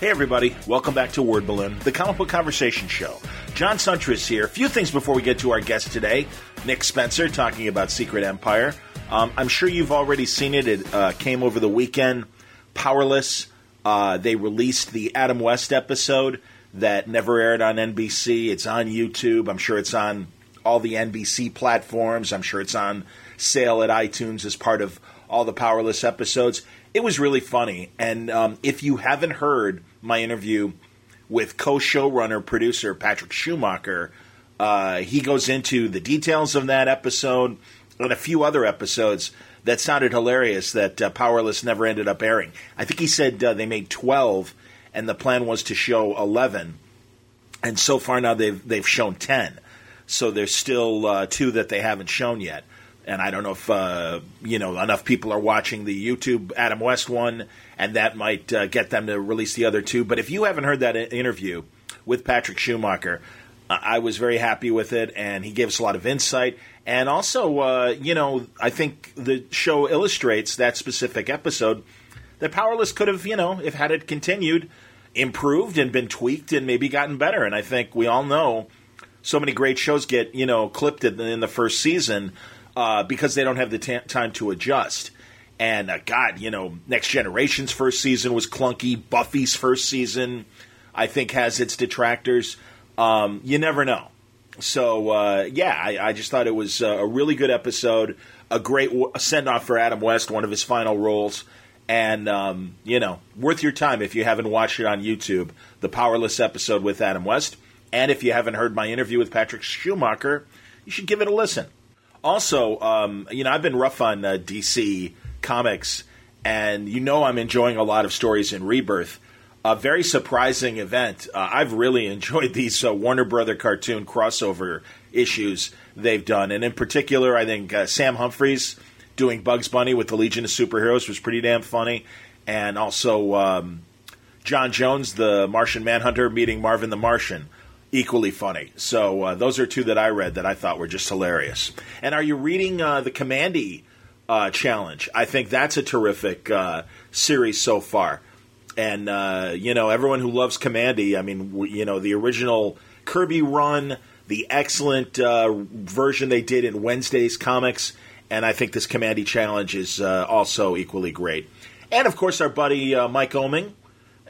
Hey, everybody. Welcome back to Word Balloon, the comic book conversation show. John Siuntres here. A few things before we get to our guest today Nick Spencer talking about Secret Empire. Um, I'm sure you've already seen it. It uh, came over the weekend. Powerless. Uh, they released the Adam West episode that never aired on NBC. It's on YouTube. I'm sure it's on all the NBC platforms. I'm sure it's on sale at iTunes as part of all the Powerless episodes. It was really funny. And um, if you haven't heard my interview with co showrunner, producer Patrick Schumacher, uh, he goes into the details of that episode and a few other episodes that sounded hilarious that uh, Powerless never ended up airing. I think he said uh, they made 12 and the plan was to show 11. And so far now they've, they've shown 10. So there's still uh, two that they haven't shown yet and I don't know if uh, you know enough people are watching the YouTube Adam West one, and that might uh, get them to release the other two. But if you haven't heard that interview with Patrick Schumacher, I was very happy with it, and he gave us a lot of insight. And also, uh, you know, I think the show illustrates that specific episode that Powerless could have, you know, if had it continued, improved and been tweaked and maybe gotten better. And I think we all know so many great shows get, you know, clipped in, in the first season uh, because they don't have the t- time to adjust. And uh, God, you know, Next Generation's first season was clunky. Buffy's first season, I think, has its detractors. Um, you never know. So uh, yeah, I, I, just thought it was a really good episode, a great w- send off for Adam West, one of his final roles, and um, you know, worth your time if you haven't watched it on YouTube. The Powerless episode with Adam West, and if you haven't heard my interview with Patrick Schumacher, you should give it a listen. Also, um, you know, I've been rough on uh, DC comics, and you know I'm enjoying a lot of stories in Rebirth. A very surprising event. Uh, I've really enjoyed these uh, Warner Brother cartoon crossover issues they've done, and in particular, I think uh, Sam Humphries doing Bugs Bunny with the Legion of Superheroes was pretty damn funny, and also um, J'onn J'onzz, the Martian Manhunter, meeting Marvin the Martian equally funny. So uh, those are two that I read that I thought were just hilarious. And are you reading uh, the Kamandi uh, challenge? I think that's a terrific uh, series so far. And uh, you know, everyone who loves Kamandi, I mean, you know, the original Kirby run, the excellent uh, version they did in Wednesday's comics, and I think this Kamandi challenge is also equally great. And of course, our buddy Mike Oeming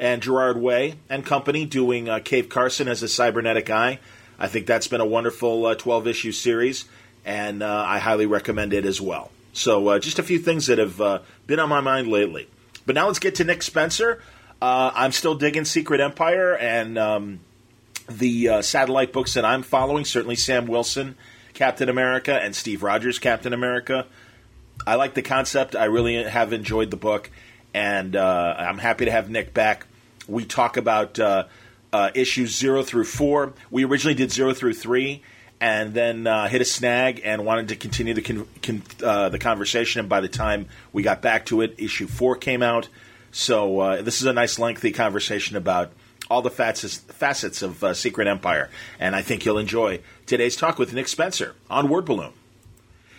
and Gerard Way and company doing uh, Cave Carson has a cybernetic eye. I think that's been a wonderful 12 uh, issue series, and uh, I highly recommend it as well. So, uh, just a few things that have uh, been on my mind lately. But now let's get to Nick Spencer. Uh, I'm still digging Secret Empire and um, the satellite books that I'm following. Certainly, Sam Wilson, Captain America, and Steve Rogers, Captain America. I like the concept. I really have enjoyed the book, and I'm happy to have Nick back we talk about uh, uh, issues zero through four. We originally did zero through three, and then uh, hit a snag and wanted to continue the con- con- uh, the conversation. And by the time we got back to it, issue four came out. So uh, this is a nice lengthy conversation about all the facets, facets of uh, Secret Empire, and I think you'll enjoy today's talk with Nick Spencer on Word Balloon.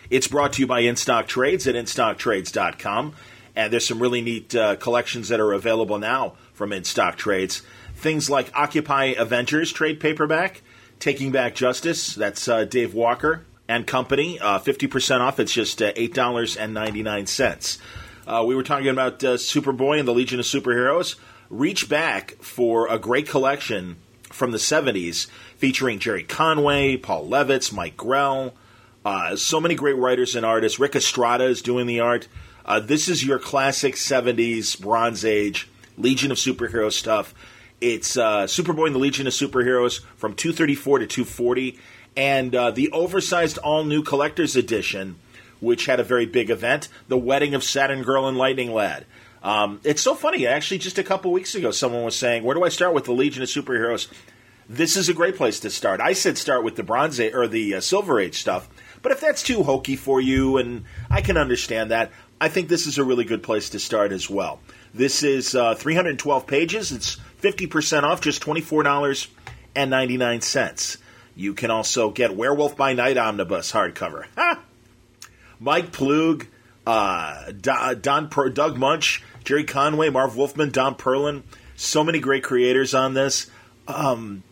It's brought to you by InStock Trades at InStockTrades.com. And there's some really neat uh, collections that are available now from in stock trades. Things like Occupy Avengers trade paperback, Taking Back Justice, that's uh, Dave Walker and Company, uh, 50% off. It's just uh, $8.99. Uh, we were talking about uh, Superboy and the Legion of Superheroes. Reach back for a great collection from the 70s featuring Gerry Conway, Paul Levitz, Mike Grell, uh, so many great writers and artists. Ric Estrada is doing the art. Uh, this is your classic 70s Bronze Age Legion of Superheroes stuff. It's uh, Superboy and the Legion of Superheroes from 234 to 240, and uh, the oversized all new collector's edition, which had a very big event The Wedding of Saturn Girl and Lightning Lad. Um, it's so funny. Actually, just a couple weeks ago, someone was saying, Where do I start with the Legion of Superheroes? This is a great place to start. I said start with the Bronze Age or the uh, Silver Age stuff, but if that's too hokey for you, and I can understand that, I think this is a really good place to start as well. This is uh, 312 pages. It's 50% off, just $24.99. You can also get Werewolf by Night Omnibus hardcover. Ha! Mike Ploog, uh, Don, Doug Moench, Gerry Conway, Marv Wolfman, Don Perlin. So many great creators on this. Um,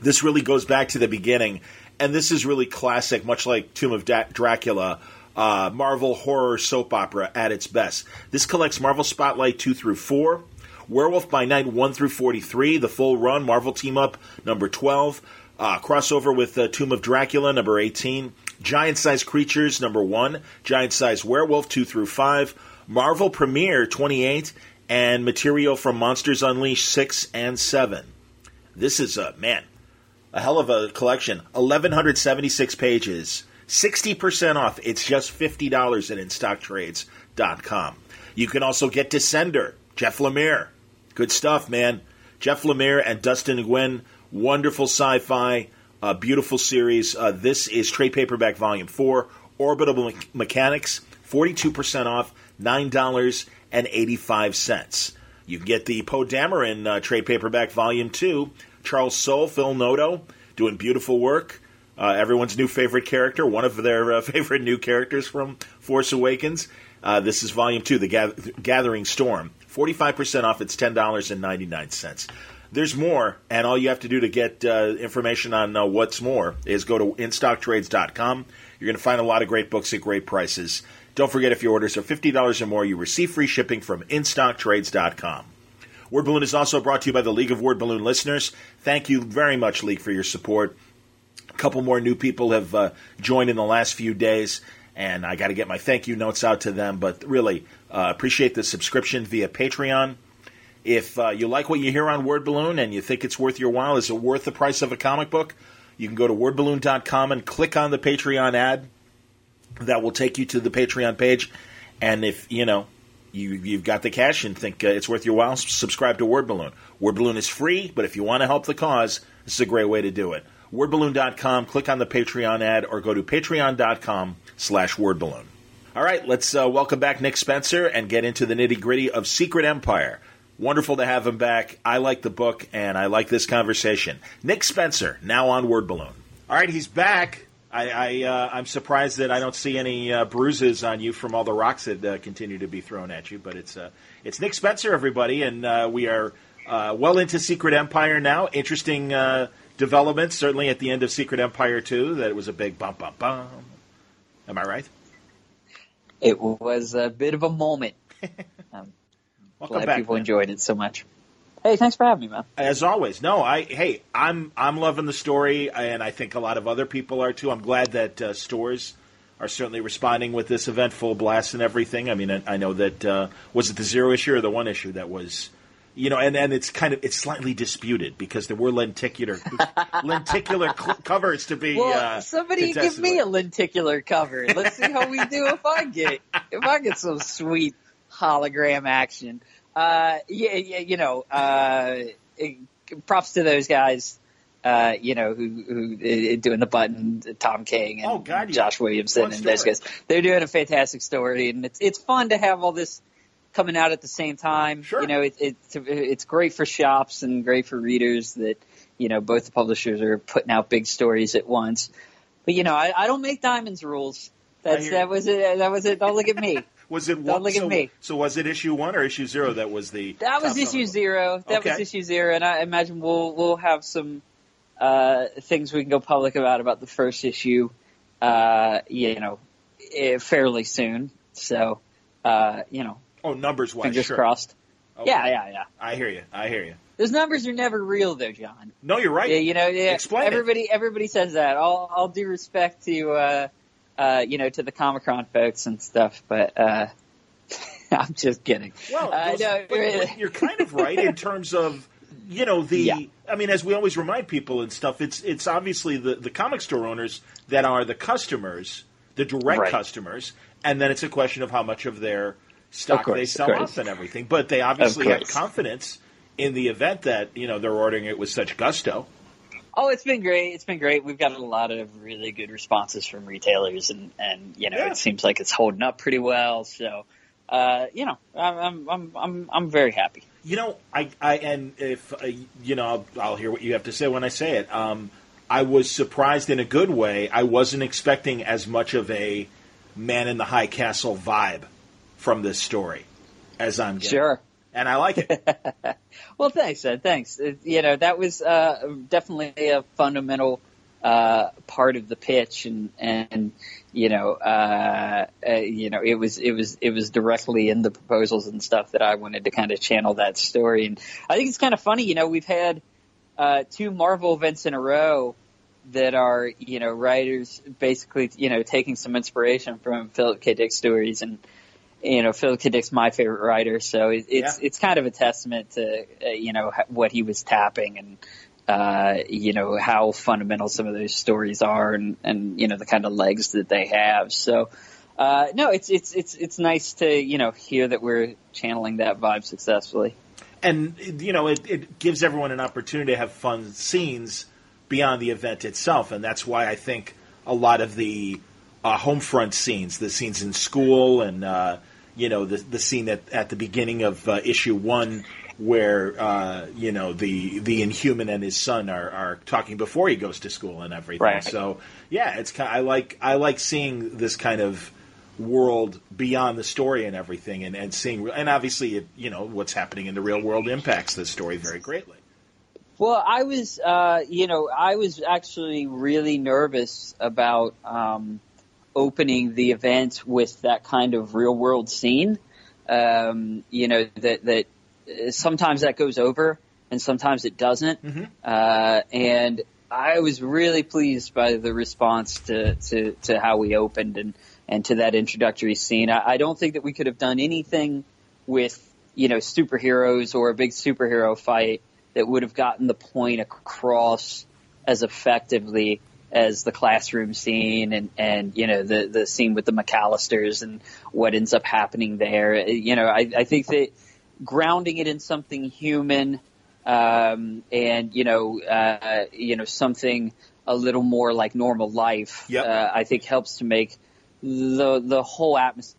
this really goes back to the beginning, and this is really classic, much like Tomb of da- Dracula. Uh, Marvel horror soap opera at its best. This collects Marvel Spotlight 2 through 4, Werewolf by Night 1 through 43, the full run, Marvel Team Up number 12, uh, crossover with uh, Tomb of Dracula number 18, Giant Size Creatures number 1, Giant Size Werewolf 2 through 5, Marvel Premiere 28, and material from Monsters Unleashed 6 and 7. This is a, man, a hell of a collection. 1,176 pages. 60% off. It's just $50 at InStockTrades.com. You can also get Descender, Jeff Lemire. Good stuff, man. Jeff Lemire and Dustin Nguyen. Wonderful sci fi, uh, beautiful series. Uh, this is Trade Paperback Volume 4, Orbital Me- Mechanics, 42% off, $9.85. You can get the Poe Dameron uh, Trade Paperback Volume 2, Charles Soule, Phil Noto, doing beautiful work. Uh, everyone's new favorite character, one of their uh, favorite new characters from Force Awakens. Uh, this is Volume 2, The Gather- Gathering Storm. 45% off, it's $10.99. There's more, and all you have to do to get uh, information on uh, what's more is go to InStockTrades.com. You're going to find a lot of great books at great prices. Don't forget, if your orders are $50 or more, you receive free shipping from InStockTrades.com. Word Balloon is also brought to you by the League of Word Balloon listeners. Thank you very much, League, for your support. Couple more new people have uh, joined in the last few days, and I got to get my thank you notes out to them. But really, uh, appreciate the subscription via Patreon. If uh, you like what you hear on Word Balloon and you think it's worth your while, is it worth the price of a comic book? You can go to wordballoon.com and click on the Patreon ad. That will take you to the Patreon page. And if, you know, you, you've got the cash and think uh, it's worth your while, subscribe to Word Balloon. Word Balloon is free, but if you want to help the cause, this is a great way to do it. Wordballoon.com, click on the Patreon ad, or go to patreon.com slash wordballoon. All right, let's uh, welcome back Nick Spencer and get into the nitty gritty of Secret Empire. Wonderful to have him back. I like the book and I like this conversation. Nick Spencer, now on Word Balloon. All right, he's back. I, I uh, I'm surprised that I don't see any uh, bruises on you from all the rocks that uh, continue to be thrown at you. But it's uh, it's Nick Spencer, everybody, and uh, we are uh, well into Secret Empire now. Interesting developments, certainly at the end of Secret Empire two. That it was a big bump, bump, bump. Am I right? It was a bit of a moment. I'm Welcome glad back. people man. enjoyed it so much. Hey, thanks for having me, man. As always, no, I hey, I'm I'm loving the story, and I think a lot of other people are too. I'm glad that uh, stores are certainly responding with this event full blast and everything. I mean, I, I know that uh, was it the zero issue or the one issue that was, you know, and and it's kind of it's slightly disputed because there were lenticular lenticular cl- covers to be. Well, uh, somebody give me a lenticular cover. Let's see how we do if I get if I get some sweet hologram action. Uh, yeah, yeah, you know, uh, props to those guys. Uh, you know, who, who uh, doing the button, Tom King and Oh, God. Josh Williamson and those guys. They're doing a fantastic story, and it's it's fun to have all this coming out at the same time. Sure. You know, it, it's it's great for shops and great for readers that you know both the publishers are putting out big stories at once. But you know, I, I don't make diamonds rules. That's that was it. That was it. Don't look at me. Was it Don't one? look at me. so was it issue one or issue zero? That was the That was issue zero. That was issue zero, and I imagine we'll we'll have some uh, things we can go public about about the first issue. Uh, you know, eh, fairly soon. So, uh, you know, Oh, numbers wise, fingers sure. crossed. Okay. Yeah, yeah, yeah. I hear you. I hear you. Those numbers are never real, though, John. No, you're right. Yeah, you know, yeah, Explain it. everybody everybody says that. All all due respect to uh uh you know to the Comic Con folks and stuff, but uh I'm just kidding. Well, those- no, really. you're kind of right in terms of you know the. Yeah. I mean, as we always remind people and stuff, it's it's obviously the the comic store owners that are the customers, the direct Right. customers, and then it's a question of how much of their stock course, they sell course. off and everything. But they obviously have confidence in the event that you know they're ordering it with such gusto. Oh, it's been great. It's been great. We've got a lot of really good responses from retailers, and and you know Yeah. it seems like it's holding up pretty well. So, uh, you know, I'm I'm I'm I'm, I'm very happy. You know, I, I and if uh, you know, I'll, I'll hear what you have to say when I say it. Um, I was surprised in a good way. I wasn't expecting as much of a man in the high castle vibe from this story as I'm getting. Sure. and I like it. well, thanks, Ed. Thanks. You know, that was uh, definitely a fundamental uh, part of the pitch, and and you know, uh, uh, you know, it was it was it was directly in the proposals and stuff that I wanted to kind of channel that story, and I think it's kind of funny. You know, we've had uh, two Marvel events in a row that are you know writers basically you know taking some inspiration from Philip K. Dick stories and you know, Phil K. Dick's my favorite writer, so it, it's yeah. it's kind of a testament to uh, you know what he was tapping and uh, you know how fundamental some of those stories are and and you know the kind of legs that they have. So uh, no, it's it's it's it's nice to you know hear that we're channeling that vibe successfully. And you know, it, it gives everyone an opportunity to have fun scenes beyond the event itself, and that's why I think a lot of the uh, home front scenes, the scenes in school, and uh, you know the the scene at at the beginning of uh, issue one where uh, you know the the Inhuman and his son are, are talking before he goes to school and everything. Right. So yeah, it's kind. Of, I like I like seeing this kind of world beyond the story and everything, and, and seeing and obviously it, you know what's happening in the real world impacts the story very greatly. Well, I was, uh, you know, I was actually really nervous about um, opening the event with that kind of real world scene. Um, you know that that sometimes that goes over and sometimes it doesn't. Mm-hmm. Uh, and I was really pleased by the response to, to, to how we opened and, and to that introductory scene. I, I don't think that we could have done anything with, you know, superheroes or a big superhero fight that would have gotten the point across as effectively as the classroom scene and, and, you know, the, the scene with the McAllisters and what ends up happening there. You know, I, I think that grounding it in something human, um, and you know, uh, you know, something a little more like normal life. Yep. Uh, I think helps to make the the whole atmosphere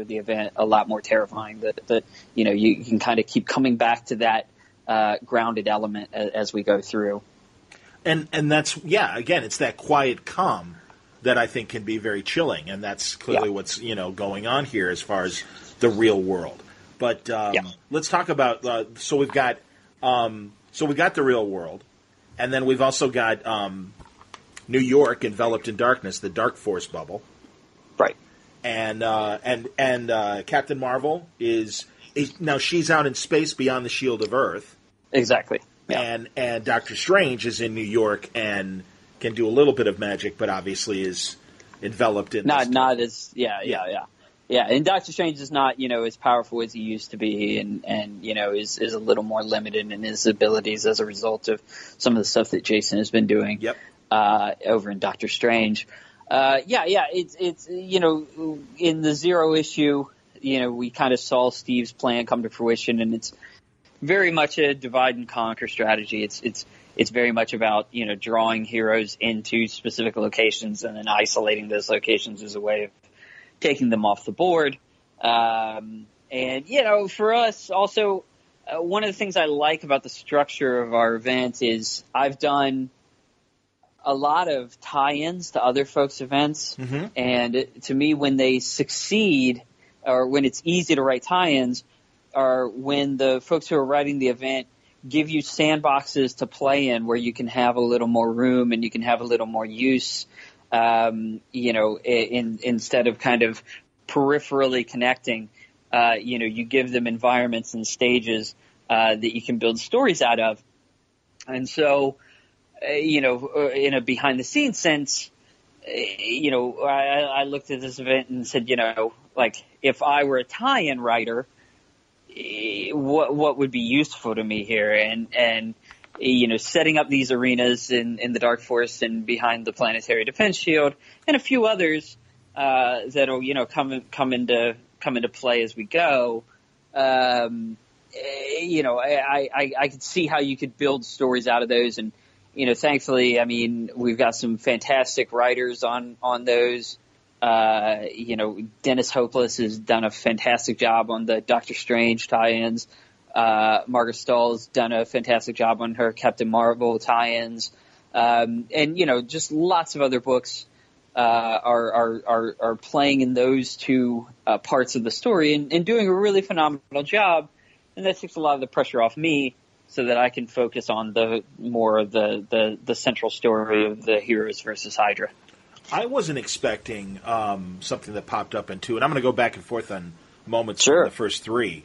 of the event a lot more terrifying. That that you know you can kind of keep coming back to that uh, grounded element as, as we go through. And and that's yeah. Again, it's that quiet calm that I think can be very chilling, and that's clearly yeah. what's you know going on here as far as the real world. But um, yeah. let's talk about. Uh, so we've got. Um, so we got the real world, and then we've also got um, New York enveloped in darkness, the Dark Force bubble. Right. And uh, and and uh, Captain Marvel is, is now she's out in space beyond the shield of Earth. Exactly. Yeah. And and Doctor Strange is in New York and can do a little bit of magic, but obviously is enveloped in not not as yeah yeah yeah yeah, and Doctor Strange is not, you know, as powerful as he used to be, and and you know is is a little more limited in his abilities as a result of some of the stuff that Jason has been doing. Yep. Uh, over in Doctor Strange. Uh, yeah, yeah, it's it's you know in the zero issue, you know, we kind of saw Steve's plan come to fruition, and it's very much a divide and conquer strategy. It's it's it's very much about you know drawing heroes into specific locations and then isolating those locations as a way of taking them off the board. Um, and you know, for us, also uh, one of the things I like about the structure of our event is I've done a lot of tie-ins to other folks' events, mm-hmm. and to me, when they succeed or when it's easy to write tie-ins, are when the folks who are writing the event give you sandboxes to play in where you can have a little more room and you can have a little more use um, you know, in, instead of kind of peripherally connecting, uh, you know, you give them environments and stages uh, that you can build stories out of. And so, uh, you know, uh, in a behind the scenes sense, uh, you know, I, I looked at this event and said, you know, like if I were a tie-in writer, what what would be useful to me here? And and you know, setting up these arenas in, in the Dark Force and behind the Planetary Defense Shield, and a few others uh, that'll you know come come into come into play as we go. Um, eh, you know, I, I I could see how you could build stories out of those, and you know, thankfully, I mean, we've got some fantastic writers on on those. Uh, you know, Dennis Hopeless has done a fantastic job on the Doctor Strange tie-ins. Uh, Margaret Stohl's done a fantastic job on her Captain Marvel tie-ins, um, and you know just lots of other books uh, are, are, are are playing in those two uh, parts of the story and, and doing a really phenomenal job, and that takes a lot of the pressure off me so that I can focus on the more of the, the, the central story of the heroes versus Hydra. I wasn't expecting um, something that popped up in two, and I'm going to go back and forth on moments sure. from the first three.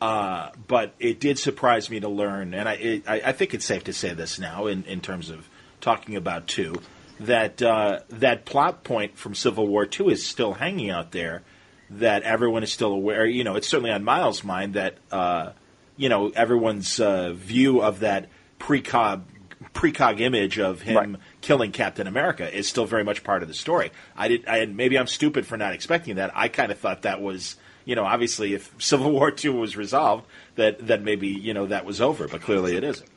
Uh, but it did surprise me to learn, and I, it, I, I, think it's safe to say this now in, in terms of talking about two, that uh, that plot point from Civil War two is still hanging out there. That everyone is still aware. You know, it's certainly on Miles' mind that uh, you know everyone's uh, view of that precog precog image of him right. Killing Captain America is still very much part of the story. I did. I maybe I'm stupid for not expecting that. I kind of thought that was you know, obviously, if Civil War two was resolved, that then maybe you know that was over. But clearly, it isn't.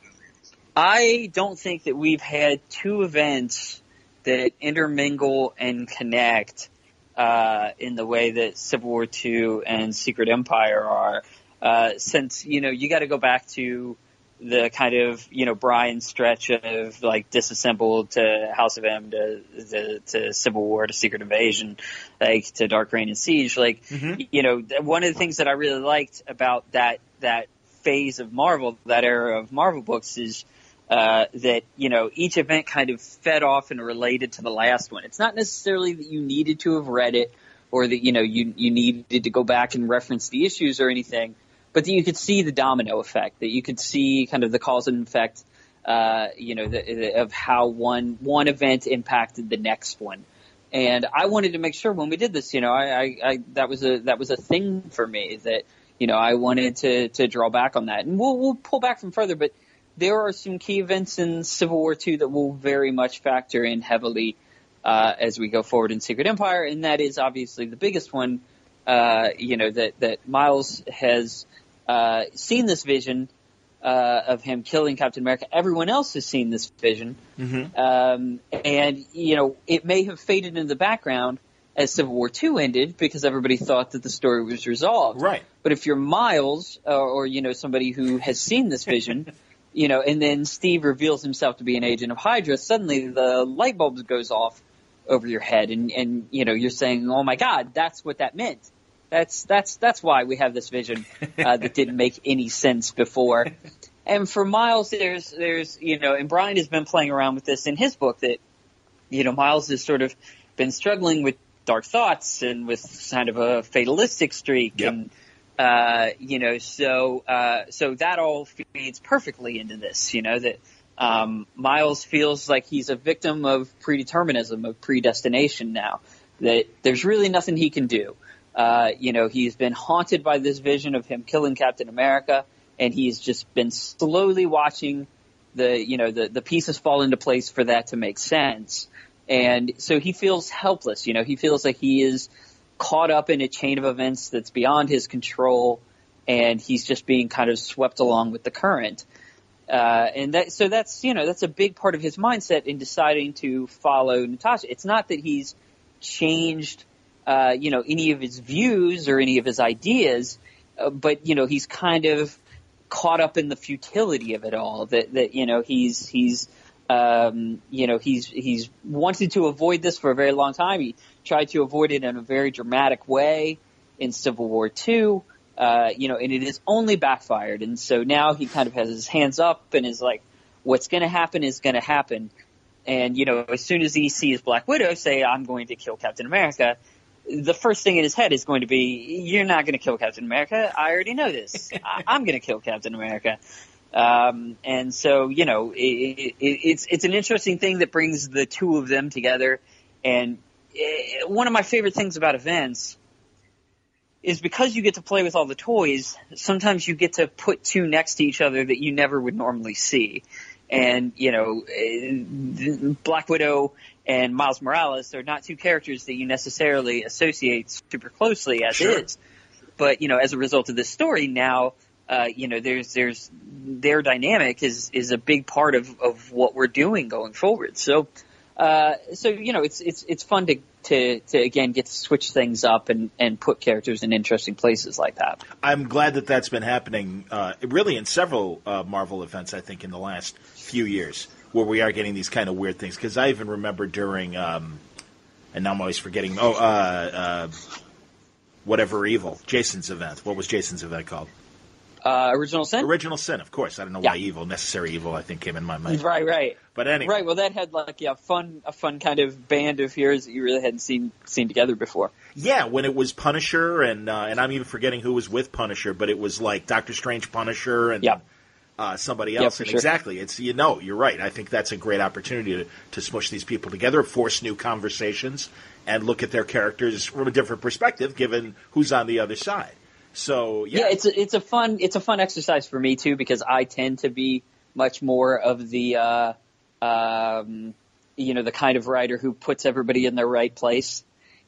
I don't think that we've had two events that intermingle and connect uh, in the way that Civil War two and Secret Empire are. Uh, since you know, you got to go back to the kind of you know Brian stretch of like disassembled to House of M to, to, to Civil War to Secret Invasion, like to Dark Reign and Siege. Like mm-hmm. you know, one of the things that I really liked about that that phase of Marvel, that era of Marvel books, is uh, that you know each event kind of fed off and related to the last one. It's not necessarily that you needed to have read it or that you know you you needed to go back and reference the issues or anything but you could see the domino effect, that you could see kind of the cause and effect, uh, you know, the, the, of how one one event impacted the next one. And I wanted to make sure when we did this, you know, I, I, I that was a that was a thing for me that you know I wanted to to draw back on that, and we'll we'll pull back from further, but there are some key events in Civil War II that will very much factor in heavily uh, as we go forward in Secret Empire, and that is obviously the biggest one. Uh, you know that that Miles has uh, seen this vision uh, of him killing Captain America. Everyone else has seen this vision, mm-hmm. um, and you know it may have faded into the background as Civil War II ended because everybody thought that the story was resolved. Right. But if you're Miles or, or you know somebody who has seen this vision. you know, and then Steve reveals himself to be an agent of Hydra. Suddenly, the light bulb goes off over your head, and and you know you're saying, "Oh my God, that's what that meant." That's that's that's why we have this vision uh, that didn't make any sense before. And for Miles, there's there's you know, and Brian has been playing around with this in his book that you know Miles has sort of been struggling with dark thoughts and with kind of a fatalistic streak yep. and uh, you know so uh, so that all feeds perfectly into this you know that um, Miles feels like he's a victim of predeterminism of predestination now that there's really nothing he can do uh, you know, he's been haunted by this vision of him killing Captain America, and he's just been slowly watching the, you know, the, the pieces fall into place for that to make sense. And so he feels helpless, you know, he feels like he is caught up in a chain of events that's beyond his control, and he's just being kind of swept along with the current. Uh, and that, so that's, you know, that's a big part of his mindset in deciding to follow Natasha. It's not that he's changed uh, you know, any of his views or any of his ideas, uh, but you know, he's kind of caught up in the futility of it all. That that you know, he's he's um, you know, he's he's wanted to avoid this for a very long time. He tried to avoid it in a very dramatic way in Civil War Two. Uh, you know, and it has only backfired. And so now he kind of has his hands up and is like, what's going to happen is going to happen. And, you know, as soon as he sees Black Widow say, I'm going to kill Captain America, the first thing in his head is going to be, "You're not going to kill Captain America. I already know this. I, am going to kill Captain America." Um, and so, you know, it, it, it's it's an interesting thing that brings the two of them together. And it, one of my favorite things about events is because you get to play with all the toys. Sometimes you get to put two next to each other that you never would normally see. And you know, eh, Black Widow and Miles Morales are not two characters that you necessarily associate super closely as sure. is. But you know, as a result of this story, now uh, you know there's there's their dynamic is is a big part of of what we're doing going forward. So. Uh, so you know, it's it's it's fun to, to to again get to switch things up and and put characters in interesting places like that. I'm glad that that's been happening, uh, really in several uh, Marvel events. I think in the last few years where we are getting these kind of weird things. Because I even remember during um, and now I'm always forgetting. Oh, uh, uh, whatever evil, Jason's event. What was Jason's event called? Uh, Original Sin. Original Sin, of course. I don't know Yeah. why evil, necessary evil. I think came in my mind. Right, right, But anyway, right. Well, that had like yeah, fun, a fun kind of band of heroes that you really hadn't seen seen together before. yeah, when it was Punisher, and uh, and I'm even forgetting who was with Punisher, but it was like Doctor Strange, Punisher, and Yeah. Uh, somebody else. for and sure. Exactly. It's you know, you're right. I think that's a great opportunity to, to smush these people together, force new conversations, and look at their characters from a different perspective, given who's on the other side. So yeah, Yeah, it's a, it's a fun it's a fun exercise for me too because I tend to be much more of the uh, um, you know the kind of writer who puts everybody in their right place.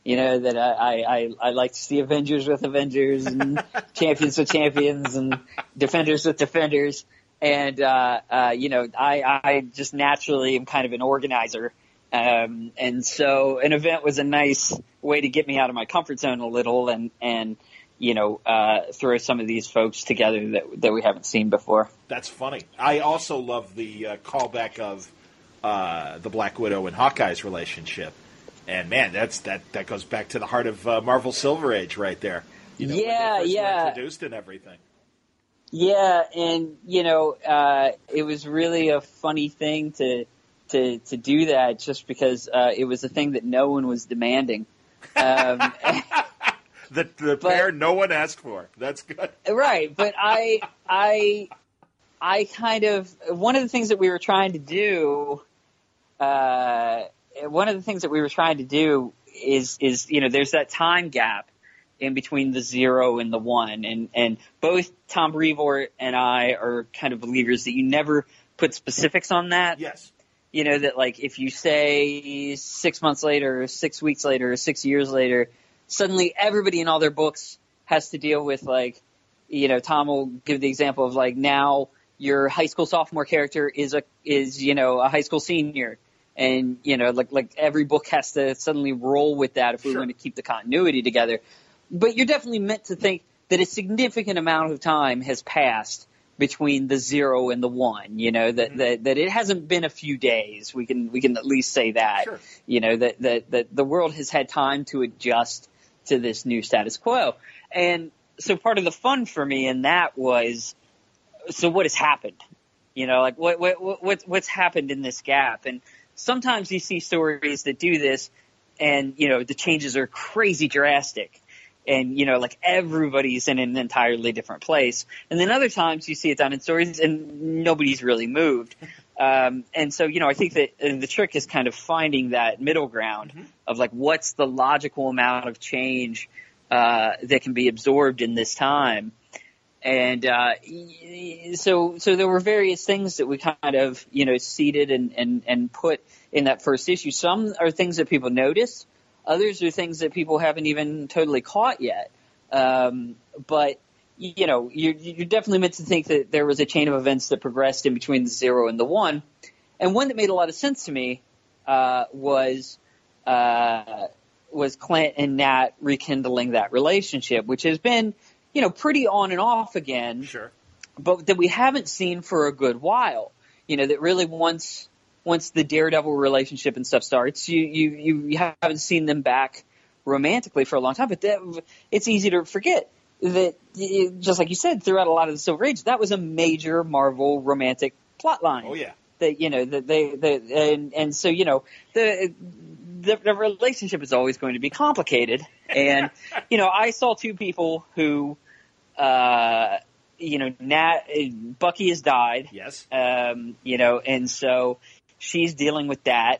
You know that I I, I, to see Avengers with Avengers and champions with champions and defenders with defenders. And uh, uh, you know, I, I just naturally am kind of an organizer, um, and so an event was a nice way to get me out of my comfort zone a little, and and you know, uh, throw some of these folks together that that we haven't seen before. That's funny. I also love the uh, callback of uh, the Black Widow and Hawkeye's relationship, and man, that's that that goes back to the heart of uh, Marvel Silver Age right there. You know, Yeah, yeah. introduced and everything. Yeah, and you know, uh, it was really a funny thing to to to do that just because uh, it was a thing that no one was demanding. Um, The the But- pair no one asked for. That's good. right, but I I I kind of one of the things that we were trying to do. Uh, one of the things that we were trying to do is is you know there's that time gap in between the zero and the one, and and both Tom Brevoort and I are kind of believers that you never put specifics on that. Yes. You know that like if you say six months later, or six weeks later, or six years later, suddenly everybody in all their books has to deal with like, you know, Tom will give the example of like now your high school sophomore character is a is you know a high school senior, and you know like like every book has to suddenly roll with that if we Sure. want to keep the continuity together. But you're definitely meant to think that a significant amount of time has passed between the zero and the one. You know that Mhm. that that it hasn't been a few days. We can we can at least say that. Sure. You know that that that the world has had time to adjust to this new status quo, and so part of the fun for me in that was so what has happened? You know, like what what what what's- what's happened in this gap? And sometimes you see stories that do this, and you know the changes are crazy drastic, and you know like everybody's in an entirely different place. And then other times you see it done in stories, and nobody's really moved. Um, and so you know I think that the trick is kind of finding that middle ground Mhm. of like what's the logical amount of change uh, that can be absorbed in this time and uh, so so there were various things that we kind of you know seeded and and and put in that first issue. Some are things that people notice, others are things that people haven't even totally caught yet. Um, but you know, you're, you're definitely meant to think that there was a chain of events that progressed in between the zero and the one, and one that made a lot of sense to me uh, was. Uh, was Clint and Nat rekindling that relationship, which has been, you know, pretty on and off again, Sure. but that we haven't seen for a good while. You know, that really once once the Daredevil relationship and stuff starts, you you you haven't seen them back romantically for a long time. But that, it's easy to forget that, just like you said, throughout a lot of the Silver Age, that was a major Marvel romantic plot line Oh yeah. that you know that they that and and so you know the, the the relationship is always going to be complicated and you know I saw two people who uh you know Nat Bucky has died. Yes. um you know and so she's dealing with that.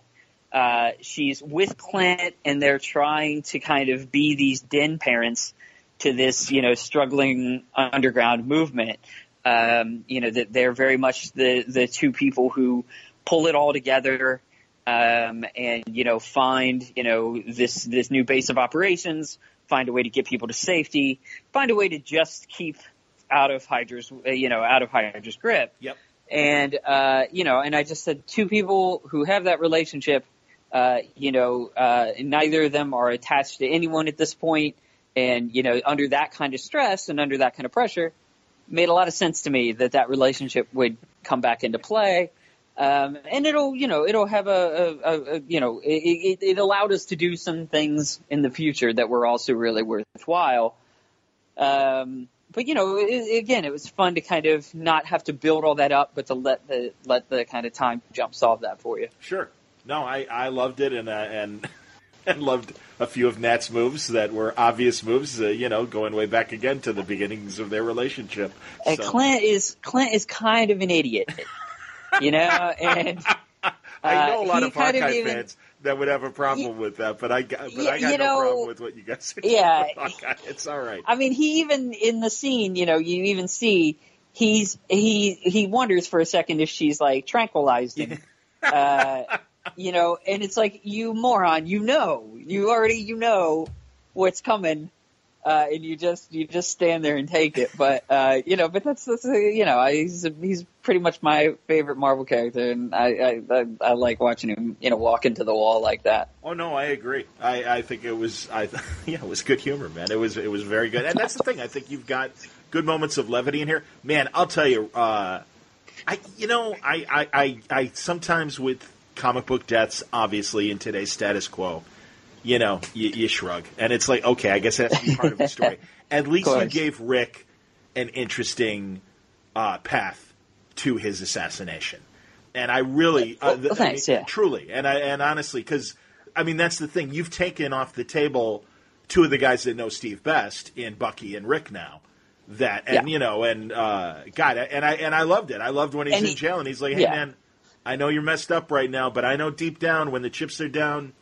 Uh she's with Clint and they're trying to kind of be these den parents to this you know struggling underground movement. Um, you know that they're very much the the two people who pull it all together um, and you know find you know this this new base of operations, find a way to get people to safety, find a way to just keep out of Hydra's uh, you know out of Hydra's grip. Yep. And uh, you know, and I just said two people who have that relationship. Uh, you know, uh, neither of them are attached to anyone at this point, and you know, under that kind of stress and under that kind of pressure, made a lot of sense to me that that relationship would come back into play. Um, and it'll, you know, it'll have a, a, a, a you know, it, it, it allowed us to do some things in the future that were also really worthwhile. Um, but you know, it, again, it was fun to kind of not have to build all that up, but to let the let the kind of time jump solve that for you. Sure. No, I, I loved it, and uh, and and loved a few of Nat's moves that were obvious moves. Uh, you know, going way back again to the beginnings of their relationship. And So- Clint is Clint is kind of an idiot, you know, and I know a uh, lot he of Hawkeye even- fans that would have a problem with that, but I got, but Yeah, I got you no know, problem with what you guys doing yeah. It's all right. I mean, he even in the scene, you know, you even see he's he he wonders for a second if she's like tranquilized him. uh, you know, and it's like you moron, you know, you already you know what's coming, uh, and you just you just stand there and take it. But uh, you know, but that's, that's uh, you know, I, he's he's pretty much my favorite Marvel character, and I I, I I like watching him, you know, walk into the wall like that. Oh no, I agree. I, I think it was I yeah, it was good humor, man. It was it was very good. And that's the thing. I think you've got good moments of levity in here. Man, I'll tell you, uh I you know, I, I, I, I sometimes with comic book deaths, obviously in today's status quo, you know, you, you shrug. And it's like, okay, I guess that's part of the story. At least you gave Rick an interesting uh, path to his assassination. And I really, uh, Well, th- I mean, yeah. truly, and I and honestly, because I mean that's the thing. You've taken off the table two of the guys that know Steve best in Bucky and Rick now. That and Yeah. you know and uh, God and I and I loved it. I loved when he's And in he- jail and he's like, "Hey yeah. man, I know you're messed up right now, but I know deep down when the chips are down,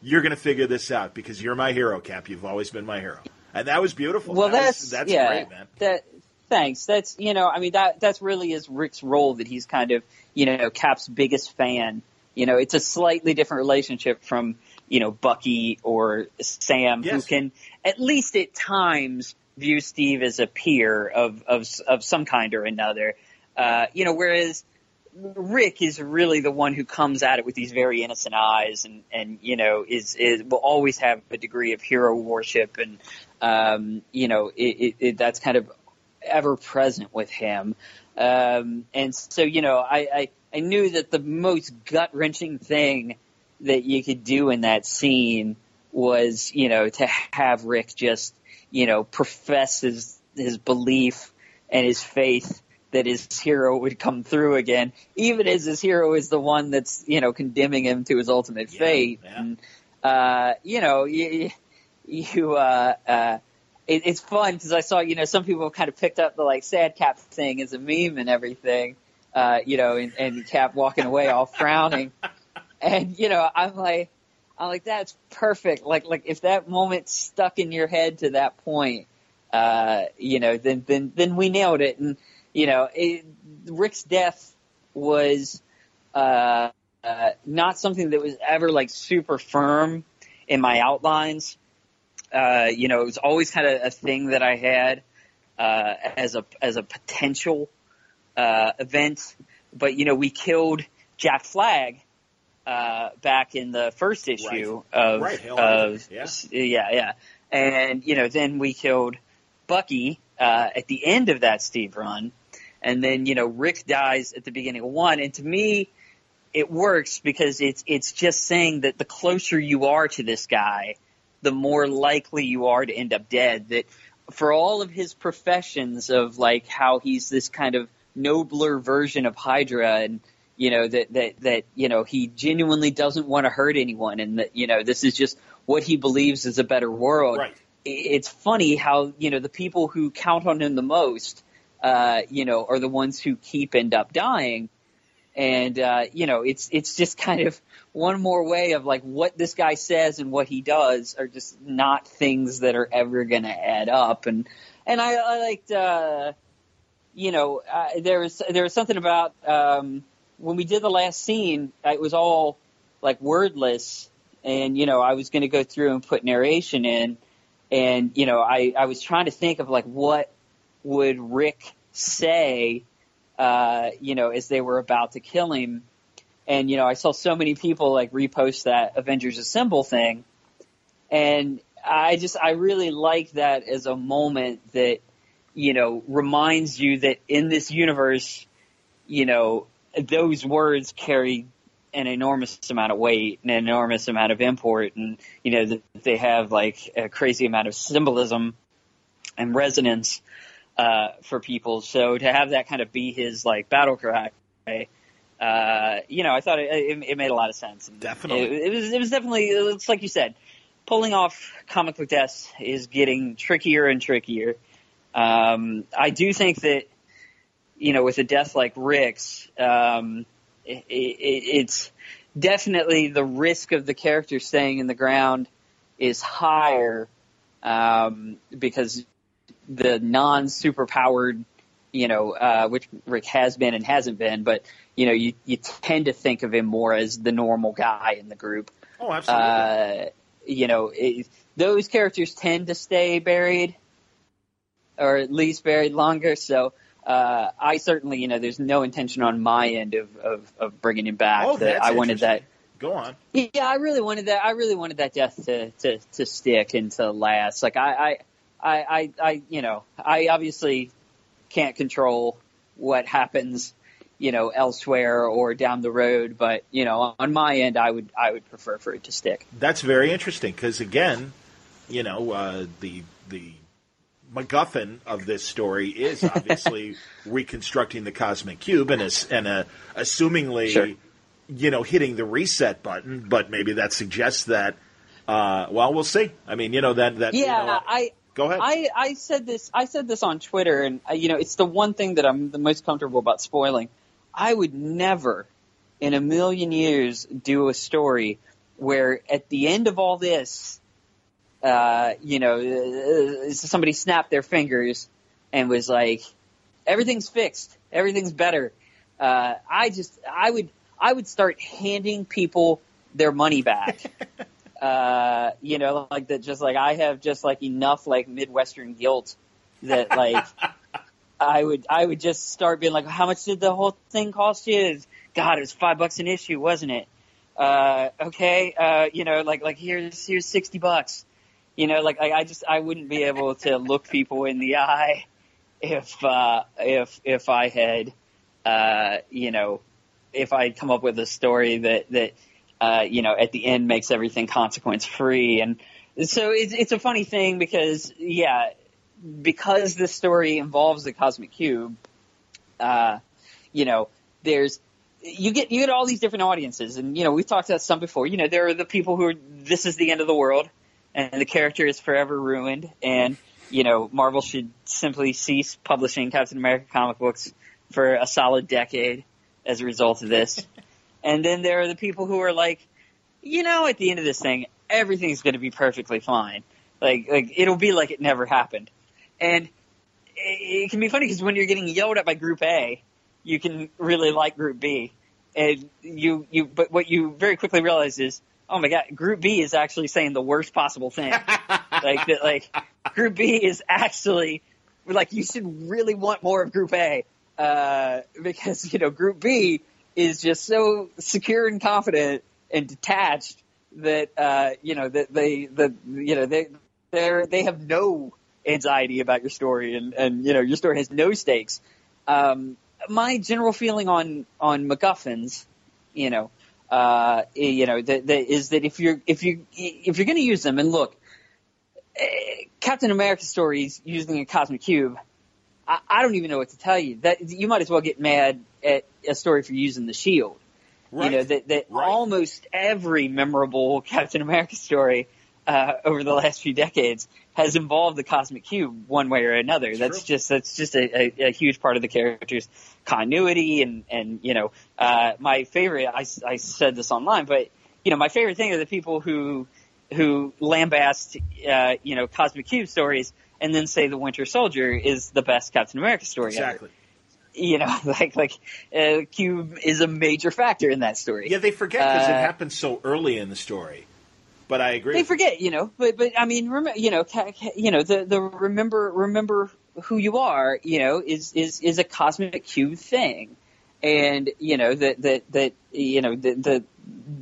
you're going to figure this out because you're my hero, Cap. You've always been my hero." And that was beautiful. Well, That was- that's that's yeah, great, man. That thanks. That's you know, I mean that that's really is Rick's role that he's kind of you know Cap's biggest fan. You know, it's a slightly different relationship from you know Bucky or Sam, who can at least at times view Steve as a peer of of of some kind or another. Uh, you know, whereas Rick is really the one who comes at it with these very innocent eyes, and and you know is is will always have a degree of hero worship, and um, you know it, it, it, that's kind of ever present with him. Um, and so you know I, I I knew that the most gut wrenching thing that you could do in that scene was you know to have Rick just you know profess his his belief and his faith that his hero would come through again, even as his hero is the one that's you know condemning him to his ultimate Yeah, fate. yeah. And uh, you know, you, you uh, uh, it, it's fun because I saw you know some people kind of picked up the like sad cap thing as a meme and everything. Uh, you know, and, and Cap walking away all frowning, and you know, I'm like, I'm like, that's perfect. Like, like if that moment stuck in your head to that point, uh, you know, then then then we nailed it. And you know, it, Rick's death was uh, uh, not something that was ever like super firm in my outlines. Uh, you know, it was always kind of a thing that I had uh, as a as a potential uh, event. But you know, we killed Jack Flag uh, back in the first issue of Right, of yeah. yeah yeah, and you know, then we killed Bucky uh, at the end of that Steve run, and then you know Rick dies at the beginning of one, and to me, it works because it's it's just saying that the closer you are to this guy, the more likely you are to end up dead. That for all of his professions of like how he's this kind of nobler version of Hydra and you know that that that you know he genuinely doesn't want to hurt anyone and that you know this is just what he believes is a better world Right. It's funny how you know the people who count on him the most, uh, you know, are the ones who keep end up dying, and uh, you know, it's it's just kind of one more way of like what this guy says and what he does are just not things that are ever going to add up, and and I, I liked, uh, you know, uh, there was there was something about um, when we did the last scene, it was all like wordless, and you know, I was going to go through and put narration in and you know I I was trying to think of like what would Rick say uh you know as they were about to kill him. And you know I saw so many people like repost that Avengers Assemble thing. And I just I really like that as a moment that you know reminds you that in this universe you know those words carry an enormous amount of weight, an enormous amount of import, and you know they have like a crazy amount of symbolism and resonance uh, for people. So to have that kind of be his like battle cry, uh, you know, I thought it, it, it, made a lot of sense. Definitely, it, it, was. It was definitely. It's like you said, pulling off comic book deaths is getting trickier and trickier. Um, I do think that you know, with a death like Rick's, um, it, it's definitely the risk of the character staying in the ground is higher um, because the non superpowered, you know, uh, which Rick has been and hasn't been, but you know, you you tend to think of him more as the normal guy in the group. Oh, absolutely. Uh, you know, it, those characters tend to stay buried, or at least buried longer. So uh, I certainly, you know, there's no intention on my end of, of, of bringing him back. Oh, that's I wanted that. Go on. Yeah, I really wanted that. I really wanted that death to, to, to stick and to last. Like I, I, I, I, you know, I obviously can't control what happens, you know, elsewhere or down the road. But you know, on my end, I would, I would prefer for it to stick. That's very interesting because again, you know, uh, the the MacGuffin of this story is obviously reconstructing the cosmic cube and, a, and a, assumingly, sure. you know, hitting the reset button. But maybe that suggests that. Uh, well, we'll see. I mean, you know that that. Yeah, you know, I. Go ahead. I, I said this. I said this on Twitter, and uh, you know, it's the one thing that I'm the most comfortable about spoiling. I would never, in a million years, do a story where at the end of all this, uh, you know, uh, somebody snapped their fingers and was like, everything's fixed, everything's better. Uh, I just, I would, I would start handing people their money back. uh, you know, like that, just like I have just like enough like Midwestern guilt that like, I would, I would just start being like, how much did the whole thing cost you? God, it was five bucks an issue, wasn't it? Uh, okay, uh, you know, like, like here's, here's 60 bucks you know, like I, I just I wouldn't be able to look people in the eye if uh, if if I had uh, you know if I had come up with a story that that uh, you know at the end makes everything consequence free. And so it's it's a funny thing because yeah because this story involves the cosmic cube uh, you know there's you get you get all these different audiences. And you know we've talked about some before. You know there are the people who are this is the end of the world and the character is forever ruined. And you know, Marvel should simply cease publishing Captain America comic books for a solid decade as a result of this. and then there are the people who are like, you know, at the end of this thing, everything's going to be perfectly fine. Like, like it'll be like it never happened. And it, it can be funny because when you're getting yelled at by Group A, you can really like Group B. And you, you, but what you very quickly realize is oh my god, Group B is actually saying the worst possible thing. like that, like Group B is actually like you should really want more of Group A uh, because you know Group B is just so secure and confident and detached that uh, you know that they the you know they they they have no anxiety about your story and and you know your story has no stakes. Um, my general feeling on on MacGuffins, you know, uh, you know, that, that is that if you're if you if you're going to use them, and look, eh, Captain America stories using a cosmic cube, I, I don't even know what to tell you. That you might as well get mad at a story for using the shield. Right. You know that that right. almost every memorable Captain America story uh, over the last few decades has involved the cosmic cube one way or another. It's that's true. just that's just a, a, a, huge part of the character's continuity and and you know uh, my favorite I, I said this online, but you know my favorite thing are the people who who lambast uh, you know cosmic cube stories and then say the Winter Soldier is the best Captain America story exactly. ever you know, like like uh, Cube is a major factor in that story. Yeah, they forget because uh, it happens so early in the story. But I agree. They forget, you know. But but I mean, rem- you know, ca- ca- you know, the the remember remember who you are, you know, is is is a cosmic cube thing, and you know that that that you know the the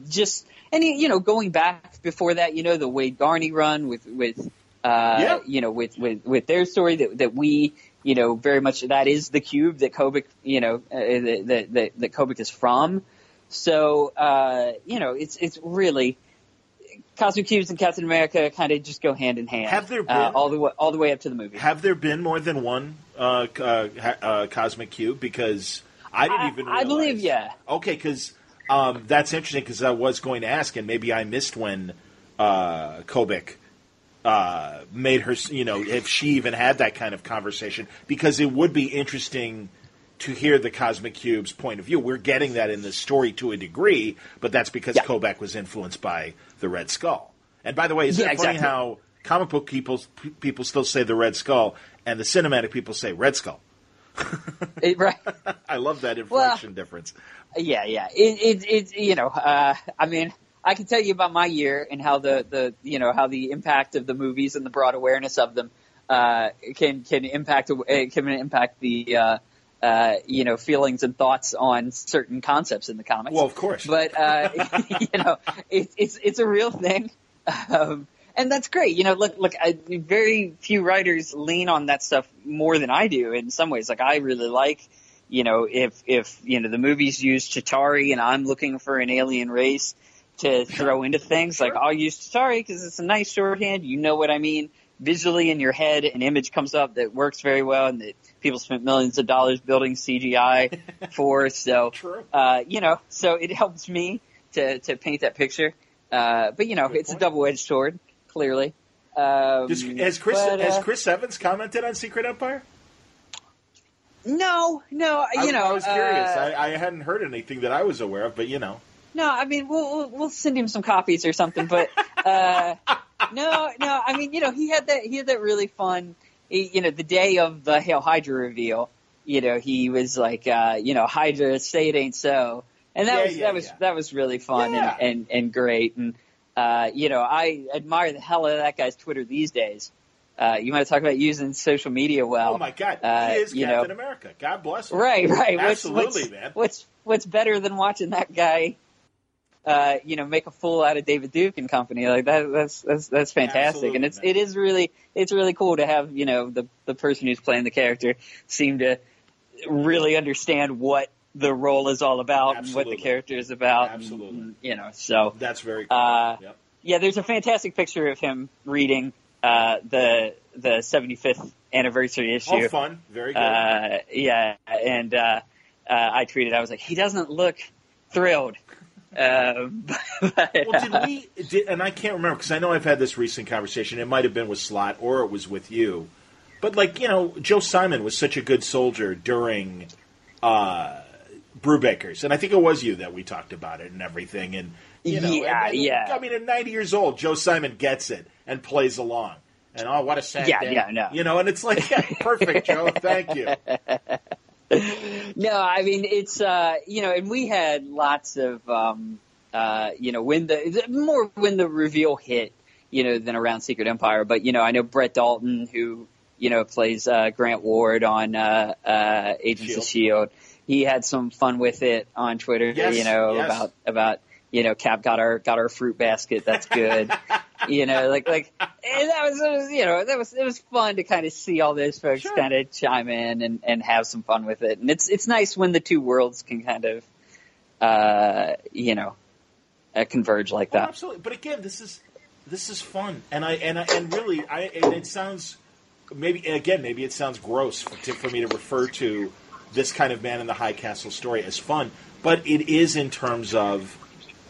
just and you know going back before that, you know, the Waid Garney run with with uh, yeah. you know with with with their story that that we you know, very much that is the cube that Kobik, you know, uh, that, that, that Kobik is from. So, uh, you know, it's, it's really, Cosmic Cubes and Captain America kind of just go hand in hand. Have there been uh, all the way, all the way up to the movie? Have there been more than one uh, uh, uh, Cosmic Cube? Because I didn't I, even. Realize. I believe, yeah. Okay, because um, that's interesting. Because I was going to ask, and maybe I missed when uh, Kobik uh, made her. You know, if she even had that kind of conversation, because it would be interesting to hear the Cosmic Cube's point of view. We're getting that in the story to a degree, but that's because Yeah. Kobik was influenced by the Red Skull. And by the way, isn't Yeah, it funny how comic book people people still say the Red Skull, and the cinematic people say Red Skull? It- right. I love that inflection difference. Yeah, yeah. It, it, it you know, uh, I mean, I can tell you about my year and how the, the, you know, how the impact of the movies and the broad awareness of them, uh, can, can impact, uh, can impact the, uh, uh, you know, feelings and thoughts on certain concepts in the comics. Well, of course. but uh, you know, it's it's it's a real thing, um, and that's great. You know, look, look, I, very few writers lean on that stuff more than I do. In some ways, like I really like, you know, if if you know the movies use Chitauri, and I'm looking for an alien race to throw into things, like I'll use Chitauri because it's a nice shorthand. You know what I mean. Visually in your head, an image comes up that works very well, and that people spent millions of dollars building CGI for. So, True. uh, you know, so it helps me to, to paint that picture. Uh, but you know, Good it's point. a double-edged sword, clearly. Um, Does, has Chris but, uh, has Chris Evans commented on Secret Empire? No, no, you I, know, I was curious. uh, I, I hadn't heard anything that I was aware of, but you know, no, I mean, we'll, we'll we'll send him some copies or something. But uh, no, no, I mean, you know, he had that he had that really fun. he- You know, the day of the Hail Hydra reveal, you know, he was like, uh, you know, Hydra, say it ain't so, and that Yeah, was yeah, that was yeah. that was really fun and, and and great. And uh, you know, I admire the hell out of that guy's Twitter these days. Uh, you want to talk about using social media well? oh my God, uh, he is you Captain know- America. God bless him. Right, right. Absolutely, what's, what's, man. What's what's better than watching that guy, uh, you know, make a fool out of David Duke and company? Like that, that's that's that's fantastic, Absolutely, and it's man. it is really it's really cool to have you know the the person who's playing the character seem to really understand what the role is all about and what the character is about. Absolutely. and, you know, so That's very cool. Uh, Yep. yeah, there's a fantastic picture of him reading uh, the the 75th anniversary issue. Oh, fun. Very good. Uh, yeah, and uh, uh, I tweeted, I was like, he doesn't look thrilled. Um, but, well, did we? Did, and I can't remember because I know I've had this recent conversation. It might have been with Stohl or it was with you. But like you know, Joe Simon was such a good soldier during uh, Brubaker's, and I think it was you that we talked about it and everything. And you know, Yeah, and- yeah. I mean, at ninety years old, Joe Simon gets it and plays along. And oh, what a sad Yeah, day. yeah, no. You know, and it's like, yeah, perfect, Joe. Thank you. no, I mean it's uh, you know, and we had lots of um, uh, you know when the more when the reveal hit, you know, than around Secret Empire. But you know, I know Brett Dalton who you know plays uh, Grant Ward on uh, uh, Agents of Shield. He had some fun with it on Twitter. Yes, you know yes. about about you know Cap got our got our fruit basket. That's good. you know, like like and that was, it was you know that was it was fun to kind of see all those folks Sure. kind of chime in and and have some fun with it. And it's it's nice when the two worlds can kind of uh you know uh, converge like Oh, that. absolutely. But again, this is this is fun, and I and I, and really, I and it sounds maybe again maybe it sounds gross for, to, for me to refer to this kind of man in the high castle story as fun, but it is in terms of.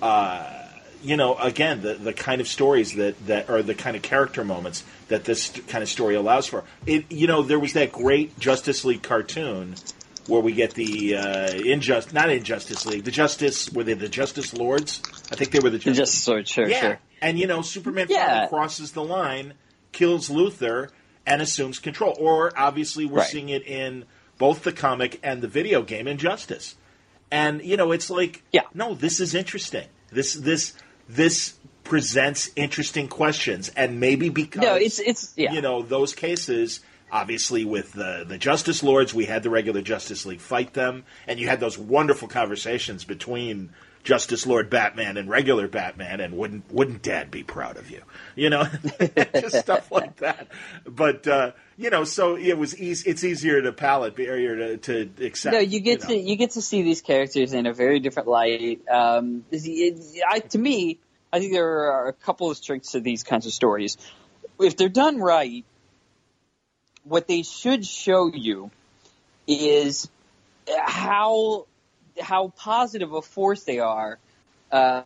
Uh, you know, again, the the kind of stories that that are the kind of character moments that this kind of story allows for. It, you know, there was that great Justice League cartoon where we get the uh, injustice, not Injustice League, the Justice, were they the Justice Lords? I think they were the Justice. Just sort sure yeah, sure. and you know, Superman Yeah. crosses the line, kills Luthor, and assumes control. Or obviously, we're Right. seeing it in both the comic and the video game Injustice. And you know, it's like, Yeah. no, this is interesting. This this this presents interesting questions, and maybe because No, it's it's yeah. you know those cases obviously with the the Justice Lords, we had the regular Justice League fight them, and you had those wonderful conversations between Justice Lord Batman and regular Batman, and wouldn't wouldn't Dad be proud of you? You know, just stuff like that. But uh, you know, so it was easy. It's easier to palate, easier to, to accept. No, you get you to you get to see these characters in a very different light. Um, I, to me, I think there are a couple of strengths to these kinds of stories. If they're done right, what they should show you is how how positive a force they are, uh,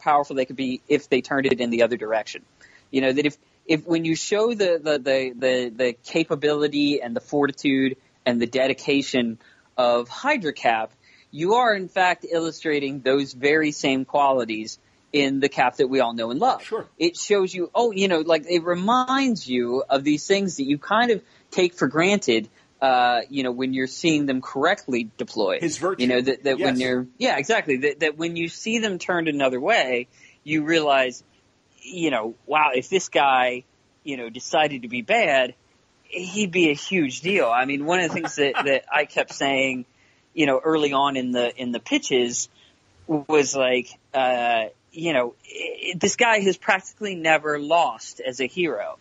powerful they could be if they turned it in the other direction. You know that if if when you show the the the the, the capability and the fortitude and the dedication of Hydra Cap, you are in fact illustrating those very same qualities in the cap that we all know and love. Sure. It shows you, oh, you know, like it reminds you of these things that you kind of take for granted. Uh, you know, when you're seeing them correctly deployed. His virtue. You know, that, that when you're, yeah, exactly. That, that when you see them turned another way, you realize, you know, wow, if this guy, you know, decided to be bad, he'd be a huge deal. I mean, one of the things that, that I kept saying, you know, early on in the, in the pitches was like, uh, you know, this guy has practically never lost as a hero.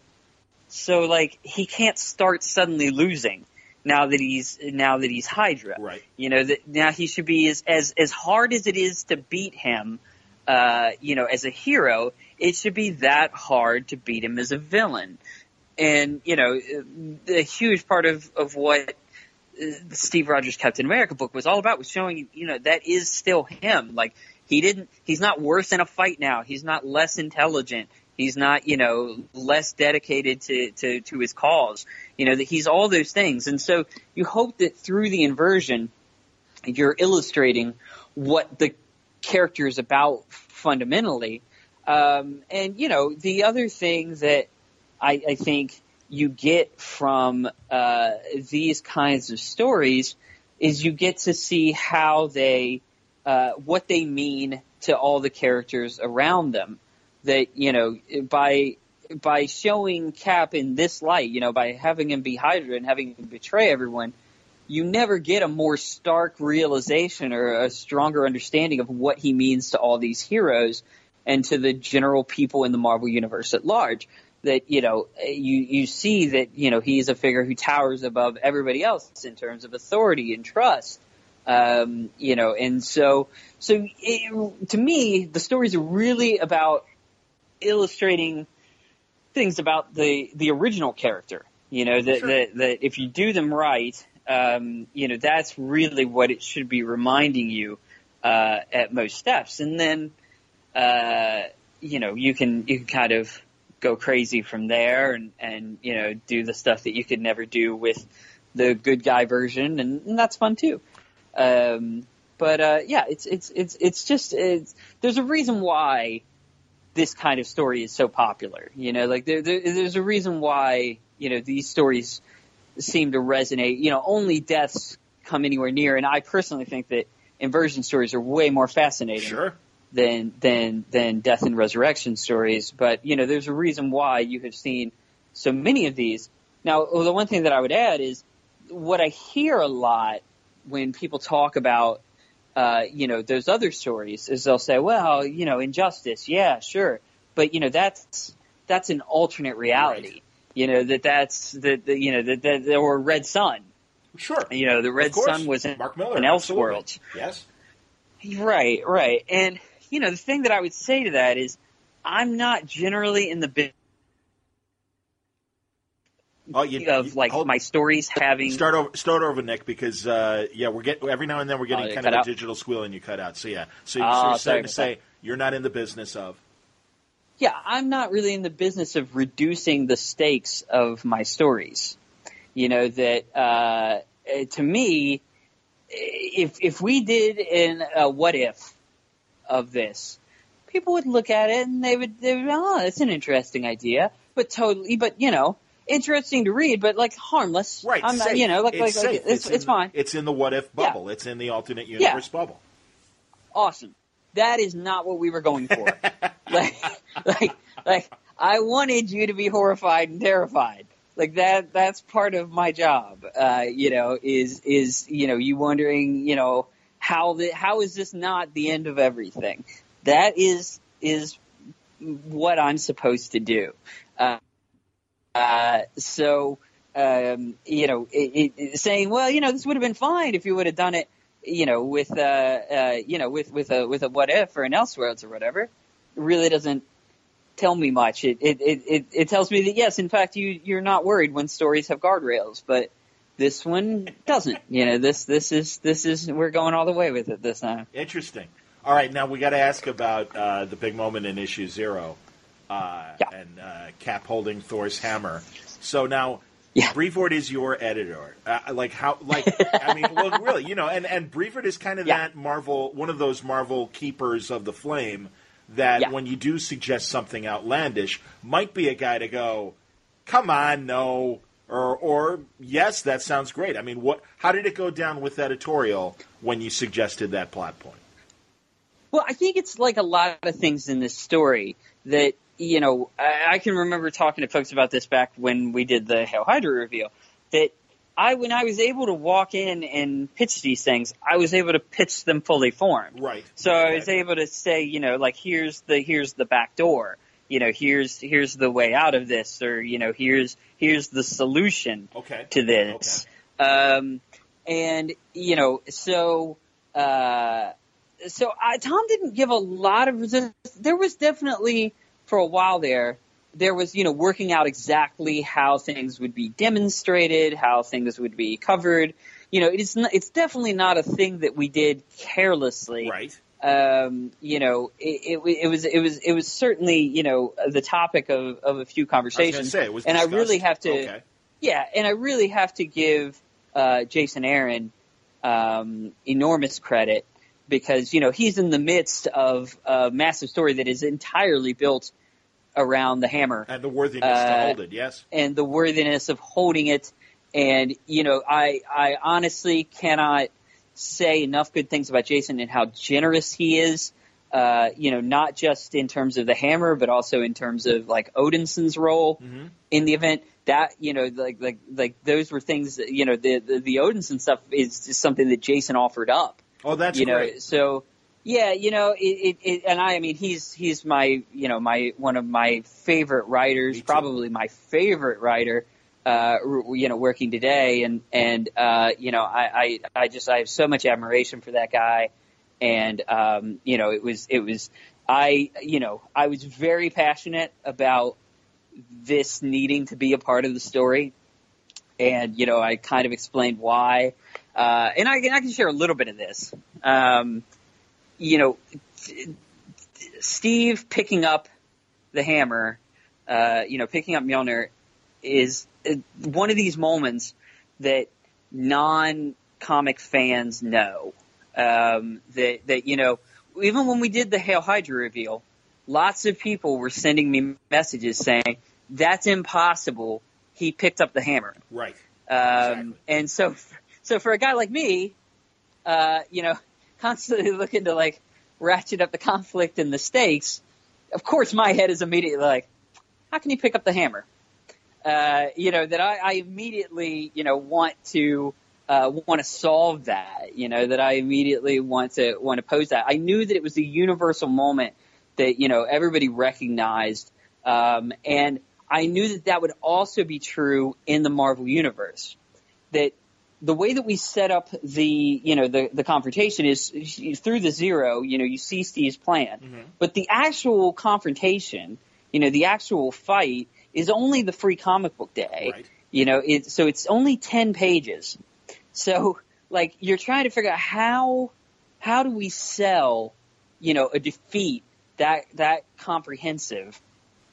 So like, he can't start suddenly losing now that he's, now that he's Hydra. Right. You know, that now he should be as, as, as hard as it is to beat him, uh, you know, as a hero, it should be that hard to beat him as a villain. And, you know, a huge part of, of what uh, the Steve Rogers Captain America book was all about was showing, you know, that is still him. Like, he didn't, he's not worse in a fight now. He's not less intelligent. He's not, you know, less dedicated to, to, to his cause. You know, that he's all those things. And so you hope that through the inversion, you're illustrating what the character is about fundamentally. Um, and, you know, the other thing that I, I think you get from uh, these kinds of stories is you get to see how they, uh, what they mean to all the characters around them. That you know, by by showing Cap in this light, you know, by having him be Hydra and having him betray everyone, you never get a more stark realization or a stronger understanding of what he means to all these heroes and to the general people in the Marvel universe at large. That you know, you you see that you know he's a figure who towers above everybody else in terms of authority and trust. Um, you know, and so so it, to me, the stories are really about illustrating things about the the original character. You know that Sure. that, that if you do them right, um, you know that's really what it should be reminding you uh, at most steps, and then uh, you know you can you can kind of go crazy from there, and and you know do the stuff that you could never do with the good guy version, and, and that's fun too. Um, but uh, yeah, it's it's it's it's just it's, there's a reason why this kind of story is so popular. You know, like there, there there's a reason why you know these stories seem to resonate. You know, only deaths come anywhere near, and I personally think that inversion stories are way more fascinating Sure. than than than death and resurrection stories. But you know, there's a reason why you have seen so many of these. Now, the one thing that I would add is what I hear a lot when people talk about uh, you know those other stories is they'll say, well, you know, injustice, yeah, sure, but you know that's that's an alternate reality. Right. You know that that's the, the you know that that or Red Son. Sure. You know, the Red Son was in, Mark Millar. absolutely. Elseworlds. Yes. Right, right. And, you know, the thing that I would say to that is I'm not generally in the business Oh, you, of you- like hold- my stories having Start over, start over, Nick, because uh, yeah, we're get every now and then we're getting Oh, kind of a out? digital squeal and you cut out. So yeah, so, you- Oh, so you're starting to say you're not in the business of. Yeah, I'm not really in the business of reducing the stakes of my stories. You know that uh, eh, to me, if if we did an a what if of this, people would look at it and they would they would oh that's an interesting idea, but totally, but you know. Interesting to read, but like harmless. Right, I'm, safe. you know, like, it's like, like safe. it's, it's fine. It's in the what if Yeah. bubble. It's in the alternate universe bubble. awesome. That is not what we were going for. like, like, like, I wanted you to be horrified and terrified. like that that's part of my job uh you know is is you know you wondering you know how the how is this not the end of everything that is is what i'm supposed to do uh, uh so um you know it, it, saying well you know this would have been fine if you would have done it you know with uh uh you know with with a with a what if or an elseworlds or whatever really doesn't tell me much. It, it, it, it, it tells me that yes, in fact, you, you're not worried when stories have guardrails, but this one doesn't. You know, this, this is, this is, we're going all the way with it this time. Interesting. All right. Now we got to ask about, uh, the big moment in issue zero, Yeah. and, uh, Cap holding Thor's hammer. So now, Yeah. Brevoort is your editor. Uh, like how? Like I mean, well, really, you know, and and Brevoort is kind of Yeah. that Marvel, one of those Marvel keepers of the flame. That Yeah. when you do suggest something outlandish, might be a guy to go, come on, no, or or yes, that sounds great. I mean, what? How did it go down with editorial when you suggested that plot point? Well, I think it's like a lot of things in this story that, you know, I, I can remember talking to folks about this back when we did the Hail Hydra reveal. That I, when I was able to walk in and pitch these things, I was able to pitch them fully formed. Right. So I was able to say, you know, like here's the here's the back door. You know, here's here's the way out of this, or you know, here's here's the solution Okay. to this. Um, and you know, so uh, so I, Tom didn't give a lot of resistance. There was definitely for a while there. There was, you know, working out exactly how things would be demonstrated, how things would be covered. You know, it's not, it's definitely not a thing that we did carelessly Right. um, you know, it, it, it was it was it was certainly you know the topic of, of a few I was conversations, say it was. and I really have to, Okay. yeah, and I really have to give uh, Jason Aaron um, enormous credit because you know he's in the midst of a massive story that is entirely built around the hammer And the worthiness to Uh, hold it. Yes. and the worthiness of holding it. And you know, I I honestly cannot say enough good things about Jason and how generous he is. Uh, you know, not just in terms of the hammer, but also in terms of like Odinson's role Mm-hmm. in the event. That you know, like like like those were things. That, you know, the, the the Odinson stuff is just something that Jason offered up Oh, that's you know, great. so yeah, you know, it, it, it, and I, I mean, he's he's my, you know, my one of my favorite writers, probably my favorite writer, uh, you know, working today, and and uh, you know, I, I I just I have so much admiration for that guy, and um, you know, it was it was I, you know, I was very passionate about this needing to be a part of the story, and you know, I kind of explained why. Uh, and I can, I can share a little bit of this. Um, you know, Steve picking up the hammer, uh, you know, picking up Mjolnir is uh, one of these moments that non-comic fans know. Um, that, that, you know, even when we did the Hail Hydra reveal, lots of people were sending me messages saying, that's impossible. He picked up the hammer. Right. Um, Exactly. And so, so for a guy like me, uh, you know, constantly looking to like ratchet up the conflict and the stakes, of course my head is immediately like, how can you pick up the hammer? Uh, you know, that I, I immediately, you know, want to, uh, want to solve that, you know, that I immediately want to, want to pose that. I knew that it was a universal moment that, you know, everybody recognized. Um, and I knew that that would also be true in the Marvel universe. That the way that we set up the, you know, the, the confrontation is through the zero, you know, you see Steve's plan. Mhm. But the actual confrontation, you know, the actual fight is only the free comic book day. Right. You know, it, so it's only 10 pages. So, like, you're trying to figure out how, how do we sell, you know, a defeat that, that comprehensive,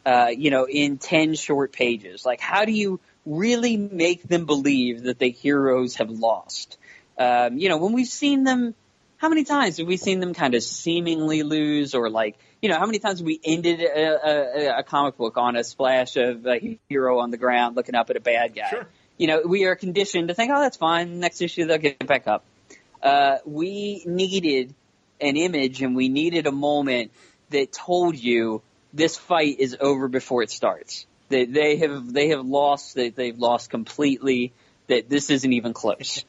uh, you know, in 10 short pages? Like, how do you really make them believe that the heroes have lost? Um, you know, when we've seen them, how many times have we seen them kind of seemingly lose or like, you know, how many times have we ended a, a, a comic book on a splash of a hero on the ground looking up at a bad guy? Sure. You know, we are conditioned to think, oh, that's fine. Next issue, they'll get back up. Uh, we needed an image and we needed a moment that told you this fight is over before it starts. They they have they have lost they they've lost completely. That this isn't even close.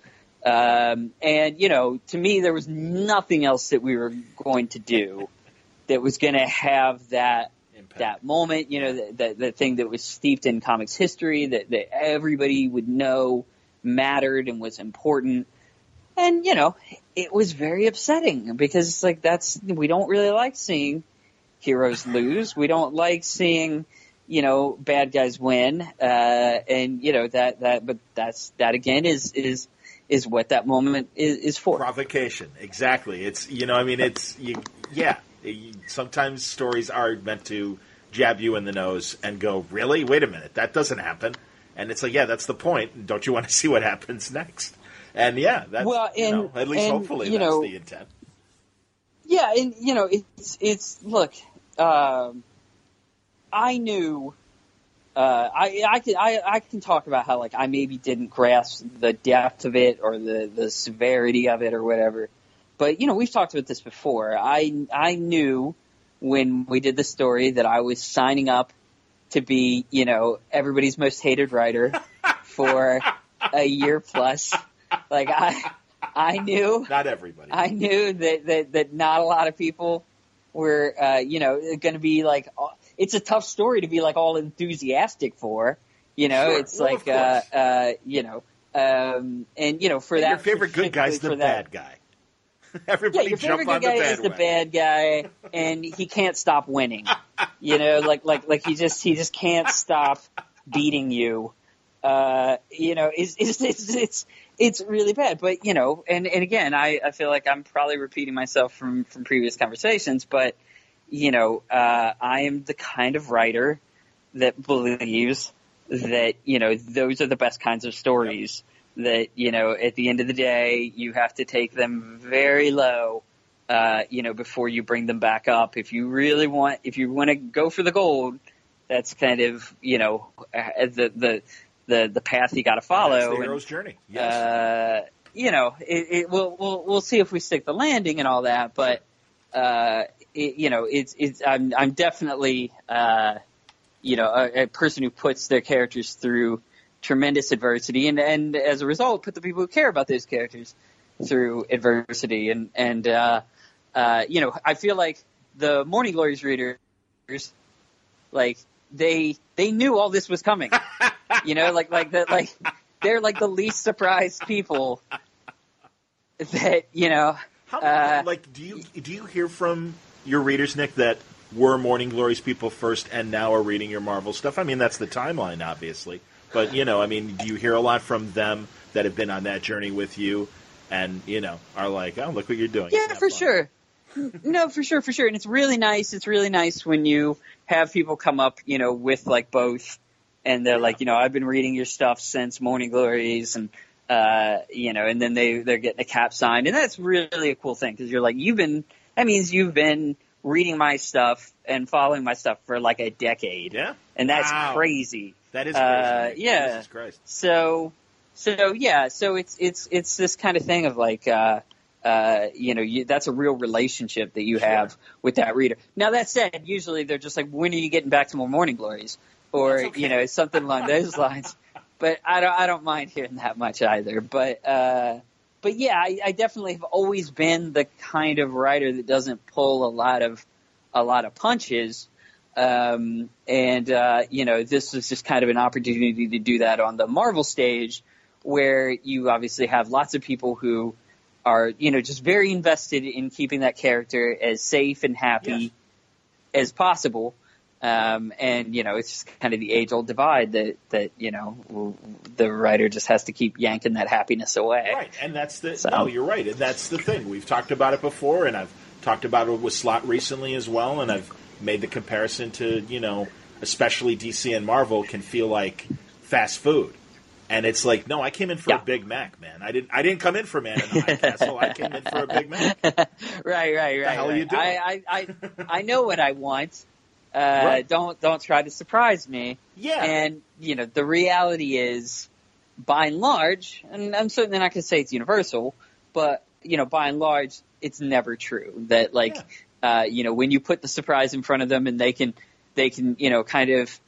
Um, and you know, to me, there was nothing else that we were going to do that was going to have that Impact. that moment. You know, that, that that thing that was steeped in comics history that that everybody would know mattered and was important. And you know, it was very upsetting because it's like that's we don't really like seeing heroes lose. We don't like seeing you know bad guys win. Uh, and you know that that but that's that again is is is what that moment is, is for. provocation. Exactly. It's you know i mean it's you, yeah. You, sometimes stories are meant to jab you in the nose and go really? Wait a minute. That doesn't happen. And it's like yeah that's the point. Don't you want to see what happens next? And yeah that's Well, you know, and- at least and, hopefully that's know- the intent. Yeah, and you know, it's it's look, um, I knew, uh, I I can I, I can talk about how like I maybe didn't grasp the depth of it or the the severity of it or whatever, but you know we've talked about this before. I I knew when we did the story that I was signing up to be you know everybody's most hated writer for a year plus. Like I I knew not everybody I knew that, that, that not a lot of people were, uh, you know, going to be like, it's a tough story to be like all enthusiastic for, you know, Sure. it's Well, like, uh, uh, you know, um, and you know, for And that, your favorite good guy's the that- bad guy Yeah, everybody your jump favorite on good the guy bad is the bad guy, and he can't stop winning. You know, like like like he just he just can't stop beating you. Uh, you know, it's it's it's it's, it's really bad. But you know, and and again, I I feel like I'm probably repeating myself from from previous conversations, but you know, uh, I am the kind of writer that believes that you know those are the best kinds of stories that you know at the end of the day you have to take them very low uh, you know before you bring them back up. If you really want if you want to go for the gold that's kind of you know uh, the the the, the path you got to That's follow the and, hero's journey. Yes. uh, you know, it, it, we'll, we'll we'll see if we stick the landing and all that, but uh, it, you know, it's it's I'm I'm definitely uh, you know a, a person who puts their characters through tremendous adversity, and and as a result, put the people who care about those characters through adversity, and and uh, uh, you know, I feel like the Morning Glories readers, like they they knew all this was coming, you know, like like that like they're like the least surprised people that you know How, Uh, like, do you do you hear from your readers, Nick, that were Morning Glories people first and now are reading your Marvel stuff? I mean, that's the timeline, obviously. But you know, I mean, do you hear a lot from them that have been on that journey with you, and you know, are like, oh, look what you're doing. yeah for fun? sure no for sure for sure and it's really nice it's really nice when you have people come up you know with like both and they're like you know i've been reading your stuff since morning glories and uh you know and then they they're getting a cap signed and that's really a cool thing because you're like you've been that means you've been reading my stuff and following my stuff for like a decade Yeah, and that's Wow. crazy that is crazy. Uh, yeah. Jesus Christ. so so yeah so it's it's it's this kind of thing of like uh uh you know you, that's a real relationship that you Sure. have with that reader now that said usually they're just like when are you getting back to more morning glories or okay. you know something along those lines but i don't i don't mind hearing that much either but uh but yeah I, I definitely have always been the kind of writer that doesn't pull a lot of a lot of punches um, and uh, you know this was just kind of an opportunity to do that on the Marvel stage, where you obviously have lots of people who are you know just very invested in keeping that character as safe and happy Yes. as possible. Um, and you know it's just kind of the age old divide that that you know the writer just has to keep yanking that happiness away. Right, and that's the So- no, you're right, and that's the thing. We've talked about it before, and I've talked about it with Stohl recently as well, and I've made the comparison to you know, especially DC and Marvel can feel like fast food, and it's like, no, I came in for Yeah. a Big Mac, man. I didn't, I didn't come in for Man in the High Castle. I came in for a Big Mac. right, right, right. hell are right. you doing? I, I, I, I know what I want. Uh, Right. Don't don't try to surprise me. Yeah, And you know the reality is, by and large, and I'm certainly not going to say it's universal, but you know by and large, it's never true that like uh, you know when you put the surprise in front of them and they can they can you know kind of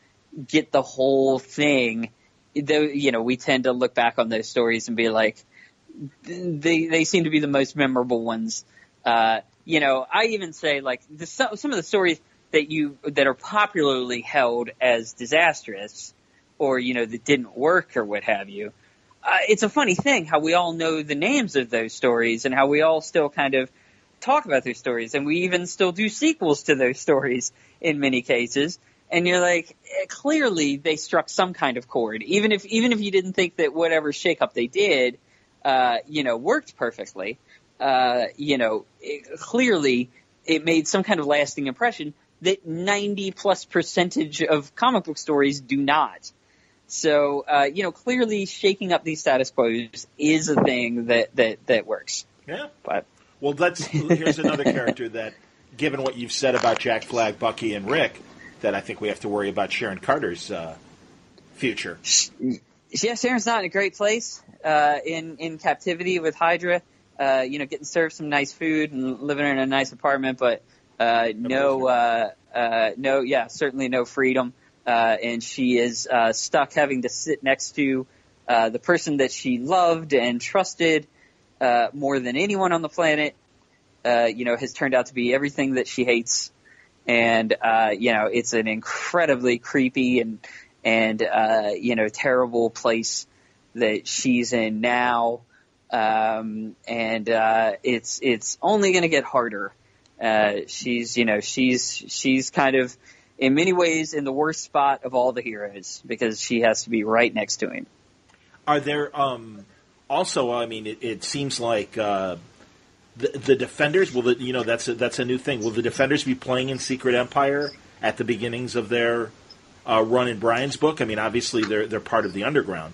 get the whole thing, though, you know, we tend to look back on those stories and be like, they they seem to be the most memorable ones. Uh, you know, I even say like the, some of the stories that you that are popularly held as disastrous, or you know that didn't work or what have you. Uh, it's a funny thing how we all know the names of those stories and how we all still kind of talk about those stories, and we even still do sequels to those stories in many cases. And you're like, eh, clearly they struck some kind of chord, even if even if you didn't think that whatever shakeup they did, uh, you know, worked perfectly. Uh, you know, it, clearly it made some kind of lasting impression that 90 plus percentage of comic book stories do not. So, uh, you know, clearly shaking up these status quos is a thing that, that, that works. Yeah. But well, let's here's another character that, given what you've said about Jack Flag, Bucky, and Rick, that I think we have to worry about Sharon Carter's uh, future. Yeah, Sharon's not in a great place uh, in in captivity with Hydra. Uh, you know, getting served some nice food and living in a nice apartment, but no, uh, uh, no, yeah, certainly no freedom. Uh, and she is uh, stuck having to sit next to uh, the person that she loved and trusted uh, more than anyone on the planet. Uh, you know, has turned out to be everything that she hates, and uh, you know, it's an incredibly creepy and and uh, you know terrible place that she's in now, um, and uh, it's it's only going to get harder. Uh, she's you know she's she's kind of in many ways in the worst spot of all the heroes because she has to be right next to him. Are there um, also? I mean, it, it seems like uh, the, the defenders. Will the, you know that's a, that's a new thing. Will the defenders be playing in Secret Empire at the beginnings of their uh, run in Brian's book? I mean, obviously they're they're part of the underground,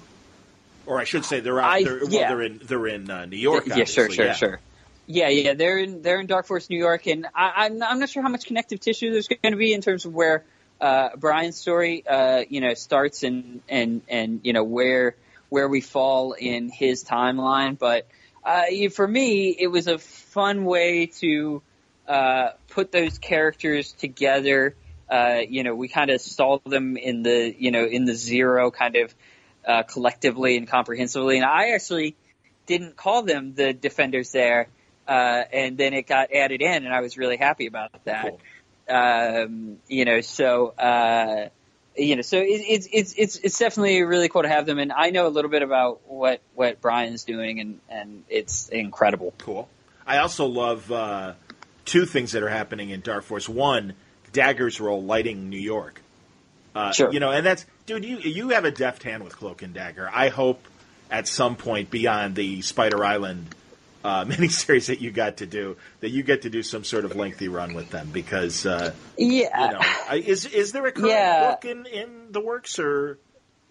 or I should say they're out. I- they're, well, yeah. they're in they're in uh, New York. yeah, sure, sure, yeah. sure. Yeah, yeah, they're in they're in Dark Force, New York, and I, I'm I'm not sure how much connective tissue there's going to be in terms of where uh, Brian's story, uh, you know, starts and and and you know where where we fall in his timeline. But uh, for me, it was a fun way to uh, put those characters together. Uh, you know, we kind of saw them in the you know in the zero kind of uh, collectively and comprehensively, and I actually didn't call them the defenders there, uh, and then it got added in, and I was really happy about that. Cool. Um, you know, so uh, you know, so it, it's it's it's it's definitely really cool to have them, and I know a little bit about what what Brian's doing, and and it's incredible. Cool. I also love uh, two things that are happening in Dark Force. One, Dagger's role lighting New York. Uh, Sure. You know, and that's dude. You you have a deft hand with Cloak and Dagger. I hope at some point beyond the Spider Island uh, miniseries that you got to do that you get to do some sort of lengthy run with them because uh, Yeah, you know is is there a current Yeah. book in in the works or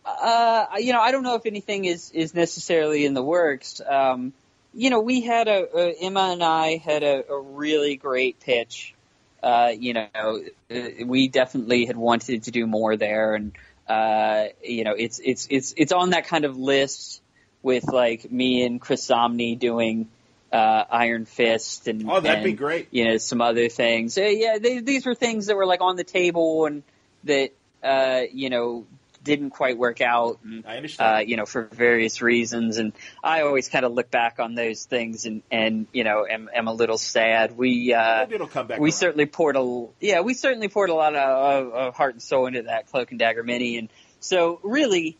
Uh, you know, I don't know if anything is is necessarily in the works. Um, you know, we had a, uh Emma and I had a, a really great pitch. Uh, you know, uh, we definitely had wanted to do more there, and uh, you know, it's it's it's it's on that kind of list with like me and Chris Samnee doing uh, Iron Fist and oh that'd be great you know, some other things. Uh, yeah, they, these were things that were like on the table and that, uh, you know, didn't quite work out. And, I understand uh, you know, for various reasons. And I always kind of look back on those things and, and, you know, am, am a little sad. We, uh, maybe it'll come back we around. certainly poured a, yeah, we certainly poured a lot of, of, of heart and soul into that Cloak and Dagger mini. And so really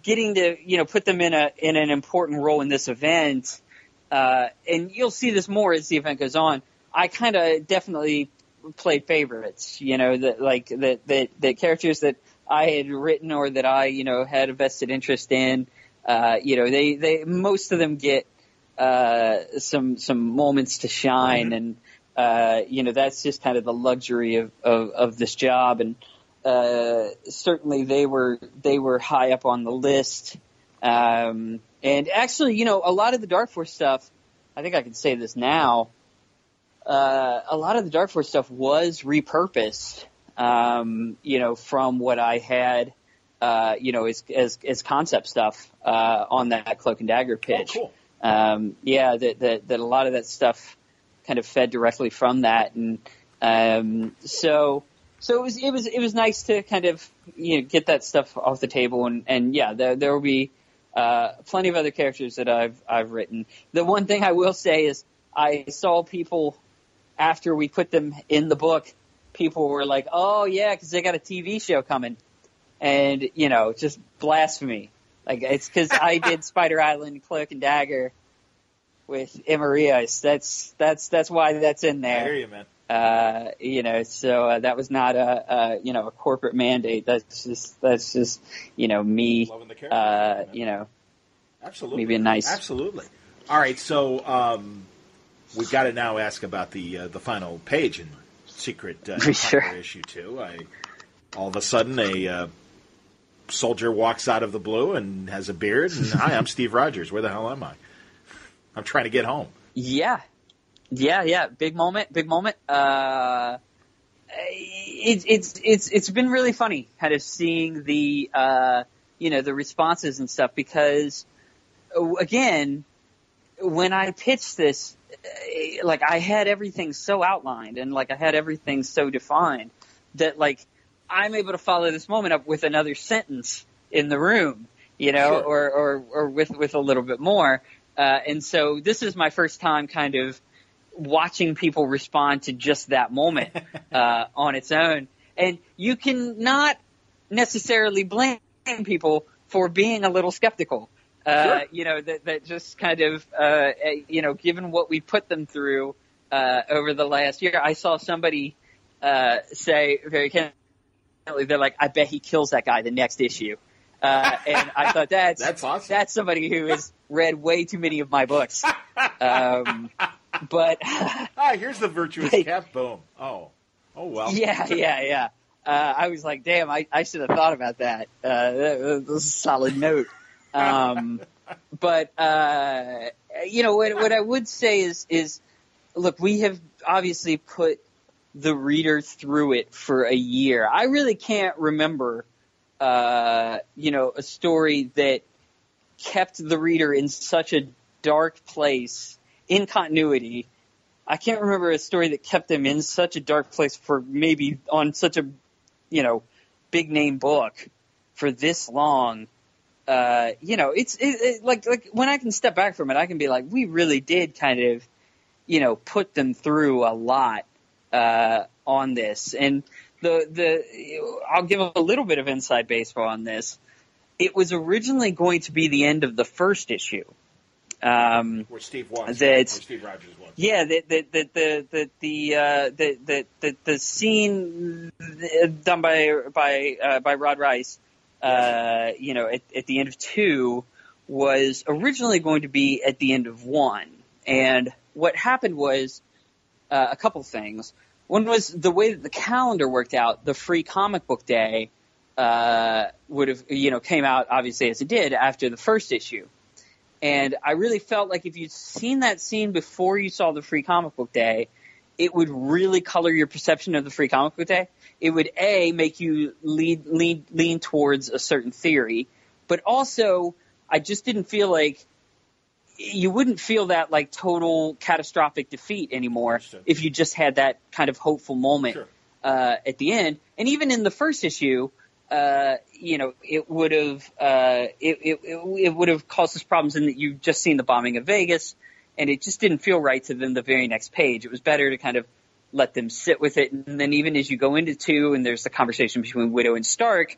getting to, you know, put them in a, in an important role in this event, uh, and you'll see this more as the event goes on. I kind of definitely played favorites, you know, that like that, that, that characters that I had written or that I, you know, had a vested interest in, uh, you know, they, they, most of them get, uh, some, some moments to shine Mhm. and, uh, you know, that's just kind of the luxury of, of, of this job. And, uh, certainly they were, they were high up on the list. Um, and actually, you know, a lot of the Dark Force stuff, I think I can say this now, uh, a lot of the Dark Force stuff was repurposed, um, you know, from what I had, uh, you know, as, as, as concept stuff, uh, on that Cloak and Dagger pitch. oh, cool Um, yeah, that, that, that a lot of that stuff kind of fed directly from that. And, um, so, so it was it was it was nice to kind of you know get that stuff off the table and and yeah there there will be uh, plenty of other characters that I've I've written. The one thing I will say is I saw people after we put them in the book, people were like, "Oh yeah, because they got a TV show coming," and you know, just blasphemy. Like it's because I did Spider Island, Cloak and Dagger with Emma That's that's that's why that's in there. I hear you, man. Uh, you know, so uh, that was not a, a you know a corporate mandate. That's just that's just you know me. Uh, you know, absolutely, maybe a nice, absolutely. All right, so um, we've got to now ask about the uh, the final page in Secret uh, sure. issue two. I all of a sudden a uh, soldier walks out of the blue and has a beard. And hi, I'm Steve Rogers. Where the hell am I? I'm trying to get home. Yeah, yeah, yeah. Big moment, big moment. Uh, it, it's it's it's been really funny, kind of seeing the uh, you know the responses and stuff because again, when I pitched this, uh, like I had everything so outlined and like I had everything so defined that like I'm able to follow this moment up with another sentence in the room, you know, sure. or, or or with with a little bit more. Uh, and so this is my first time kind of watching people respond to just that moment uh, on its own. And you can not necessarily blame people for being a little skeptical. Uh, sure. You know that that just kind of uh, you know, given what we put them through uh, over the last year, I saw somebody uh, say very candidly, they're like, "I bet he kills that guy the next issue." Uh, and I thought that's that's awesome. That's somebody who has read way too many of my books. Um, but ah, here's the virtuous like, cap. Boom. Oh, oh well. Yeah, yeah, yeah. Uh, I was like, damn, I, I should have thought about that. Uh, that, was a solid note. Um, but uh, you know what? What I would say is is look, we have obviously put the reader through it for a year. I really can't remember, uh, you know, a story that kept the reader in such a dark place in continuity. I can't remember a story that kept them in such a dark place for maybe on such a, you know, big name book for this long. Uh, you know, it's it, it, like like when I can step back from it, I can be like, we really did kind of, you know, put them through a lot uh, on this, and the the I'll give a little bit of inside baseball on this. It was originally going to be the end of the first issue. Um, where Steve was, that, where Steve Rogers was. Yeah, the the the the the the, uh, the, the, the, the scene done by by uh, by Rod Reis, uh, you know, at, at the end of two was originally going to be at the end of one, and what happened was uh, a couple things. One was the way that the calendar worked out. The free comic book day uh, would have, you know, came out obviously as it did after the first issue. And I really felt like if you'd seen that scene before you saw the free comic book day, it would really color your perception of the free comic book day. It would a make you lead, lean lean towards a certain theory, but also I just didn't feel like you wouldn't feel that like total catastrophic defeat anymore Understood. if you just had that kind of hopeful moment Sure. uh, at the end. And even in the first issue, uh, you know, it would have uh, it, it, it would have caused us problems in that you've just seen the bombing of Vegas, and it just didn't feel right to them the very next page. It was better to kind of let them sit with it, and then even as you go into two, and there's the conversation between Widow and Stark,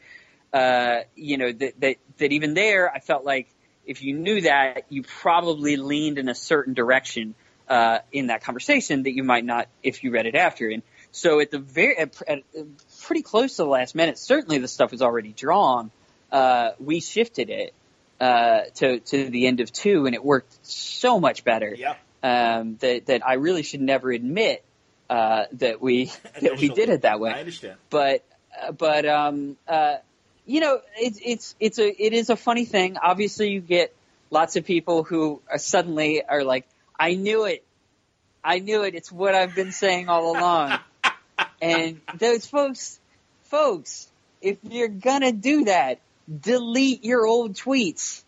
uh, you know, that, that that even there, I felt like if you knew that, you probably leaned in a certain direction uh, in that conversation that you might not if you read it after. And so at the very, at, at pretty close to the last minute, certainly the stuff was already drawn. Uh, we shifted it uh, to to the end of two, and it worked so much better. Yeah. Um, that that I really should never admit uh, that we that we did it that way. I understand. But uh, but um, uh, you know, it's it's it's a it is a funny thing. Obviously, you get lots of people who are suddenly are like, "I knew it, I knew it. It's what I've been saying all along." and those folks, folks, if you're gonna do that, delete your old tweets.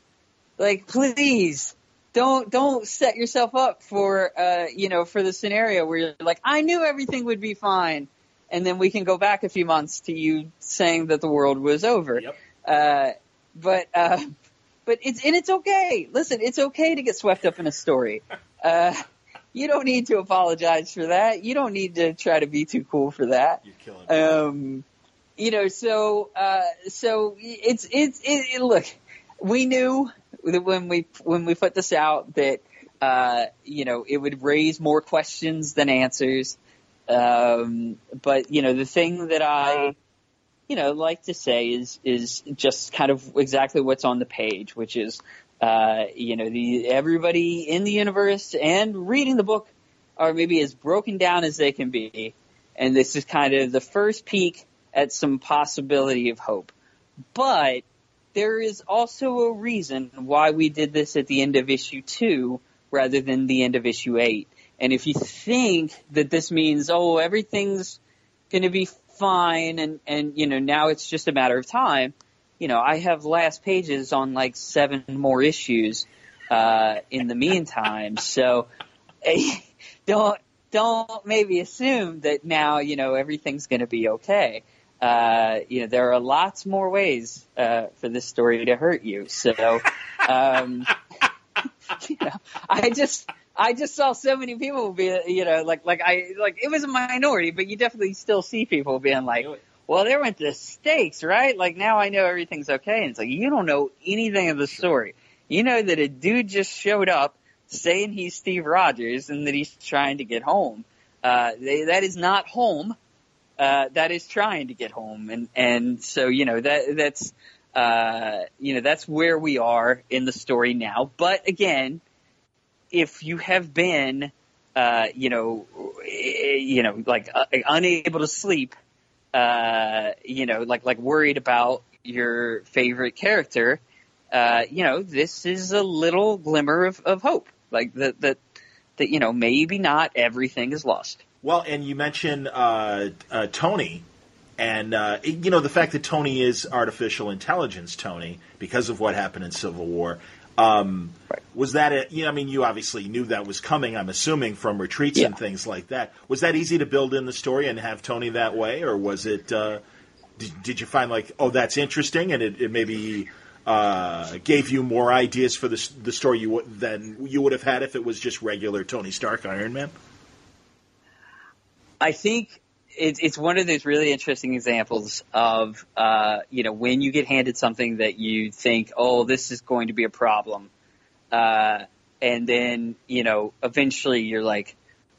Like, please. Don't don't set yourself up for uh you know for the scenario where you're like I knew everything would be fine and then we can go back a few months to you saying that the world was over. Yep. Uh, but uh, but it's and it's okay. Listen, it's okay to get swept up in a story. Uh, you don't need to apologize for that. You don't need to try to be too cool for that. You're killing me. Um, you know, so uh, so it's it's it, it, look. We knew that when we when we put this out that uh, you know it would raise more questions than answers. Um, but you know the thing that I you know like to say is is just kind of exactly what's on the page, which is uh, you know the everybody in the universe and reading the book are maybe as broken down as they can be, and this is kind of the first peek at some possibility of hope. But there is also a reason why we did this at the end of issue two rather than the end of issue eight. And if you think that this means, oh, everything's going to be fine and, and, you know, now it's just a matter of time, you know, I have last pages on like seven more issues, uh, in the meantime. So don't, don't maybe assume that now, you know, everything's going to be okay. Uh, you know, there are lots more ways, uh, for this story to hurt you. So, um, you know, I just, I just saw so many people be, you know, like, like I, like it was a minority, but you definitely still see people being like, well, they went to stakes, right? Like now I know everything's okay. And it's like, you don't know anything of the story. You know that a dude just showed up saying he's Steve Rogers and that he's trying to get home. Uh, they, that is not home. Uh, that is trying to get home. And, and so, you know, that, that's, uh, you know, that's where we are in the story now. But again, if you have been, uh, you know, you know, like uh, unable to sleep, uh, you know, like like worried about your favorite character, uh, you know, this is a little glimmer of, of hope, like that that that you know maybe not everything is lost. Well, and you mentioned uh, uh, Tony, and uh, you know the fact that Tony is artificial intelligence, Tony, because of what happened in Civil War. Um, Right. Was that a, you know, I mean, you obviously knew that was coming. I'm assuming from retreats and things like that. Was that easy to build in the story and have Tony that way, or was it? Uh, did, did you find like, oh, that's interesting, and it, it maybe uh, gave you more ideas for the the story you would, than you would have had if it was just regular Tony Stark Iron Man? I think it's it's one of those really interesting examples of uh, you know when you get handed something that you think, oh, this is going to be a problem, uh, and then you know eventually you're like,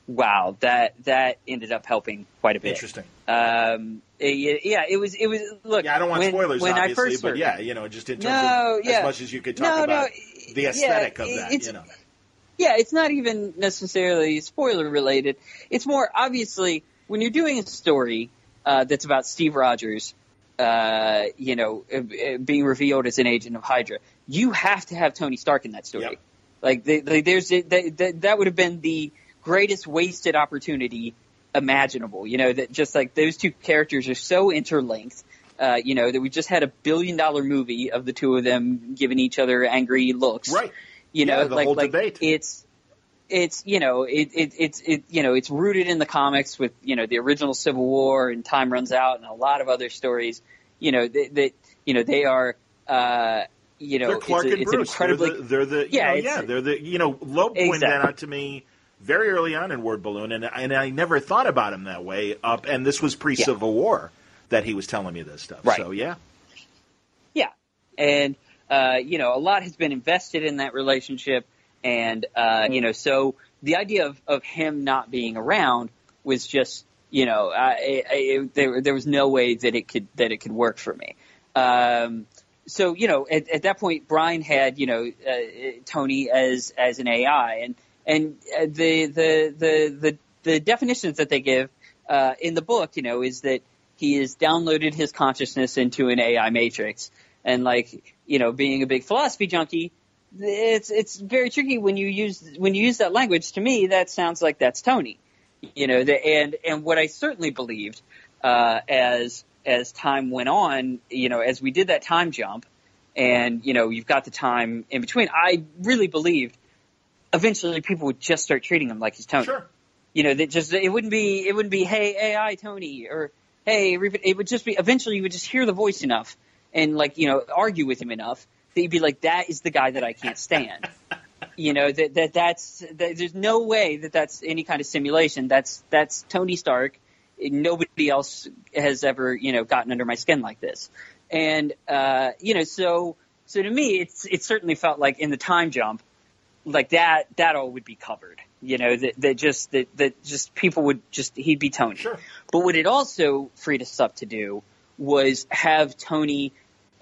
wow, that that ended up helping quite a bit. Interesting. Um, it- yeah, it was it was look. Yeah, I don't want when, spoilers, when obviously, I first but yeah, you know, just in terms No, of yeah. as much as you could talk No, about no, the yeah, aesthetic of that, you know. yeah, it's not even necessarily spoiler related. It's more obviously when you're doing a story uh, that's about Steve Rogers, uh, you know, uh, uh, being revealed as an agent of Hydra, you have to have Tony Stark in that story. Yep. Like, they, they, there's that, that, that would have been the greatest wasted opportunity imaginable. You know, that just like those two characters are so interlinked. Uh, you know that we just had a billion dollar movie of the two of them giving each other angry looks Right. you know, Yeah, the like whole like debate. it's it's you know it, it it's it you know it's rooted in the comics with you know the original Civil War and Time Runs Out and a lot of other stories. You know that that you know they are uh you know They're Clark it's, a- and it's Bruce. incredibly they're the, they're the you Yeah, know, yeah, they're the you know, Loeb pointed that out to me very early on in Word Balloon, and and I never thought about him that way. Up, and this was pre Civil War that he was telling me this stuff. Right. So yeah, Yeah, and uh, you know, a lot has been invested in that relationship, and uh, you know, so the idea of of him not being around was just, you know, I, I, I, there there was no way that it could that it could work for me. Um, so you know, at, at that point, Brian had you know uh, Tony as as an AI, and and uh, the the the the the definitions that they give uh, in the book, you know, is that he has downloaded his consciousness into an AI matrix, and like you know, being a big philosophy junkie, it's it's very tricky when you use when you use that language. To me, that sounds like that's Tony, you know, the, and and what I certainly believed uh, as as time went on, you know, as we did that time jump, and you know, you've got the time in between. I really believed eventually people would just start treating him like he's Tony. sure. You know, that just it wouldn't be it wouldn't be hey AI Tony or hey it would just be eventually you would just hear the voice enough and like you know argue with him enough that you'd be like that is the guy that I can't stand. you know that that that's that, there's no way that that's any kind of simulation. That's that's Tony Stark. Nobody else has ever you know gotten under my skin like this, and uh, you know so so to me it's it certainly felt like in the time jump like that that all would be covered. You know that that just that that just people would just he'd be Tony. Sure. But what it also freed us up to do was have Tony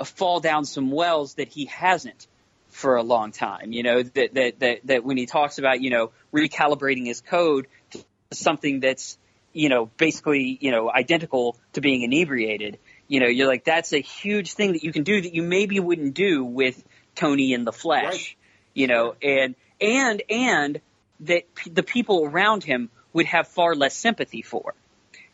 fall down some wells that he hasn't for a long time. You know, that, that, that, that when he talks about, you know, recalibrating his code to something that's, you know, basically, you know, identical to being inebriated, you know, you're like, that's a huge thing that you can do that you maybe wouldn't do with Tony in the flesh, right. you know, and, and, and that p- the people around him would have far less sympathy for.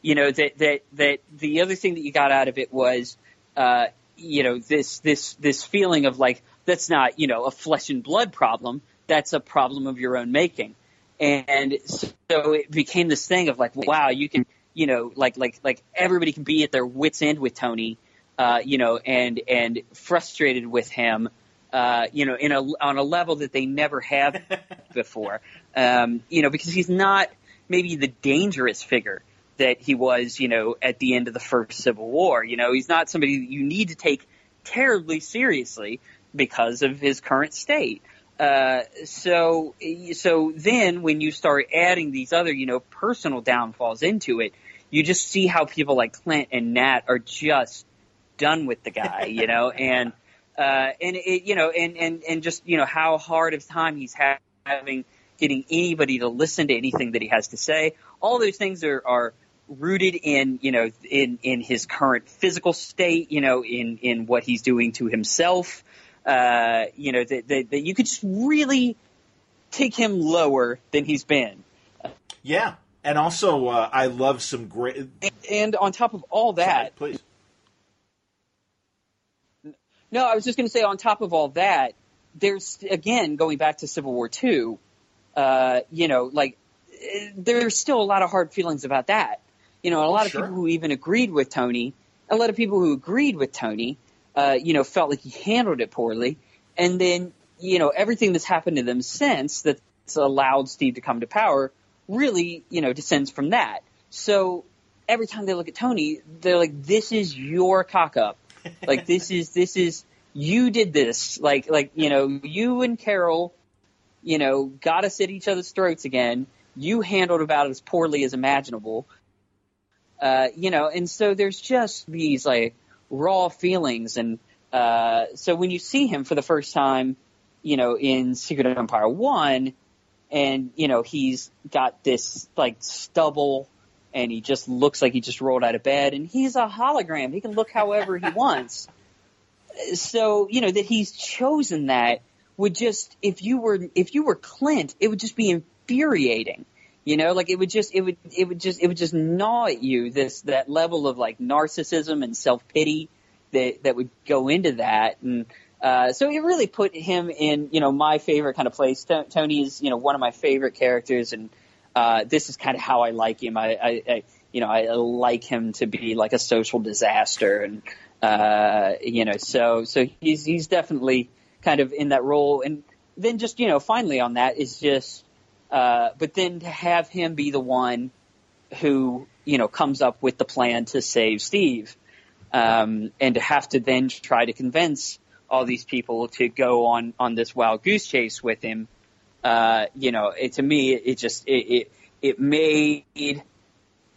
You know, that, that, that the other thing that you got out of it was, uh, you know, this, this, this feeling of like, that's not, you know, a flesh and blood problem. That's a problem of your own making. And so it became this thing of like, wow, you can, you know, like, like, like everybody can be at their wits end with Tony, uh, you know, and, and frustrated with him, uh, you know, in a, on a level that they never have before. Um, you know, because he's not maybe the dangerous figure that he was, you know, at the end of the first Civil War. You know, he's not somebody that you need to take terribly seriously because of his current state. Uh, so, so then when you start adding these other, you know, personal downfalls into it, you just see how people like Clint and Nat are just done with the guy, you know, and, uh, and it, you know, and, and, and just, you know, how hard of time he's having getting anybody to listen to anything that he has to say. All those things are, are rooted in, you know, in, in his current physical state, you know, in, in what he's doing to himself uh, you know, that, that, that you could just really take him lower than he's been. Yeah, and also uh, I love some great. And, and on top of all that, Sorry, please. No, I was just going to say on top of all that, there's again going back to Civil War Two. Uh, you know, like there's still a lot of hard feelings about that. You know, a lot Oh, sure. of people who even agreed with Tony, a lot of people who agreed with Tony, uh, you know, felt like he handled it poorly. And then, you know, everything that's happened to them since that's allowed Steve to come to power really, you know, descends from that. So every time they look at Tony, they're like, this is your cock up. Like this is, this is, you did this. Like, like, you know, you and Carol, you know, got us at each other's throats again. You handled about as poorly as imaginable. Uh, you know, and so there's just these like raw feelings. And, uh, so when you see him for the first time, you know, in Secret Empire 1, and, you know, he's got this like stubble and he just looks like he just rolled out of bed and he's a hologram. He can look however he wants. So, you know, that he's chosen that would just, if you were, if you were Clint, it would just be infuriating. You know, like it would just, it would, it would just, it would just gnaw at you this, that level of like narcissism and self-pity that, that would go into that. And, uh, so it really put him in, you know, my favorite kind of place. To- Tony is, you know, one of my favorite characters and, uh, this is kind of how I like him. I, I, I, you know, I like him to be like a social disaster and, uh, you know, so, so he's, he's definitely kind of in that role. And then just, you know, finally on that is just, uh, but then to have him be the one who, you know, comes up with the plan to save Steve, um, and to have to then try to convince all these people to go on, on this wild goose chase with him, uh, you know, it, to me, it, just, it, it, it made,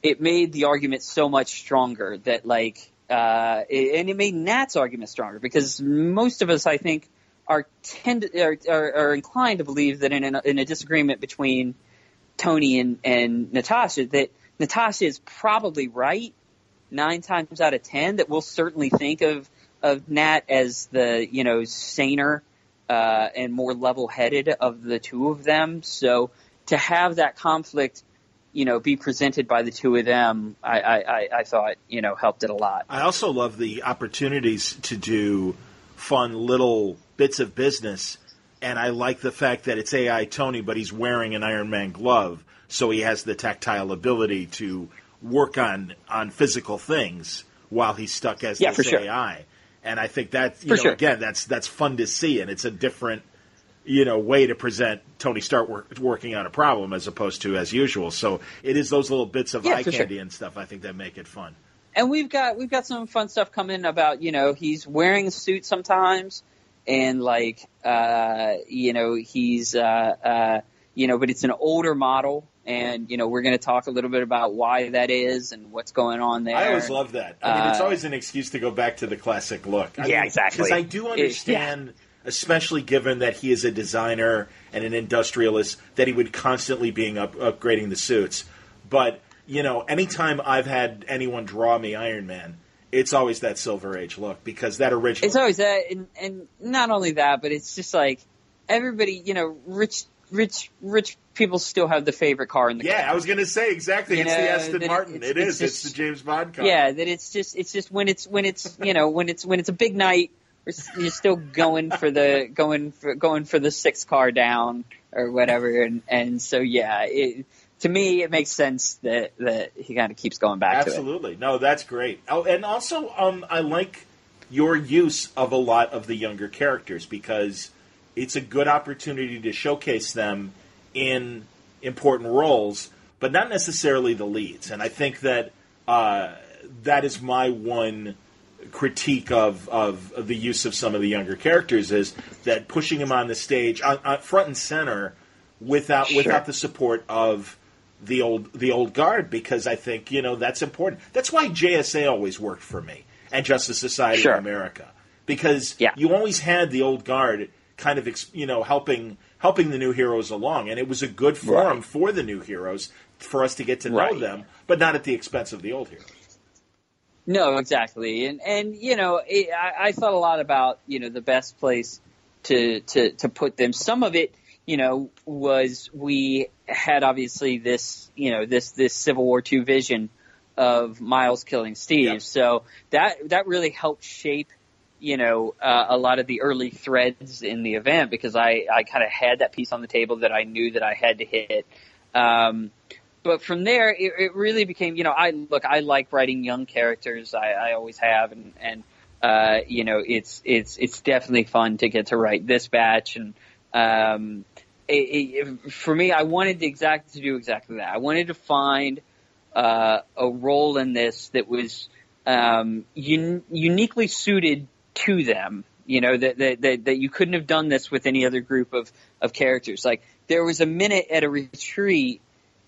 it made the argument so much stronger that like, uh, it, and it made Nat's argument stronger because most of us, I think, are tend are, are, are inclined to believe that in a, in a disagreement between Tony and, and Natasha, that Natasha is probably right nine times out of ten. That we'll certainly think of of Nat as the you know saner uh, and more level headed of the two of them. So to have that conflict, you know, be presented by the two of them, I, I, I, thought you know helped it a lot. I also love the opportunities to do fun little bits of business, and I like the fact that it's AI Tony, but he's wearing an Iron Man glove. so he has the tactile ability to work on on physical things while he's stuck as Yeah, this for sure. AI. And I think that you For know sure. again that's that's fun to see, and it's a different you know way to present Tony Stark work, working on a problem as opposed to as usual. So it is those little bits of Yeah, eye for sure. candy and stuff I think that make it fun. and we've got we've got some fun stuff coming about you know he's wearing a suit sometimes and like uh you know he's uh uh you know but it's an older model and you know we're going to talk a little bit about why that is and what's going on there I always love that. I mean, it's Uh, always an excuse to go back to the classic look. I Yeah, mean, exactly. Because I do It- understand, especially given that he is a designer and an industrialist, that he would constantly being up, upgrading the suits. But you know, anytime I've had anyone draw me Iron Man, it's always that Silver Age look because that original. it's always that and, and not only that but it's just like everybody you know rich rich rich people still have the favorite car in the yeah, I was going to say exactly. You it's the Aston Martin. it's- It it's is. It's, just- the James Bond car. Yeah, that it's just it's just when it's when it's you know when it's when it's a big night, you're still going for the going for going for the sixth car down or whatever, and and so yeah, it, to me it makes sense that that he kind of keeps going back to. Absolutely. No, that's great. Oh, and also, um, I like your use of a lot of the younger characters because it's a good opportunity to showcase them in important roles, but not necessarily the leads. And I think that uh, that is my one critique of, of of the use of some of the younger characters is that pushing them on the stage, on, on front and center, without Sure. without the support of the old the old guard because I think you know that's important. That's why JSA always worked for me and Justice Society Sure. of America because Yeah. you always had the old guard kind of you know helping helping the new heroes along, and it was a good forum Right. for the new heroes for us to get to know Right. them, but not at the expense of the old heroes. No, exactly, and and you know, it, I, I thought a lot about you know the best place to to to put them. Some of it, you know, was we had obviously this you know this this Civil War two vision of Miles killing Steve, Yep. so that that really helped shape you know uh, a lot of the early threads in the event because I I kind of had that piece on the table that I knew that I had to hit. Um, but from there, it, it really became, you know, I look, I like writing young characters. I, I always have, and and uh, you know, it's it's it's definitely fun to get to write this batch. And um, it, it, for me, I wanted to exact to do exactly that. I wanted to find uh, a role in this that was um, un- uniquely suited to them. You know that, that that that you couldn't have done this with any other group of of characters. Like there was a minute at a retreat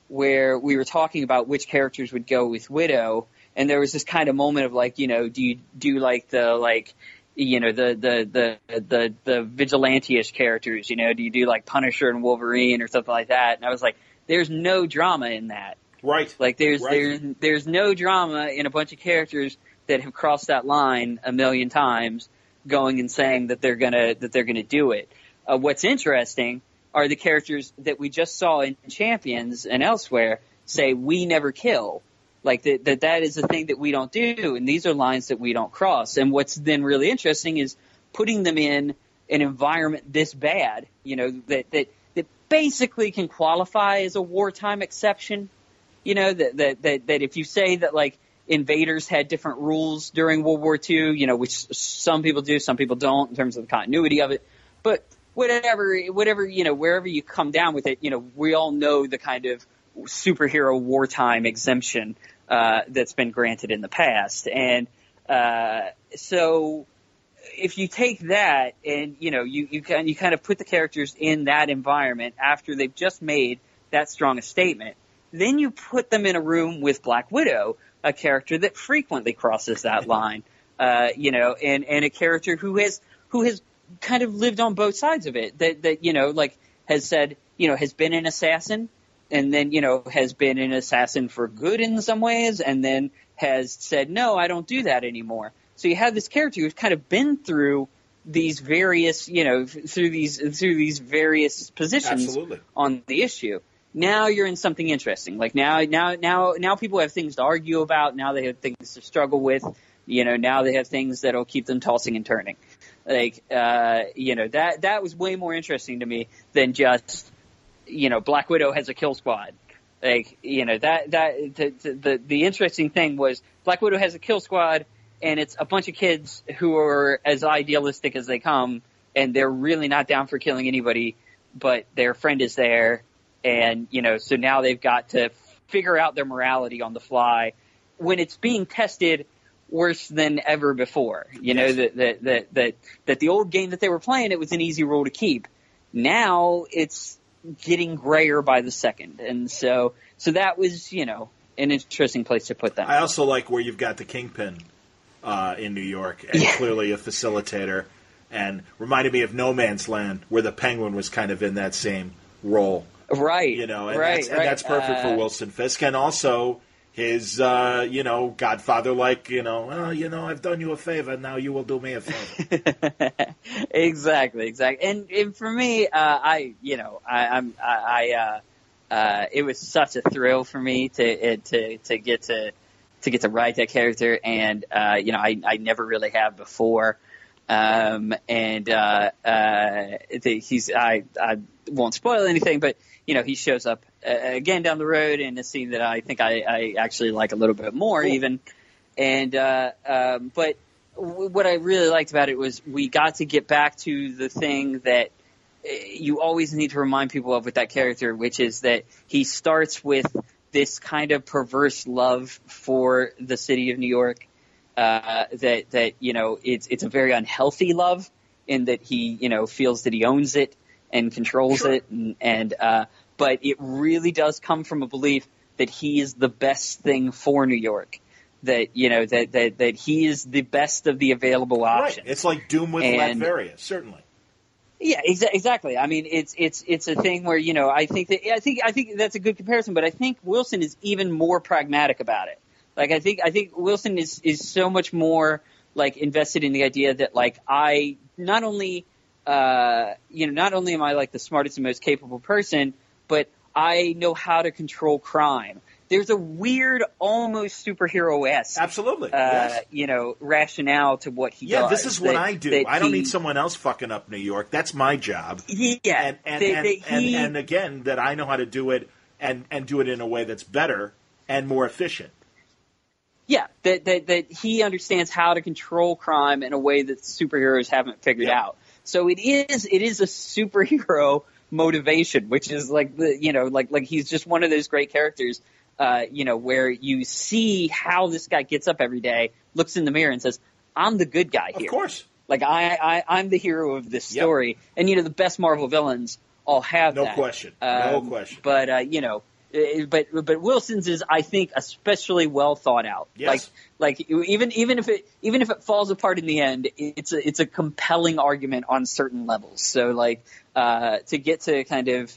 where we were talking about which characters would go with Widow, and there was this kind of moment of like, you know, do you do like the like, you know, the the the the the vigilante-ish characters, you know, do you do like Punisher and Wolverine or something like that? And I was like, there's no drama in that. Right. Like there's Right. there's there's no drama in a bunch of characters that have crossed that line a million times, going and saying that they're gonna that they're gonna do it. Uh, what's interesting are the characters that we just saw in Champions and elsewhere say we never kill. Like that, that that is a thing that we don't do, and these are lines that we don't cross. And what's then really interesting is putting them in an environment this bad, you know, that that that basically can qualify as a wartime exception. You know, that that that, that if you say that like invaders had different rules during World War II, you know, which some people do, some people don't in terms of the continuity of it. But whatever, whatever, you know, wherever you come down with it, you know, we all know the kind of superhero wartime exemption uh, that's been granted in the past, and uh, so if you take that and you know you you kind you kind of put the characters in that environment after they've just made that strong a statement, then you put them in a room with Black Widow, a character that frequently crosses that line, uh, you know, and and a character who has who has kind of lived on both sides of it. That that you know like has said you know has been an assassin and then you know has been an assassin for good in some ways and then has said no I don't do that anymore. So you have this character who's kind of been through these various you know through these through these various positions Absolutely. on the issue. Now you're in something interesting. Like now, now, now, now people have things to argue about. Now they have things to struggle with. You know, now they have things that'll keep them tossing and turning. Like, uh, you know, that, that was way more interesting to me than just, you know, Black Widow has a kill squad. Like you know that that the the, the interesting thing was Black Widow has a kill squad, and it's a bunch of kids who are as idealistic as they come, and they're really not down for killing anybody, but their friend is there, and you know so now they've got to figure out their morality on the fly when it's being tested worse than ever before. You know that that that that that the old game that they were playing it was an easy rule to keep. Now it's getting grayer by the second, and so so that was you know an interesting place to put that. I also like where you've got the kingpin uh, in New York, and Yeah. clearly a facilitator, and reminded me of No Man's Land, where the Penguin was kind of in that same role. right, You know, and, right, that's, and right. that's perfect for Uh, Wilson Fisk, and also his, uh, you know, Godfather like, you know, well, you know, I've done you a favor, now you will do me a favor. exactly, exactly. And, and for me, uh, I, you know, I, I'm, I, I uh, uh, it was such a thrill for me to, it, to, to get to, to get to write that character. And, uh, you know, I, I never really have before. Um, and, uh, uh, the, he's, I, I won't spoil anything, but, you know, he shows up uh, again down the road in a scene that I think I, I actually like a little bit more Cool. even. And, uh, um, but, w- what I really liked about it was we got to get back to the thing that uh, you always need to remind people of with that character, which is that he starts with this kind of perverse love for the city of New York. Uh, that that you know it's it's a very unhealthy love in that he you know feels that he owns it and controls Sure. it and, and uh, but it really does come from a belief that he is the best thing for New York that you know that that that he is the best of the available options. right. It's like Doom with And- Latveria, certainly. Yeah, exa- exactly. I mean, it's it's it's a thing where you know I think that I think I think that's a good comparison, but I think Wilson is even more pragmatic about it. Like I think I think Wilson is is so much more like invested in the idea that like I not only uh you know not only am I like the smartest and most capable person, but I know how to control crime. There's a weird, almost superhero esque, Absolutely. uh, yes. you know, rationale to what he Yeah, does. Yeah, this is what I do. I don't he- need someone else fucking up New York. That's my job. Yeah, and and, that- and, that and, and again that I know how to do it and and do it in a way that's better and more efficient. Yeah, that, that that he understands how to control crime in a way that superheroes haven't figured Yeah. out. So it is it is a superhero motivation, which is like the you know like like he's just one of those great characters, uh, you know, where you see how this guy gets up every day, looks in the mirror, and says, "I'm the good guy here." Of course, Like I, I I'm the hero of this Yep. story, and you know the best Marvel villains all have no that. question, no Um, question. But uh, you know, but but Wilson's is I think especially well thought out. Yes. Like like even even if it even if it falls apart in the end, it's a it's a compelling argument on certain levels. So like uh, to get to kind of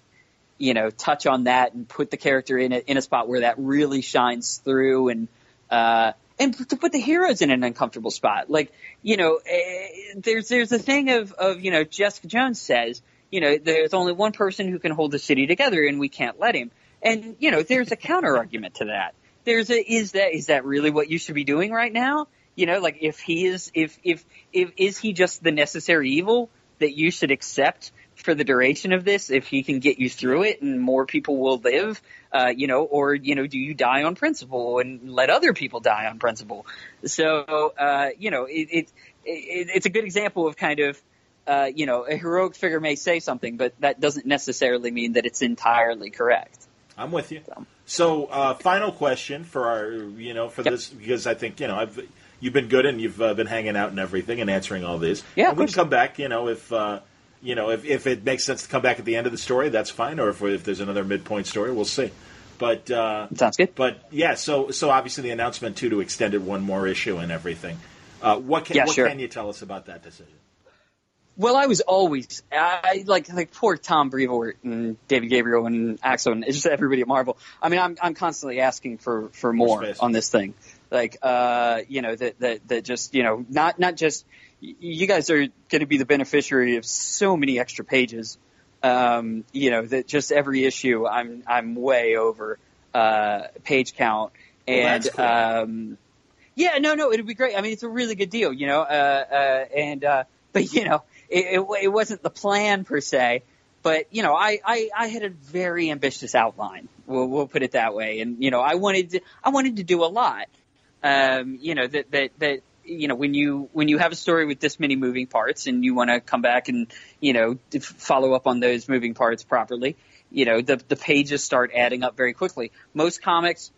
you know touch on that and put the character in a, in a spot where that really shines through and uh, and to put the heroes in an uncomfortable spot. Like you know, eh, there's there's a thing of of you know Jessica Jones says you know there's only one person who can hold the city together and we can't let him. And you know there's a counter argument to that. There's a is that is that really what you should be doing right now? You know, like if he is if if if is he just the necessary evil that you should accept for the duration of this if he can get you through it and more people will live uh, you know or you know do you die on principle and let other people die on principle so uh, you know it, it, it it's a good example of kind of uh, you know a heroic figure may say something but that doesn't necessarily mean that it's entirely correct I'm with you. So. So, uh, final question for our, you know, for Yep. this because I think you know I've you've been good and you've uh, been hanging out and everything and answering all these. Yeah, and we can come back. You know, if uh, you know if, if it makes sense to come back at the end of the story, that's fine. Or if if there's another midpoint story, we'll see. But uh, sounds good but yeah, so so obviously the announcement too to extend it one more issue and everything. Uh, what can Yeah, what sure. can you tell us about that decision? Well, I was always I like like poor Tom Brevoort and David Gabriel and Axel and just everybody at Marvel. I mean, I'm I'm constantly asking for for more space. on this thing. Like, uh, you know, that that that just you know, not not just you guys are going to be the beneficiary of so many extra pages. Um, you know, that just every issue I'm I'm way over uh, page count Well, and that's cool. um, yeah, no, no, it'd be great. I mean, it's a really good deal, you know. Uh, uh, and uh, but you know, it, it, it wasn't the plan per se. But you know, I, I, I had a very ambitious outline We'll we'll put it that way. And you know, I wanted to, I wanted to do a lot. Um, you know that that that you know when you when you have a story with this many moving parts and you want to come back and you know follow up on those moving parts properly, you know the the pages start adding up very quickly. Most comics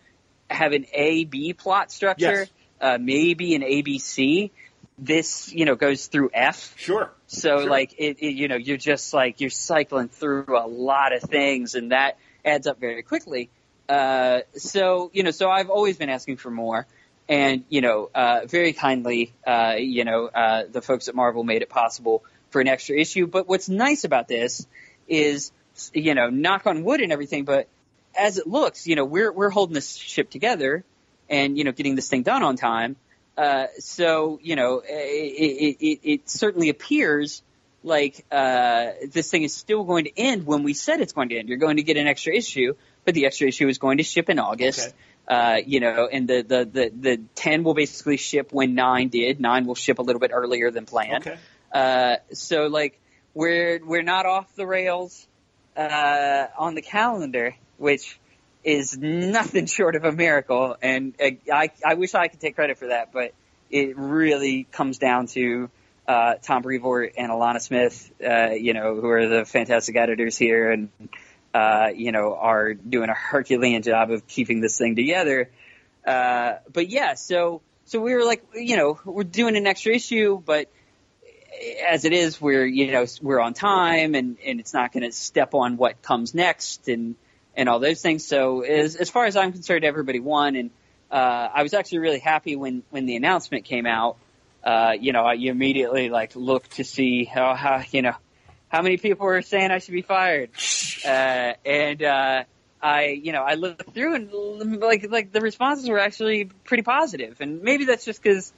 have an A B plot structure, Yes. uh, maybe an A B C. This you know goes through F. Sure. So Sure. like it, it, you know, you're just like you're cycling through a lot of things, and that adds up very quickly. Uh, so you know, so I've always been asking for more, and you know, uh, very kindly, uh, you know, uh, the folks at Marvel made it possible for an extra issue. But what's nice about this is, you know, knock on wood and everything, but as it looks, you know, we're we're holding this ship together, and you know, getting this thing done on time. Uh, so you know, it, it, it, it certainly appears like uh, this thing is still going to end when we said it's going to end. You're going to get an extra issue, but the extra issue is going to ship in August. Okay. Uh, you know, and the, the, the, the 10 will basically ship when 9 did. 9 will ship a little bit earlier than planned. Okay. Uh, so like we're we're not off the rails uh, on the calendar, which is nothing short of a miracle. And uh, I I wish I could take credit for that, but it really comes down to uh, Tom Brevoort and Alanna Smith, uh, you know, who are the fantastic editors here, and uh, you know are doing a Herculean job of keeping this thing together. Uh, but yeah, so so we were like, you know, we're doing an extra issue, but as it is, we're you know we're on time, and and it's not going to step on what comes next, and and all those things. So as as far as I'm concerned, everybody won, and uh, I was actually really happy when when the announcement came out. Uh, you know, you immediately like look to see how, how you know how many people were saying I should be fired, uh, and uh, I you know I looked through and like like the responses were actually pretty positive, and maybe that's just because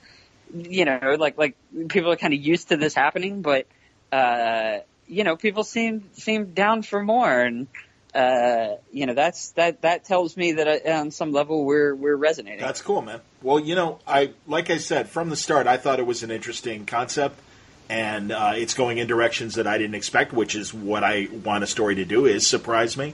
you know, like like people are kind of used to this happening, but uh, you know, people seem seem down for more, and uh, you know, that's that that tells me that uh, on some level we're we're resonating. That's cool, man. Well, you know, I like I said from the start, I thought it was an interesting concept, and uh, it's going in directions that I didn't expect, which is what I want a story to do is surprise me,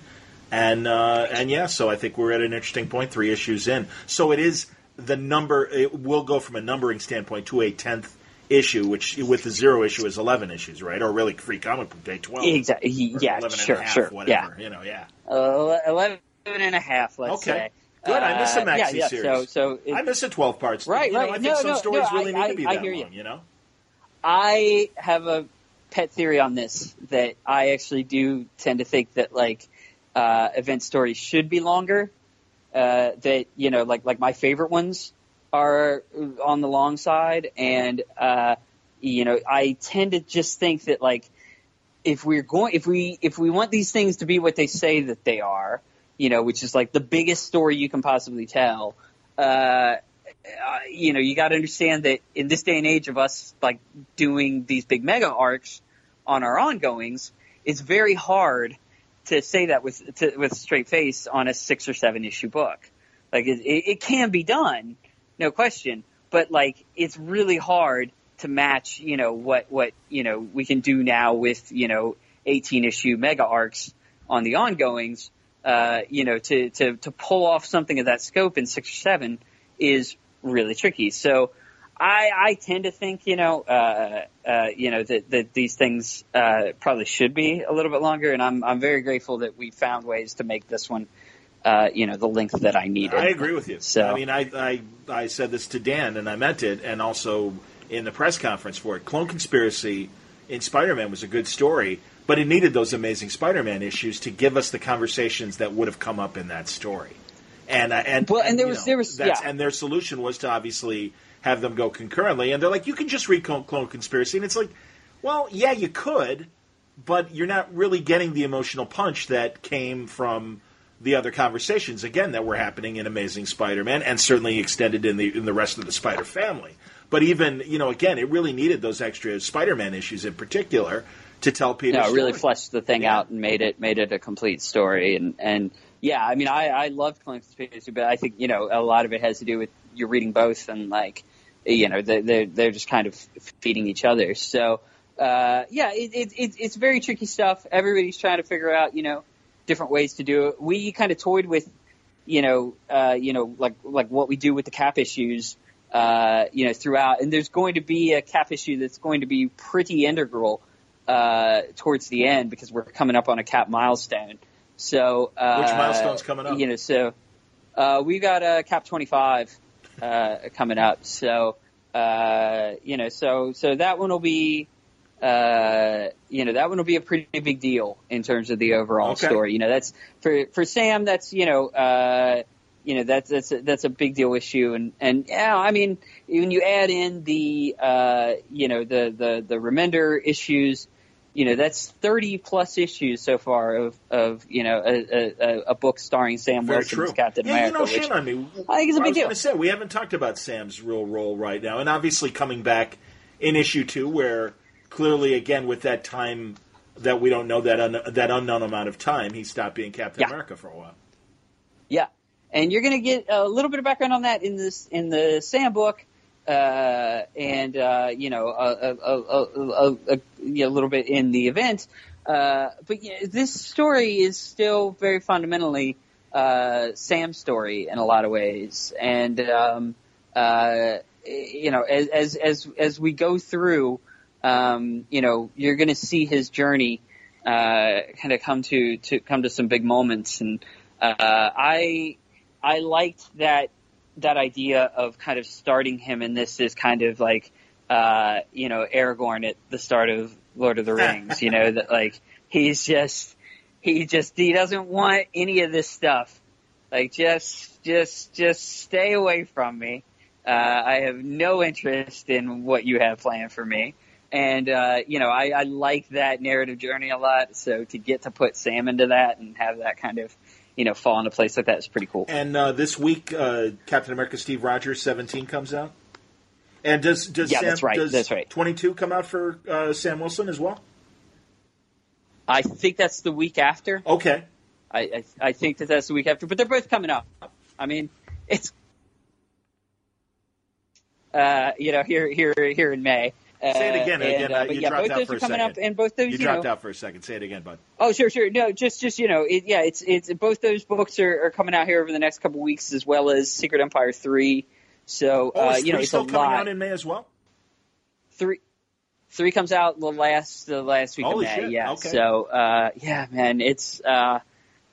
and uh, and yeah, so I think we're at an interesting point, three issues in. So it is the number. It will go from a numbering standpoint to a tenth issue, which with the zero issue is eleven issues, right? Or really, free comic book day twelve. Exactly. Yeah. 11 and a Sure. half, Sure. Whatever. Yeah. You know. Yeah. Uh, Eleven and a half. Let's Okay. say. Good. I miss a Uh, maxi yeah, yeah. series. So I miss a twelve parts. Right, You know, right. I think No, some no, stories no, really I- need to be I- I that hear you. You know. I have a pet theory on this that I actually do tend to think that like uh, event stories should be longer. Uh, that you know, like like my favorite ones are on the long side, and uh, you know, I tend to just think that like if we're going, if we if we want these things to be what they say that they are, you know, which is like the biggest story you can possibly tell. Uh, uh, you know, you got to understand that in this day and age of us like doing these big mega arcs on our ongoings, it's very hard to say that with to, with straight face on a six or seven issue book. Like it, it, it can be done, no question, but like it's really hard to match, you know, what what you know we can do now with you know 18 issue mega arcs on the ongoings. Uh, you know, to to to pull off something of that scope in six or seven is really tricky. So I, I tend to think, you know, uh, uh, you know that, that these things uh, probably should be a little bit longer, and I'm I'm very grateful that we found ways to make this one, uh, you know, the length that I needed. I agree with you. So- I mean, I, I I said this to Dan, and I meant it, and also in the press conference for it. Clone Conspiracy in Spider-Man was a good story, but it needed those amazing Spider-Man issues to give us the conversations that would have come up in that story. And uh, and Well, and there was- know, there was- yeah. and their solution was to obviously have them go concurrently, and they're like, you can just read Clone Conspiracy, and it's like, well, yeah, you could, but you're not really getting the emotional punch that came from the other conversations again that were happening in Amazing Spider-Man and certainly extended in the in the rest of the Spider family. But even you know, again, it really needed those extra Spider-Man issues in particular to tell Peter. no, it really fleshed the thing Yeah. out and made it made it a complete story. And and yeah, I mean, I I loved Clone Conspiracy, but I think you know a lot of it has to do with you're reading both and like you know they're they're, they're just kind of feeding each other. So uh, yeah, it, it, it it's very tricky stuff. Everybody's trying to figure out you know different ways to do it. We kind of toyed with, you know, uh, you know, like like what we do with the cap issues, uh, you know, throughout. And there's going to be a cap issue that's going to be pretty integral uh, towards the end because we're coming up on a cap milestone. So uh, which milestone's coming up? You know, so uh, we got a cap 25 uh, coming up. So uh, you know, so so that one will be. Uh, you know that one will be a pretty big deal in terms of the overall Okay. story. You know, that's for for Sam. That's you know, uh, you know that's that's a, that's a big deal issue, and and yeah, I mean, when you add in the uh, you know the the the Remender issues, you know that's thirty plus issues so far of of you know a, a, a book starring Sam Very Wilson true. as Captain yeah, America. you know, which, I mean, I think it's a big deal. say we haven't talked about Sam's real role right now, and obviously coming back in issue two, where clearly again with that time that we don't know that un- that unknown amount of time, he stopped being Captain Yeah. America for a while. Yeah, and you're going to get a little bit of background on that in this in the Sam book, uh, and uh, you know a, a, a, a, a, you know, a little bit in the event. Uh, but yeah, this story is still very fundamentally uh, Sam's story in a lot of ways, and um, uh, you know as as as as we go through, um, you know you're going to see his journey uh, kind of come to to come to some big moments and. Uh, I I liked that that idea of kind of starting him in this is kind of like uh, you know Aragorn at the start of Lord of the Rings. you know that like he's just he just he doesn't want any of this stuff. Like just just just stay away from me. Uh, I have no interest in what you have planned for me. And uh, you know, I, I like that narrative journey a lot. So to get to put Sam into that and have that kind of you know fall into place like that is pretty cool. And uh, this week, uh, Captain America: Steve Rogers seventeen comes out. And does does Yeah, Sam, that's right, Does that's right. Twenty two come out for uh, Sam Wilson as well? I think that's the week after. Okay. I, I I think that that's the week after, but they're both coming up. I mean, it's uh, you know here here here in May. Uh, Say it again. and, Again, uh, uh, but you yeah, dropped both out those for a coming second. up, and both those You you, dropped know. out for a second. Say it again, bud. Oh, sure, sure. No, just just you know, it, yeah, it's it's both those books are, are coming out here over the next couple weeks, as well as Secret Empire three. So Oh, uh, you know, it's still a coming lot. out in May as well? three three comes out the last the last week Holy of May. shit, Yeah. okay. So uh, yeah, man, it's uh,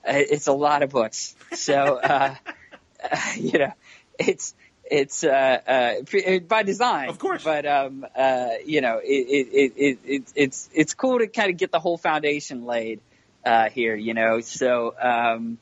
it's a lot of books. So uh, you know, it's it's uh, uh, by design, Of course. But um, uh, you know, it, it, it, it, it it's it's cool to kind of get the whole foundation laid uh, here. You know, so um,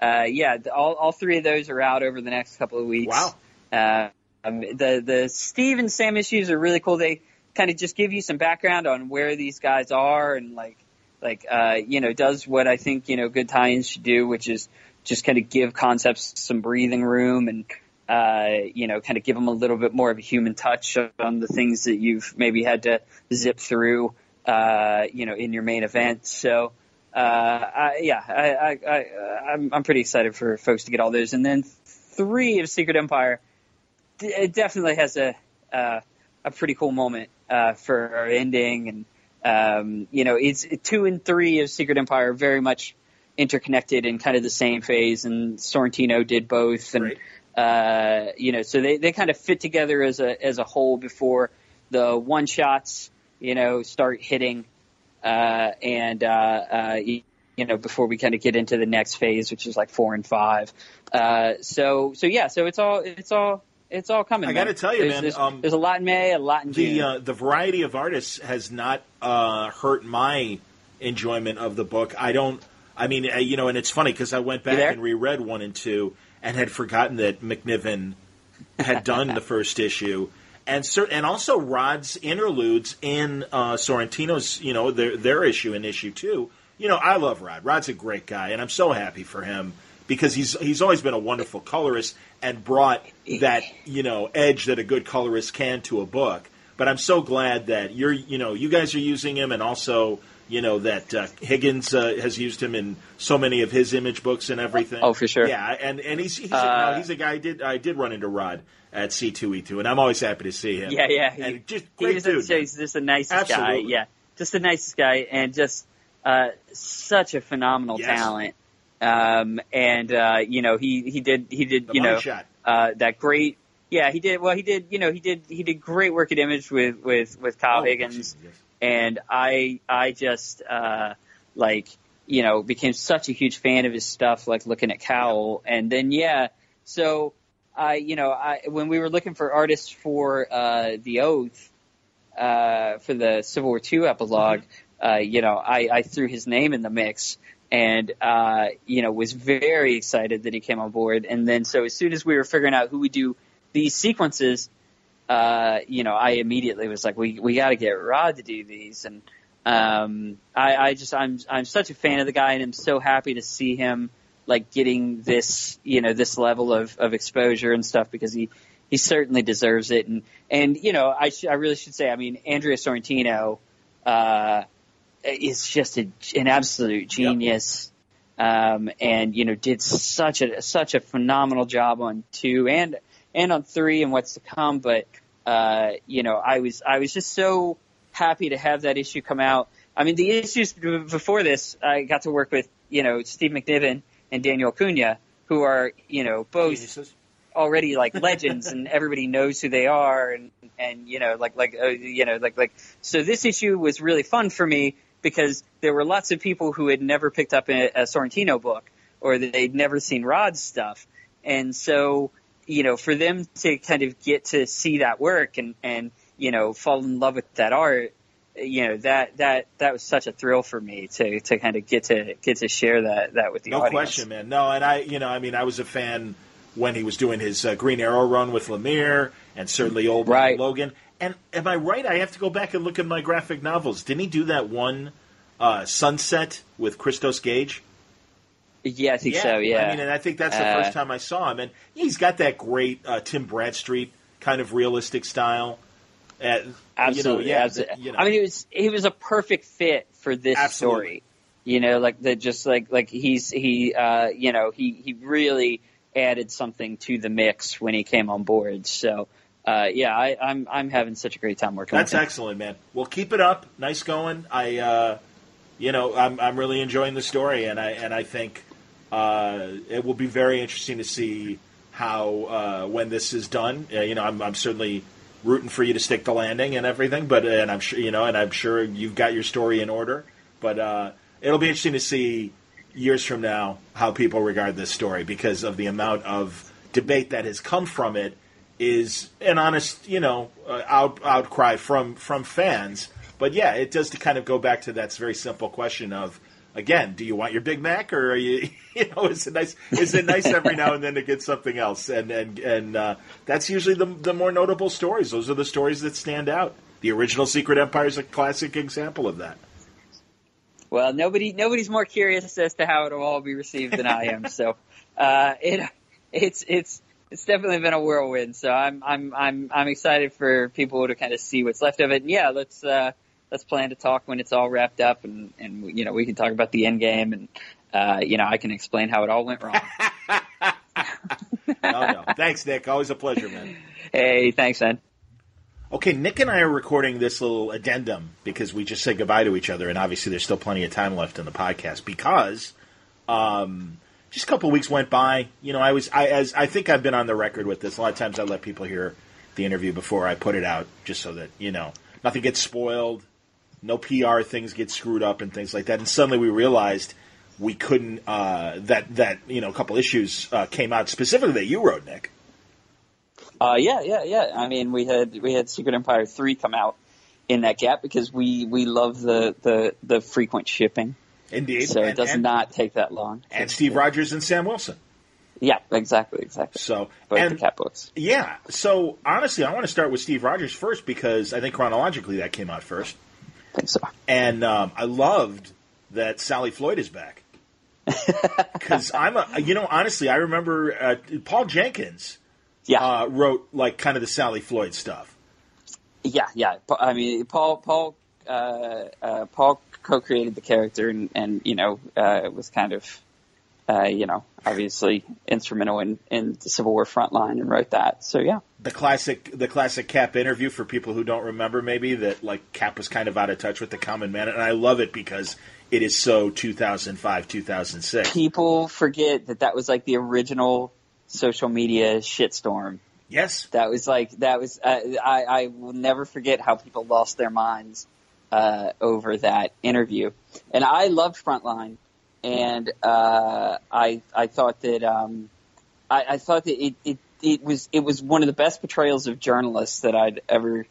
uh, yeah, all all three of those are out over the next couple of weeks. Wow. Uh, um, the the Steve and Sam issues are really cool. They kind of just give you some background on where these guys are and like like uh, you know does what I think you know good tie-ins should do, which is just kind of give concepts some breathing room and uh, you know kind of give them a little bit more of a human touch on the things that you've maybe had to zip through uh, you know in your main event. So. Uh, I, yeah, I, I, I, I'm, I'm pretty excited for folks to get all those. And then three of Secret Empire, it definitely has a uh, a pretty cool moment uh, for our ending, and um, you know, it's two and three of Secret Empire very much interconnected in kind of the same phase, and Sorrentino did both, and Great. Uh, you know, so they, they kind of fit together as a as a whole before the one shots, you know, start hitting, uh, and uh, uh, you, you know, before we kind of get into the next phase, which is like four and five. Uh, so so yeah, so it's all it's all it's all coming. I gotta tell you, there's, man, There's, um, there's a lot in May, a lot in June. the uh, the variety of artists has not uh, hurt my enjoyment of the book. I don't. I mean, uh, you know, and it's funny because I went back and reread one and two and had forgotten that McNiven had done the first issue. And cer- and also Rod's interludes in uh, Sorrentino's, you know, their their issue in issue two. You know, I love Rod. Rod's a great guy, and I'm so happy for him because he's he's always been a wonderful colorist and brought that you know edge that a good colorist can to a book. But I'm so glad that you're you know you guys are using him, and also you know that uh, Higgins uh, has used him in so many of his image books and everything. Oh, for sure. Yeah, and and he's he's, Uh, no, he's a guy. I did I did run into Rod at C2E2, and I'm always happy to see him. Yeah, yeah. He, and just great dude. he's just the nicest guy. Absolutely. Yeah, just the nicest guy, and just uh, such a phenomenal Yes. talent. Um, and uh, you know, he he did he did The you know uh, that great. Yeah, he did. Well, he did. You know, he did. He did great work at Image with with with Kyle Oh, Higgins yes. And I I just uh like you know became such a huge fan of his stuff like looking at C.O.W.L. and then yeah so I you know I when we were looking for artists for uh the oath uh for the Civil War II epilogue uh you know I I threw his name in the mix. And uh you know was very excited that he came on board. And then so as soon as we were figuring out who would do these sequences uh, you know, I immediately was like, we we got to get Rod to do these, and um, I, I just I'm I'm such a fan of the guy, and I'm so happy to see him like getting this you know this level of of exposure and stuff because he he certainly deserves it, and and you know I sh- I really should say, I mean, Andrea Sorrentino uh, is just a, an absolute genius. Um, and you know, did such a such a phenomenal job on two and and on three and what's to come. But uh, you know, I was I was just so happy to have that issue come out. I mean, the issues before this, I got to work with you know Steve McNiven and Daniel Acuña, who are you know both Geniuses. already like legends and everybody knows who they are and and you know like like uh, you know like like so this issue was really fun for me because there were lots of people who had never picked up a, a Sorrentino book or they'd never seen Rod's stuff and so you know for them to kind of get to see that work and and you know fall in love with that art you know that that that was such a thrill for me to to kind of get to get to share that that with the No audience. No question, man. No, and I, you know, I mean, I was a fan when he was doing his uh, Green Arrow run with Lemire, and certainly old Right. Logan. And am I right? I have to go back and look at my graphic novels. Didn't he do that one uh, Sunset with Christos Gage? Yeah, I think so. Yeah, I mean, and I think that's the Uh, first time I saw him, and he's got that great uh, Tim Bradstreet kind of realistic style. Uh, Absolutely. you know, yeah, absolutely. you know. I mean, it was he was a perfect fit for this Absolutely. story. You know, like the just like like he's he uh you know he he really added something to the mix when he came on board. So uh yeah, I, I'm I'm having such a great time working. That's with him. excellent, man. Well, keep it up. Nice going. I, uh, you know, I'm I'm really enjoying the story, and I and I think uh, it will be very interesting to see how uh, when this is done. Uh, you know, I'm I'm certainly rooting for you to stick the landing and everything, but and I'm sure you know, and I'm sure you've got your story in order. But uh, it'll be interesting to see years from now how people regard this story because of the amount of debate that has come from it is an honest, you know, uh, out, outcry from from fans. But yeah, it does to kind of go back to that very simple question of, again, do you want your Big Mac or are you, you know, is it nice? Is it nice every now and then to get something else? And and and uh, that's usually the the more notable stories. Those are the stories that stand out. The original Secret Empire is a classic example of that. Well, nobody nobody's more curious as to how it'll all be received than I am. so uh, it it's it's it's definitely been a whirlwind. So I'm I'm I'm I'm excited for people to kind of see what's left of it. And yeah, let's uh, let's plan to talk when it's all wrapped up, and and you know we can talk about the end game, and uh, you know I can explain how it all went wrong. No, no. Thanks, Nick. Always a pleasure, man. hey, thanks, man. Okay, Nick and I are recording this little addendum because we just said goodbye to each other, and obviously there's still plenty of time left in the podcast because um, just a couple weeks went by. You know, I was I as I think I've been on the record with this. A lot of times I let people hear the interview before I put it out, just so that you know nothing gets spoiled, no PR things get screwed up, and things like that. And suddenly we realized we couldn't uh, that that you know a couple issues uh, came out specifically that you wrote, Nick. Uh, yeah, yeah, yeah. I mean, we had we had Secret Empire three come out in that gap because we we love the the the frequent shipping, Indeed, so and, it does and, not take that long. and Steve Rogers and Sam Wilson. Yeah, exactly, exactly. So Both and the cat books. yeah, so honestly, I want to start with Steve Rogers first because I think chronologically that came out first, think so. and um, I loved that Sally Floyd is back because I'm a you know honestly I remember uh, Paul Jenkins Yeah, uh, wrote like kind of the Sally Floyd stuff. yeah, yeah. I mean, Paul Paul uh, uh, Paul co-created the character and and you know uh, was kind of uh, you know obviously instrumental in in the Civil War frontline and wrote that. So yeah. The classic, the classic Cap interview for people who don't remember, maybe that like Cap was kind of out of touch with the common man, and I love it because it is so 2005, 2006. People forget that that was like the original social media shitstorm. Yes, that was like that was. Uh, I I will never forget how people lost their minds uh, over that interview, and I loved Frontline, and uh, I I thought that um, I, I thought that it, it it was it was one of the best portrayals of journalists that I'd ever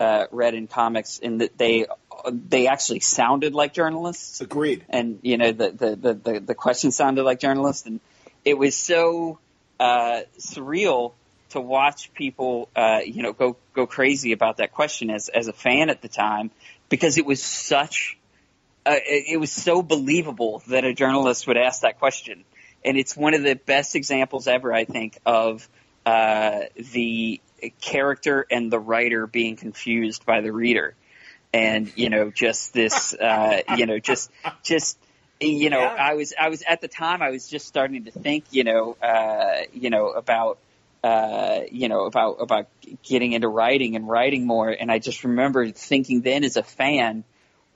uh, read in comics, in that they they actually sounded like journalists. Agreed. And you know the the the the, the questions sounded like journalists, and it was so uh, surreal to watch people uh, you know go go crazy about that question as as a fan at the time because it was such uh, it, it was so believable that a journalist would ask that question, and it's one of the best examples ever, I think, of uh, the character and the writer being confused by the reader, and you know, just this, uh, you know, just just you know, Yeah. I was I was at the time I was just starting to think, you know, uh, you know about. Uh, you know about about getting into writing and writing more, and I just remember thinking then as a fan,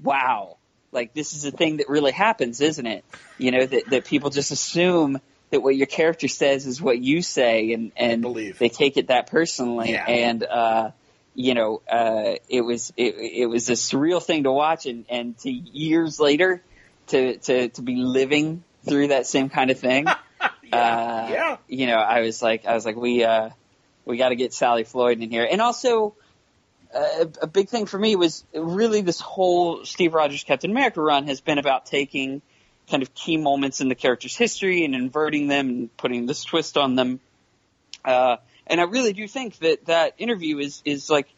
wow, like this is a thing that really happens, isn't it? You know that that people just assume that what your character says is what you say, and and they take it that personally, Yeah. and uh, you know, uh, it was it, it was a surreal thing to watch, and and to years later, to to to be living through that same kind of thing. Uh, yeah. You know, I was like, I was like, we uh, we got to get Sally Floyd in here, and also. A big thing for me was really this whole Steve Rogers Captain America run has been about taking kind of key moments in the character's history and inverting them and putting this twist on them. Uh, and I really do think that that interview is is like,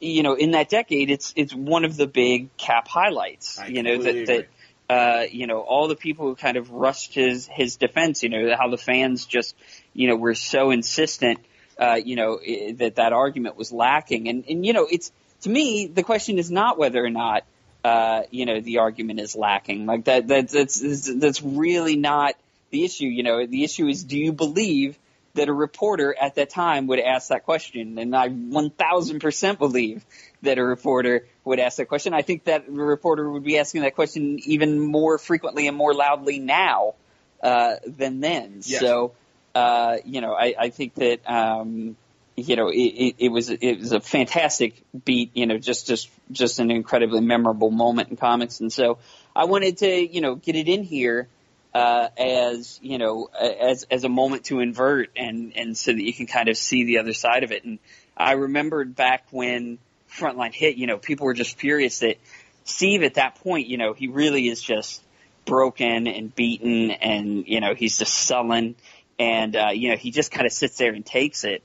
you know, in that decade, it's it's one of the big Cap highlights. I you know that that uh, you know all the people who kind of rushed his his defense. You know how the fans just you know were so insistent. Uh, you know that that argument was lacking, and and you know it's to me the question is not whether or not uh, you know the argument is lacking. Like that that that's that's really not the issue. You know the issue is do you believe that a reporter at that time would ask that question, and I 1,000% believe that a reporter would ask that question. I think that a reporter would be asking that question even more frequently and more loudly now uh, than then. Yes. So, uh, you know, I, I think that um, you know it, it, it was it was a fantastic beat. You know, just just just an incredibly memorable moment in comics, and so I wanted to you know get it in here uh, as you know as as a moment to invert and and so that you can kind of see the other side of it. And I remembered back when Frontline hit, you know, people were just furious that Steve at that point, you know, he really is just broken and beaten, and you know he's just sullen, and uh, you know he just kind of sits there and takes it.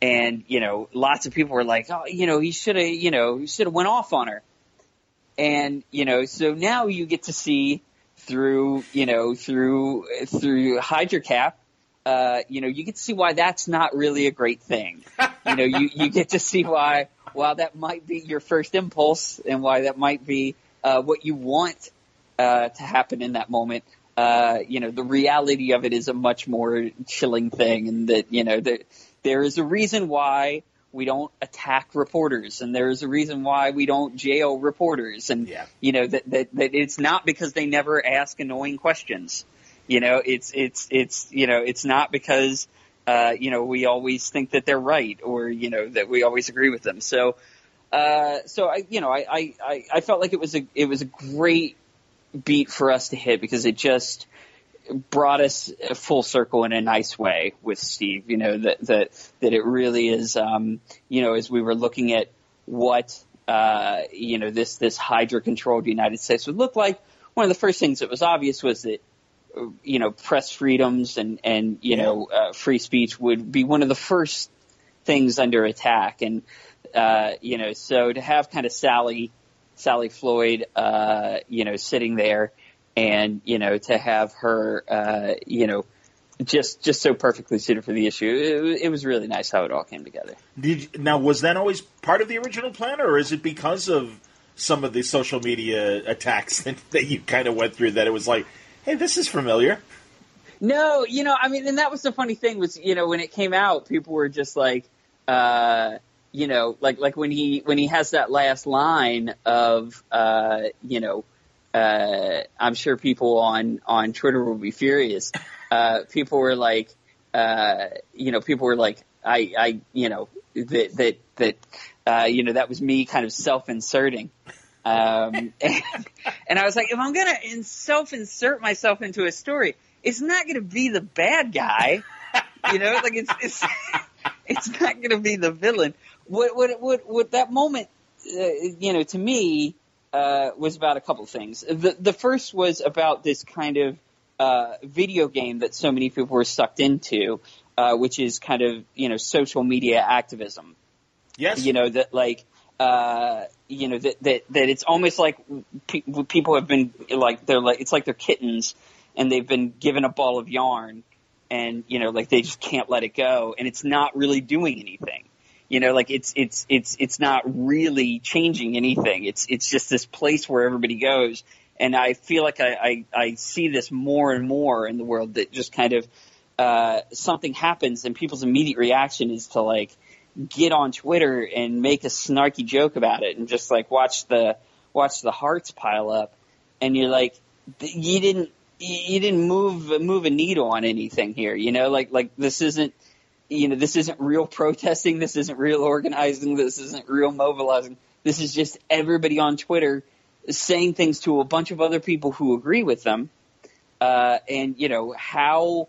And you know, lots of people were like, "Oh, you know, he should have, you know, he should have went off on her." And you know, so now you get to see through, you know, through through Hydra Cap, uh, you know, you get to see why that's not really a great thing. you know, you you get to see why while that might be your first impulse and why that might be uh, what you want uh, to happen in that moment. Uh, you know, the reality of it is a much more chilling thing, and that you know that there is a reason why we don't attack reporters, and there is a reason why we don't jail reporters, and Yeah. you know that, that that it's not because they never ask annoying questions. You know, it's it's it's you know it's not because uh, you know we always think that they're right or you know that we always agree with them. So uh, so I you know I, I I I felt like it was a it was a great beat for us to hit because it just brought us full circle in a nice way with Steve. You know that that that it really is. Um, you know, as we were looking at what uh, you know this this Hydra controlled United States would look like, one of the first things that was obvious was that you know press freedoms and and you Yeah. know uh, free speech would be one of the first things under attack, and uh, you know so to have kind of Sally Sally Floyd, uh, you know, sitting there and, you know, to have her, uh, you know, just, just so perfectly suited for the issue. It, it was really nice how it all came together. You, now was that always part of the original plan, or is it because of some of the social media attacks that, that you kind of went through that it was like, hey, this is familiar? No, you know, I mean, and that was the funny thing was, you know, when it came out, people were just like, uh, you know, like like when he when he has that last line of, uh, you know, uh, I'm sure people on on Twitter will be furious. Uh, people were like, uh, you know, people were like, I, I, you know, that that that, uh, you know, that was me kind of self-inserting. Um, and, and I was like, if I'm gonna in self-insert myself into a story, it's not gonna be the bad guy. You know, like it's it's it's not gonna be the villain. What what what what that moment, uh, you know, to me uh, was about a couple things. The the first was about this kind of uh, video game that so many people were sucked into, uh, which is kind of you know social media activism. Yes. You know that like uh, you know that that that it's almost like pe- people have been like they're like it's like they're kittens and they've been given a ball of yarn and you know like they just can't let it go and it's not really doing anything you know like it's it's it's it's not really changing anything. It's it's just this place where everybody goes. And i feel like i i, I see this more and more in the world that just kind of uh something happens and people's immediate reaction is to like get on twitter and make a snarky joke about it and just like watch the watch the hearts pile up. And you're like you didn't you didn't move move a needle on anything here you know? Like like this isn't you know, this isn't real protesting. This isn't real organizing. This isn't real mobilizing. This is just everybody on Twitter saying things to a bunch of other people who agree with them. Uh, and you know how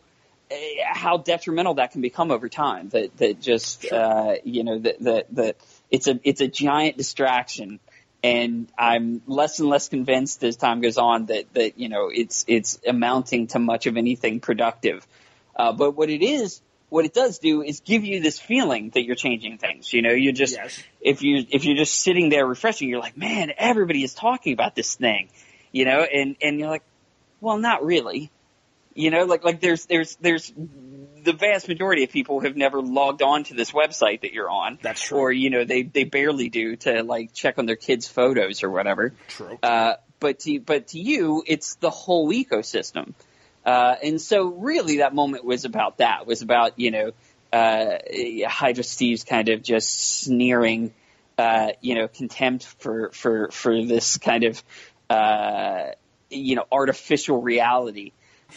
how detrimental that can become over time. That that just uh, you know that that that it's a it's a giant distraction. And I'm less and less convinced as time goes on that that you know it's it's amounting to much of anything productive. Uh, but what it is what it does do is give you this feeling that you're changing things. You know, you're just Yes. if you if you're just sitting there refreshing, you're like, man, everybody is talking about this thing, you know, and and you're like, well, not really, you know, like like there's there's there's the vast majority of people have never logged on to this website that you're on, That's true. or you know they they barely do to like check on their kids' photos or whatever. True. Uh, but to but to you, it's the whole ecosystem. Uh, and so really that moment was about that, was about, you know, uh, Hydra Steve's kind of just sneering, uh, you know, contempt for, for, for this kind of, uh, you know, artificial reality,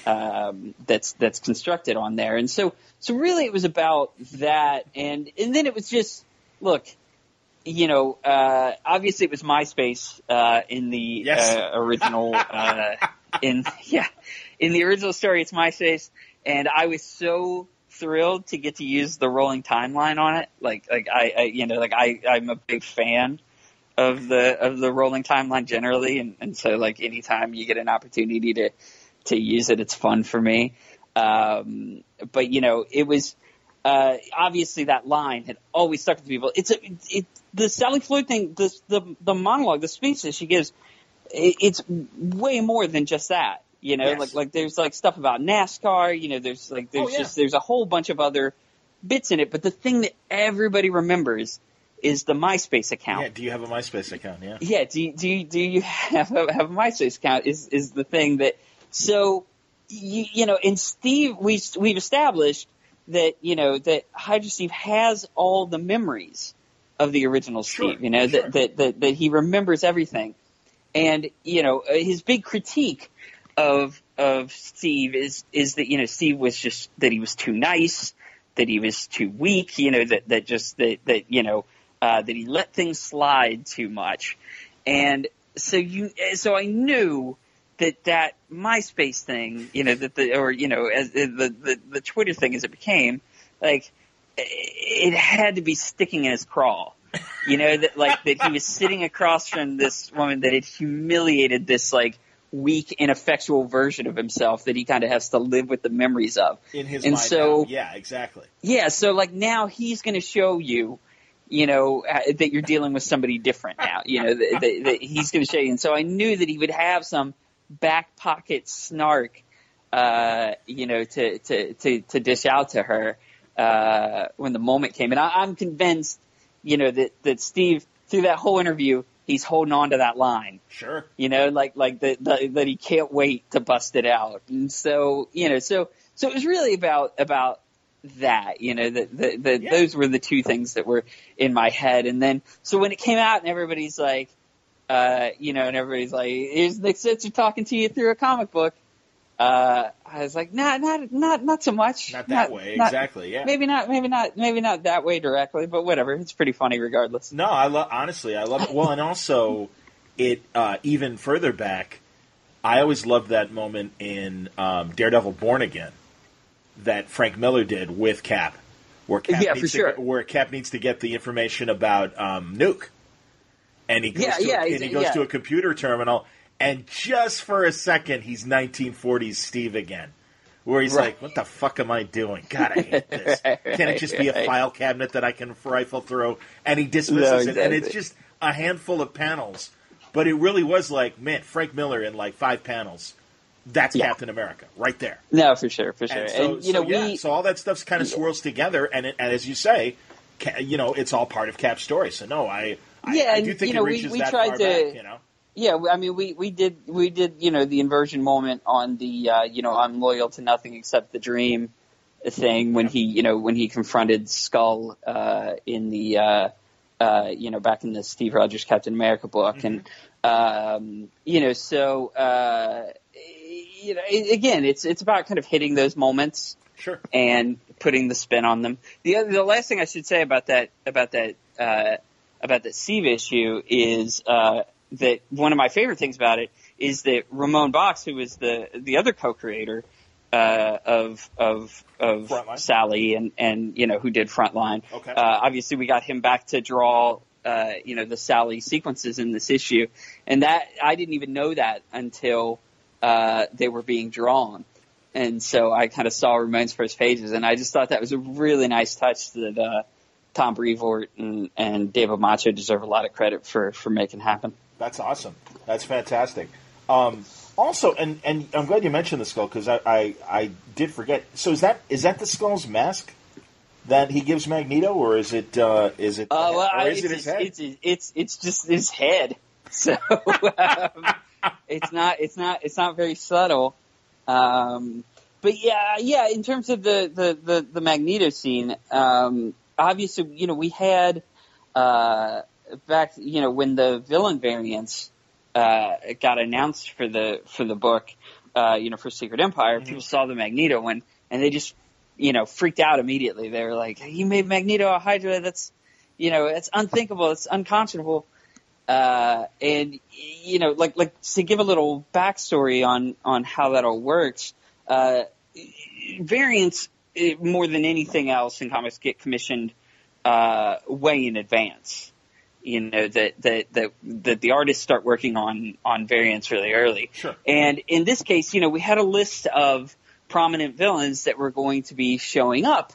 um, that's, that's constructed on there. And so, so really it was about that. And, and then it was just, look, you know, uh, obviously it was MySpace, uh, in the, Yes. uh, original, uh, in, yeah, in the original story, it's MySpace, and I was so thrilled to get to use the rolling timeline on it. Like, like I, I you know, like I, I'm a big fan of the of the rolling timeline generally, and, and so like anytime you get an opportunity to to use it, it's fun for me. Um, but you know, it was uh, obviously that line had always stuck with people. It's a it the Sally Floyd thing, the the the monologue, the speech that she gives, it, it's way more than just that. You know, Yes. like like there's like stuff about NASCAR. You know, there's like oh, there's Oh, yeah. just there's a whole bunch of other bits in it. But the thing that everybody remembers is the MySpace account. Yeah. Do you have a MySpace account? Yeah. Yeah, do you, do you, do you have a, have a MySpace account? Is is the thing that so you you know? And Steve, we we've established that you know that Hydra Steve has all the memories of the original Sure, Steve. You know sure. that, that that that he remembers everything, and you know his big critique of of Steve is is that you know Steve was just that he was too nice, that he was too weak. You know that that just that that you know uh, that he let things slide too much, and so you so I knew that that MySpace thing, you know that the or you know as the the, the Twitter thing as it became like it had to be sticking in his craw. You know that like that he was sitting across from this woman that had humiliated this like weak, ineffectual version of himself that he kind of has to live with the memories of. In his And mind. so- now. yeah, exactly. Yeah, so like now he's going to show you, you know, uh, that you're dealing with somebody different now. You know, that, that, that he's going to show you. And so I knew that he would have some back pocket snark, uh, you know, to to to, to dish out to her uh, when the moment came. And I, I'm convinced, you know, that that Steve through that whole interview he's holding on to that line Sure. you know, like like that that that he can't wait to bust it out. And so, you know, so so it was really about about that, you know, that that that Yeah. those were the two things that were in my head. And then so when it came out and everybody's like, uh, you know, and everybody's like, "Here's Nick Spencer talking to you through a comic book." Uh, I was like, "Not, not, not, not so much. Not that way, not- exactly. Yeah. Maybe not, maybe not, maybe not that way directly, but whatever. It's pretty funny regardless." No, I love honestly, I love it. Well, and also it uh, even further back. I always loved that moment in um, Daredevil: Born Again that Frank Miller did with Cap, where Cap Yeah, needs for to sure. get, where Cap needs to get the information about um, Nuke, and he goes Yeah, to yeah, a, and he goes to a computer terminal, and just for a second, he's 1940s Steve again. Where he's Right. like, "What the fuck am I doing? God, I hate this. Right, Can it just be a file cabinet that I can rifle through?" And he dismisses No, it, and it's just a handful of panels. But it really was like, man, Frank Miller in like five panels. That's Yeah. Captain America right there. No, for sure, for sure. And And, so, you so, know, yeah, we so all that stuff's kind of swirls together, and, it, and as you say, you know, it's all part of Cap's story. So no, I, I, Yeah, I and, do think you know, it we- reaches we that tried far to- back. You know, Yeah, I mean, we, we did we did you know the inversion moment on the uh, you know I'm loyal to nothing except the dream thing when he you know when he confronted Skull uh, in the uh, uh, you know back in the Steve Rogers Captain America book and um, you know so uh, you know again it's it's about kind of hitting those moments sure. and putting the spin on them. The other, the last thing I should say about that about that uh, about that Steve issue is uh, that one of my favorite things about it is that Ramon Bachs, who was the the other co-creator uh, of of of Frontline. Sally and and you know who did Frontline. Okay. Uh, obviously, we got him back to draw. Uh, you know the Sally sequences in this issue, and that I didn't even know that until uh, they were being drawn. And so I kind of saw Ramon's first pages, and I just thought that was a really nice touch that uh, Tom Brevoort and, and David Macho deserve a lot of credit for, for making happen. That's awesome. That's fantastic. Um, also, and, and I'm glad you mentioned the skull because I, I I did forget. So is that is that the skull's mask that he gives Magneto, or is it uh, is it Uh, well, I- is it's, it his head? it's, it's it's just his head. So um, it's not it's not it's not very subtle. Um, but yeah, yeah. In terms of the the the, the Magneto scene, um, obviously, you know, we had uh, back, you know, when the villain variants uh, got announced for the for the book, uh, you know, for Secret Empire, Mhm. people saw the Magneto one, and they just, you know, freaked out immediately. They were like, "You made Magneto a Hydra? That's, you know, it's unthinkable. It's unconscionable." Uh, and you know, like like to give a little backstory on on how that all works. Uh, variants eh, more than anything else in comics get commissioned uh, way in advance. You know that that that that the artists start working on on variants really early. Sure. And in this case, you know, we had a list of prominent villains that were going to be showing up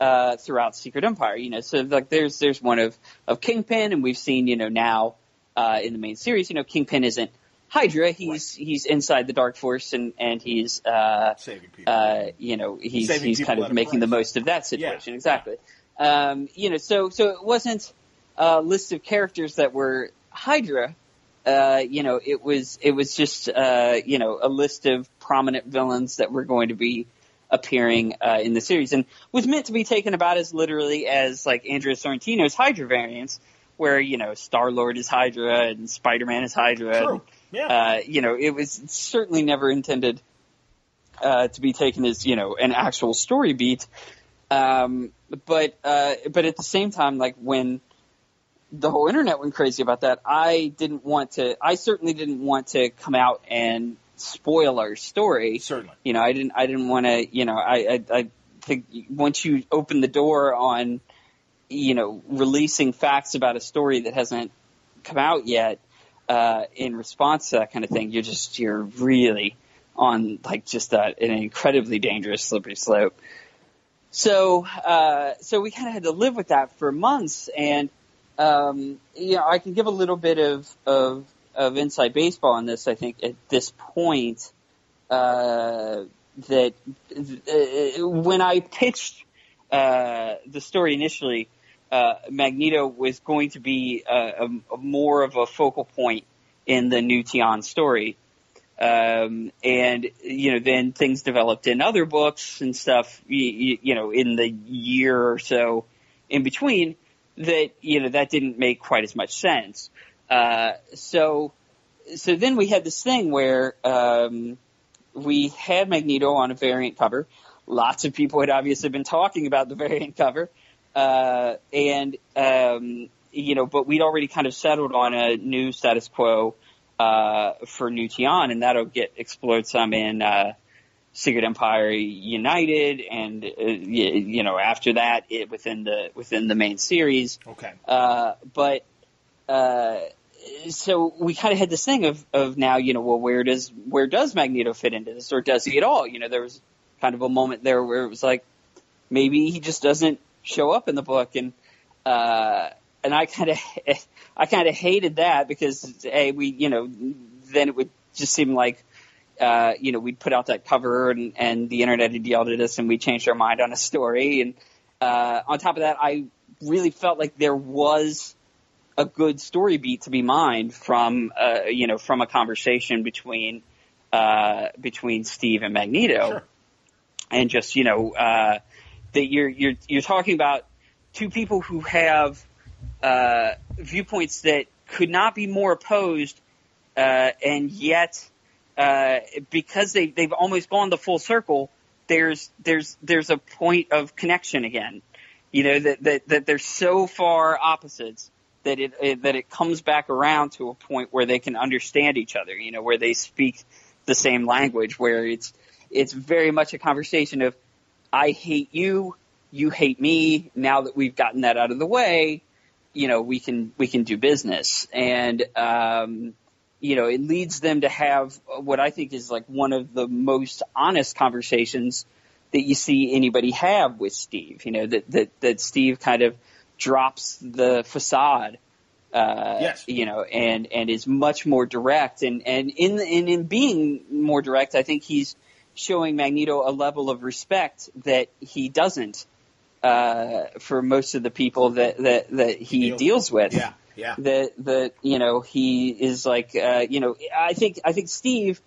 uh, throughout Secret Empire. You know, so like there's there's one of of Kingpin, and we've seen you know now uh, in the main series, you know, Kingpin isn't Hydra. He's he's inside the Dark Force, and and he's uh, Saving people. uh, you know, he's Saving he's kind of making the most of that situation. Yeah. Exactly. Um, you know, so so it wasn't a list of characters that were Hydra. Uh, you know, it was it was just uh, you know a list of prominent villains that were going to be appearing uh, in the series, and was meant to be taken about as literally as like Andrea Sorrentino's Hydra variants, where you know Star Lord is Hydra and Spider Man is Hydra. True. and, Yeah. uh, you know, it was certainly never intended uh, to be taken as you know an actual story beat. Um, but uh, but at the same time, like when the whole internet went crazy about that, I didn't want to. I certainly didn't want to come out and spoil our story. Certainly. You know, I didn't. I didn't want to. You know, I, I I think once you open the door on, you know, releasing facts about a story that hasn't come out yet, uh, in response to that kind of thing, you're just you're really on like just a, an incredibly dangerous slippery slope. So, uh, so we kind of had to live with that for months, and um, you know, I can give a little bit of of, of inside baseball on this. I think at this point, uh, that uh, when I pitched uh, the story initially, uh, Magneto was going to be a, a, a more of a focal point in the new Tion story. Um, and you know, then things developed in other books and stuff. You, you, you know, in the year or so in between, that you know that didn't make quite as much sense. uh, so so then we had this thing where um, we had Magneto on a variant cover. Lots of people had obviously been talking about the variant cover, uh, and um, you know, but we'd already kind of settled on a new status quo uh, for New Tian, and that'll get explored some in uh, Secret Empire United, and uh, you, you know, after that, it, within the within the main series. Okay. Uh, but uh, so we kind of had this thing of of now, you know, well, where does where does Magneto fit into this, or does he at all? You know, there was kind of a moment there where it was like maybe he just doesn't show up in the book, and uh, and I kind of I kind of hated that because hey, we you know then it would just seem like uh, you know we'd put out that cover and and the internet had yelled at us and we changed our mind on a story, and uh, on top of that, I really felt like there was a good story beat to be mined from uh, you know from a conversation between uh, between Steve and Magneto, Sure. and just you know uh, that you're you're you're talking about two people who have uh, viewpoints that could not be more opposed, uh, and yet uh, because they they've almost gone the full circle, there's there's there's a point of connection again. You know that that that they're so far opposites that it, it that it comes back around to a point where they can understand each other. You know where they speak the same language, where it's it's very much a conversation of I hate you, you hate me. Now that we've gotten that out of the way, you know we can we can do business, and um, you know it leads them to have what I think is like one of the most honest conversations that you see anybody have with Steve. You know that that that Steve kind of drops the facade. Uh, Yes. you know, and, and is much more direct and, and in, and in being more direct, I think he's showing Magneto a level of respect that he doesn't, uh, for most of the people that, that, that he Deals- deals with Yeah. Yeah. that that you know he is like uh, you know I think I think Steve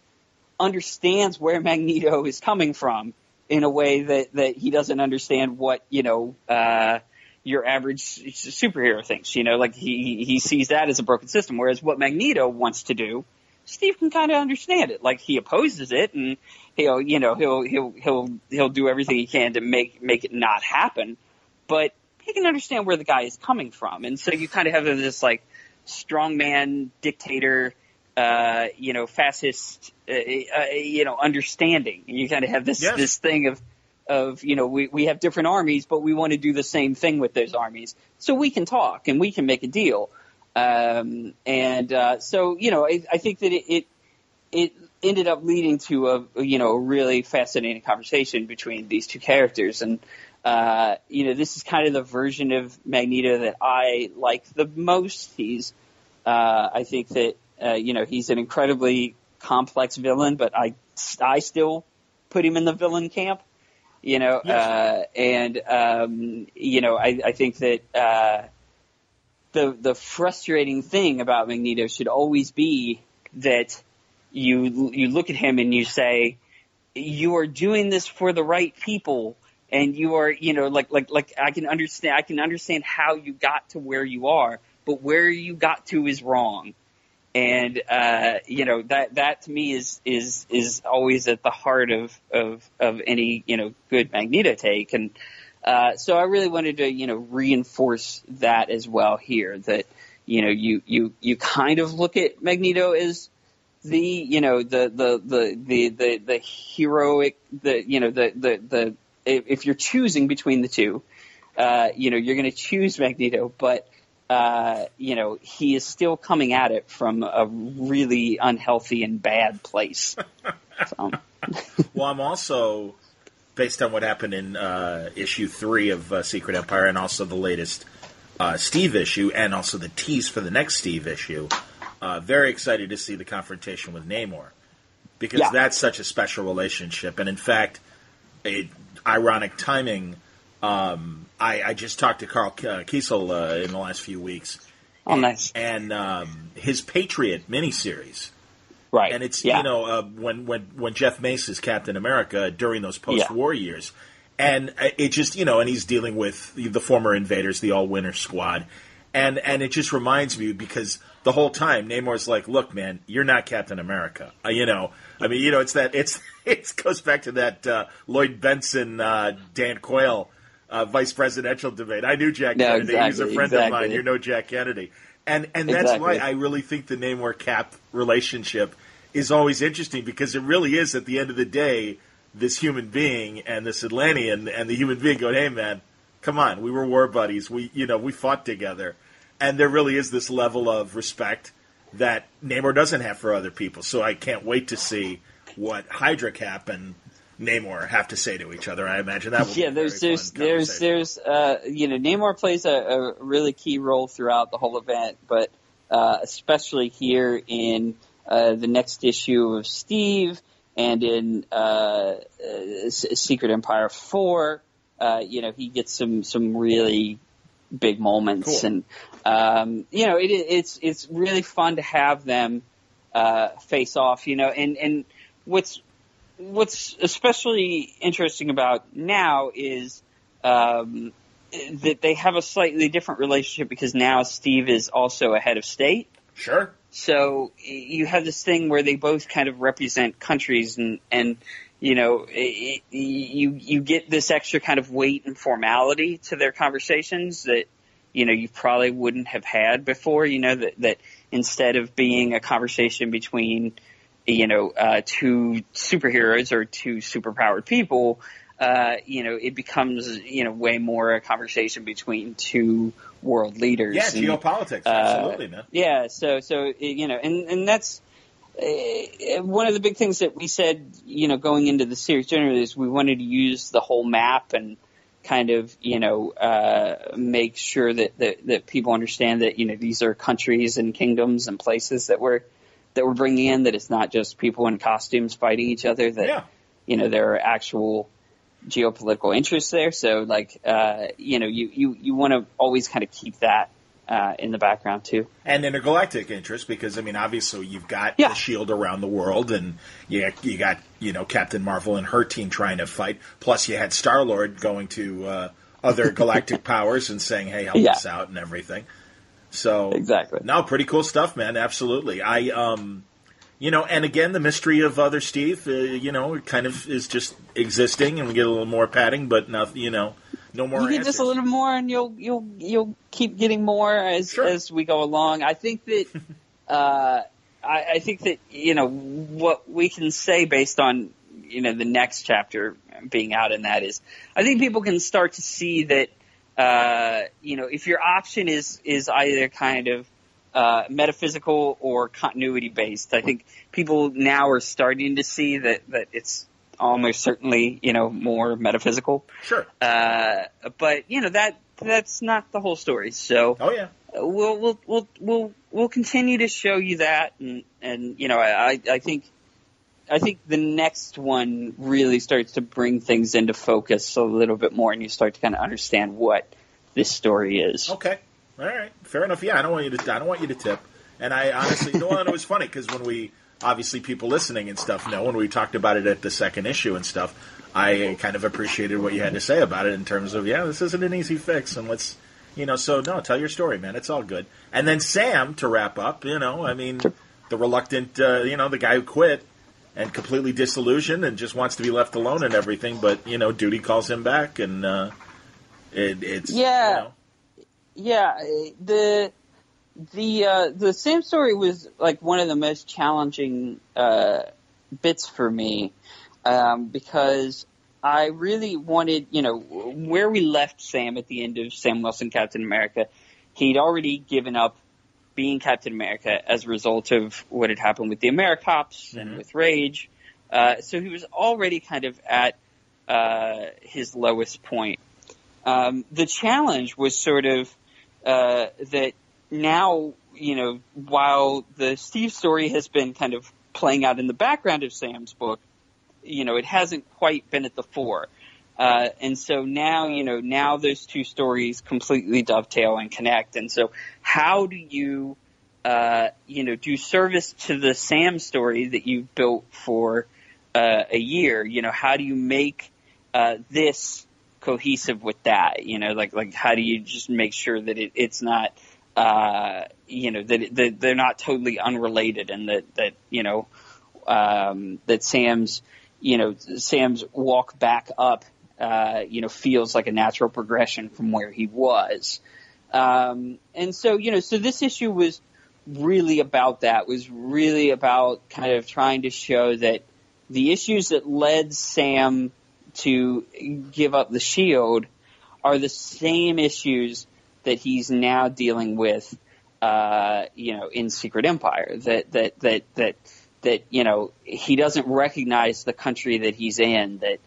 understands where Magneto is coming from in a way that that he doesn't understand what you know uh, your average superhero thinks. You know, like he he sees that as a broken system, whereas what Magneto wants to do. Steve can kind of understand it. Like he opposes it, and he'll, you know, he'll he'll he'll he'll do everything he can to make make it not happen. But he can understand where the guy is coming from, and so you kind of have this like strongman dictator, uh, you know, fascist, uh, uh, you know, understanding. And you kind of have this Yes. this thing of of you know we we have different armies, but we want to do the same thing with those armies, so we can talk and we can make a deal. Um, and uh, so you know, I, I think that it, it it ended up leading to a you know a really fascinating conversation between these two characters and uh, you know this is kind of the version of Magneto that I like the most he's uh, I think that uh, you know he's an incredibly complex villain but I I still put him in the villain camp you know Yes. uh, and um, you know I, I think that uh, the the frustrating thing about Magneto should always be that you you look at him and you say you are doing this for the right people and you are you know like like like I can understand I can understand how you got to where you are but where you got to is wrong. And uh you know that that to me is is is always at the heart of of of any you know good magneto take. And uh so i really wanted to you know reinforce that as well here that you know you you you kind of look at magneto as the you know the the the the the, the heroic the you know the the the if if you're choosing between the two uh you know you're going to choose magneto but uh, you know, he is still coming at it from a really unhealthy and bad place. So, Well, I'm also based on what happened in uh, issue three of uh, Secret Empire, and also the latest uh, Steve issue, and also the tease for the next Steve issue. Uh, very excited to see the confrontation with Namor because Yeah. that's such a special relationship, and in fact, a ironic timing. Um, I, I just talked to Karl uh, Kesel uh, in the last few weeks, oh, nice. and um, his Patriot miniseries Right. and it's yeah. you know uh, when when when Jeff Mace is Captain America during those post-war years, and uh, it just you know, and he's dealing with the former invaders, the All Winners Squad, and and it just reminds me because the whole time Namor's like, "Look, man, you're not Captain America." Uh, you know, I mean, you know, it's that it's it goes back to that uh, Lloyd Bentsen, uh, Dan Quayle, uh, vice presidential debate. I knew Jack No, Kennedy; exactly, he's a friend exactly. of mine. You know Jack Kennedy, and and that's Exactly. why I really think the Namor Cap relationship is always interesting because it really is at the end of the day this human being and this Atlantean and the human being going, "Hey, man, come on, we were war buddies. We you know we fought together." And there really is this level of respect that Namor doesn't have for other people. So I can't wait to see what Hydra Cap and Namor have to say to each other. I imagine that will yeah, be there's there's there's there's uh you know Namor plays a, a really key role throughout the whole event, but uh, especially here in uh, the next issue of Steve and in uh, uh, Secret Empire four, uh, you know he gets some some really big moments, Cool. and um, you know it, it's it's really fun to have them uh, face off. You know, and and what's what's especially interesting about now is um, that they have a slightly different relationship because now Steve is also a head of state. Sure. So you have this thing where they both kind of represent countries, and and you know i i you you get this extra kind of weight and formality to their conversations that you know you probably wouldn't have had before. You know that that instead of being a conversation between you know uh, two superheroes or two superpowered people. Uh, you know, it becomes you know way more a conversation between two world leaders. Yeah, And- geopolitics. uh, Absolutely, man. yeah, so so you know, and and that's uh, one of the big things that we said, you know, going into the series generally is we wanted to use the whole map and kind of you know uh, make sure that, that that people understand that you know these are countries and kingdoms and places that we're that we're bringing in that it's not just people in costumes fighting each other that Yeah. you know there are actual geopolitical interests there so like uh, you know you you, you want to always kind of keep that uh, in the background too and intergalactic interest because I mean obviously you've got Yeah. the shield around the world and you you got you know Captain Marvel and her team trying to fight plus you had Star Lord going to uh, other galactic powers and saying hey help Yeah. us out and everything so Exactly. no pretty cool stuff man absolutely I um you know and again the mystery of other Steve uh, you know it kind of is just existing and we get a little more padding but no you know no more you get answers. just a little more, and you'll you'll you'll keep getting more as Sure. as we go along. I think that uh, I, I think that you know what we can say based on you know the next chapter being out in that is I think people can start to see that uh, you know if your option is is either kind of uh, metaphysical or continuity based. I think people now are starting to see that that it's almost certainly you know more metaphysical. sure Uh, but you know that that's not the whole story. So oh yeah we'll we'll we'll we'll we'll continue to show you that, and and you know I- I think I think the next one really starts to bring things into focus a little bit more, and you start to kind of understand what this story is. Okay. All right. Fair enough. Yeah, I don't want you to. I don't want you to tip. And I honestly, you know, and it was funny because when we obviously people listening and stuff know when we talked about it at the second issue and stuff, I kind of appreciated what you had to say about it in terms of yeah, this isn't an easy fix, and let's. You know, so no, tell your story, man. It's all good. And then Sam, to wrap up, you know, I mean, the reluctant, uh, you know, the guy who quit and completely disillusioned and just wants to be left alone and everything, but you know, duty calls him back, and uh, it, it's Yeah. you know, Yeah, the the uh, the Sam story was like one of the most challenging uh, bits for me um, because I really wanted, you know, where we left Sam at the end of Sam Wilson Captain America. He'd already given up being Captain America as a result of what had happened with the Americops and Mhm. with Rage. Uh, so he was already kind of at uh, his lowest point. Um, the challenge was sort of uh, that now, you know, while the Steve story has been kind of playing out in the background of Sam's book, you know, it hasn't quite been at the fore. Uh, and so now, you know, now those two stories completely dovetail and connect. And so how do you, uh, you know, do service to the Sam story that you've built for, uh, a year? You know, how do you make, uh, this cohesive with that? You know, like, like how do you just make sure that it, it's not, uh, you know that, that they're not totally unrelated, and that that you know um, that Sam's you know Sam's walk back up uh, you know feels like a natural progression from where he was, um, and so you know so this issue was really about that was really about kind of trying to show that the issues that led Sam to give up the shield are the same issues that he's now dealing with, uh, you know, in Secret Empire. That that that that that you know he doesn't recognize the country that he's in. That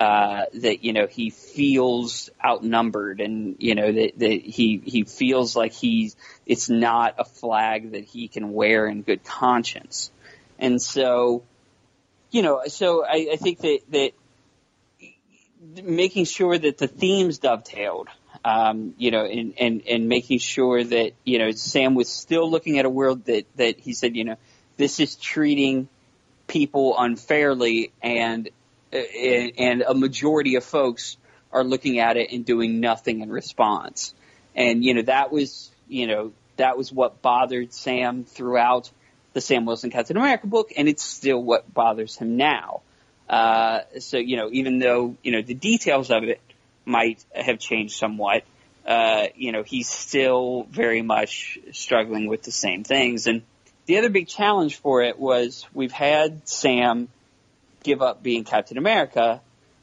uh, that you know he feels outnumbered, and you know that, that he he feels like he's it's not a flag that he can wear in good conscience, and so you know so I, I think that that making sure that the themes dovetailed um, you know, and, and, and making sure that, you know, Sam was still looking at a world that, that he said, you know, this is treating people unfairly and, and a majority of folks are looking at it and doing nothing in response. And, you know, that was, you know, that was what bothered Sam throughout the Sam Wilson Captain America book, and it's still what bothers him now. Uh, so, you know, even though, you know, the details of it might have changed somewhat. Uh, you know, he's still very much struggling with the same things. And the other big challenge for it was we've had Sam give up being Captain America.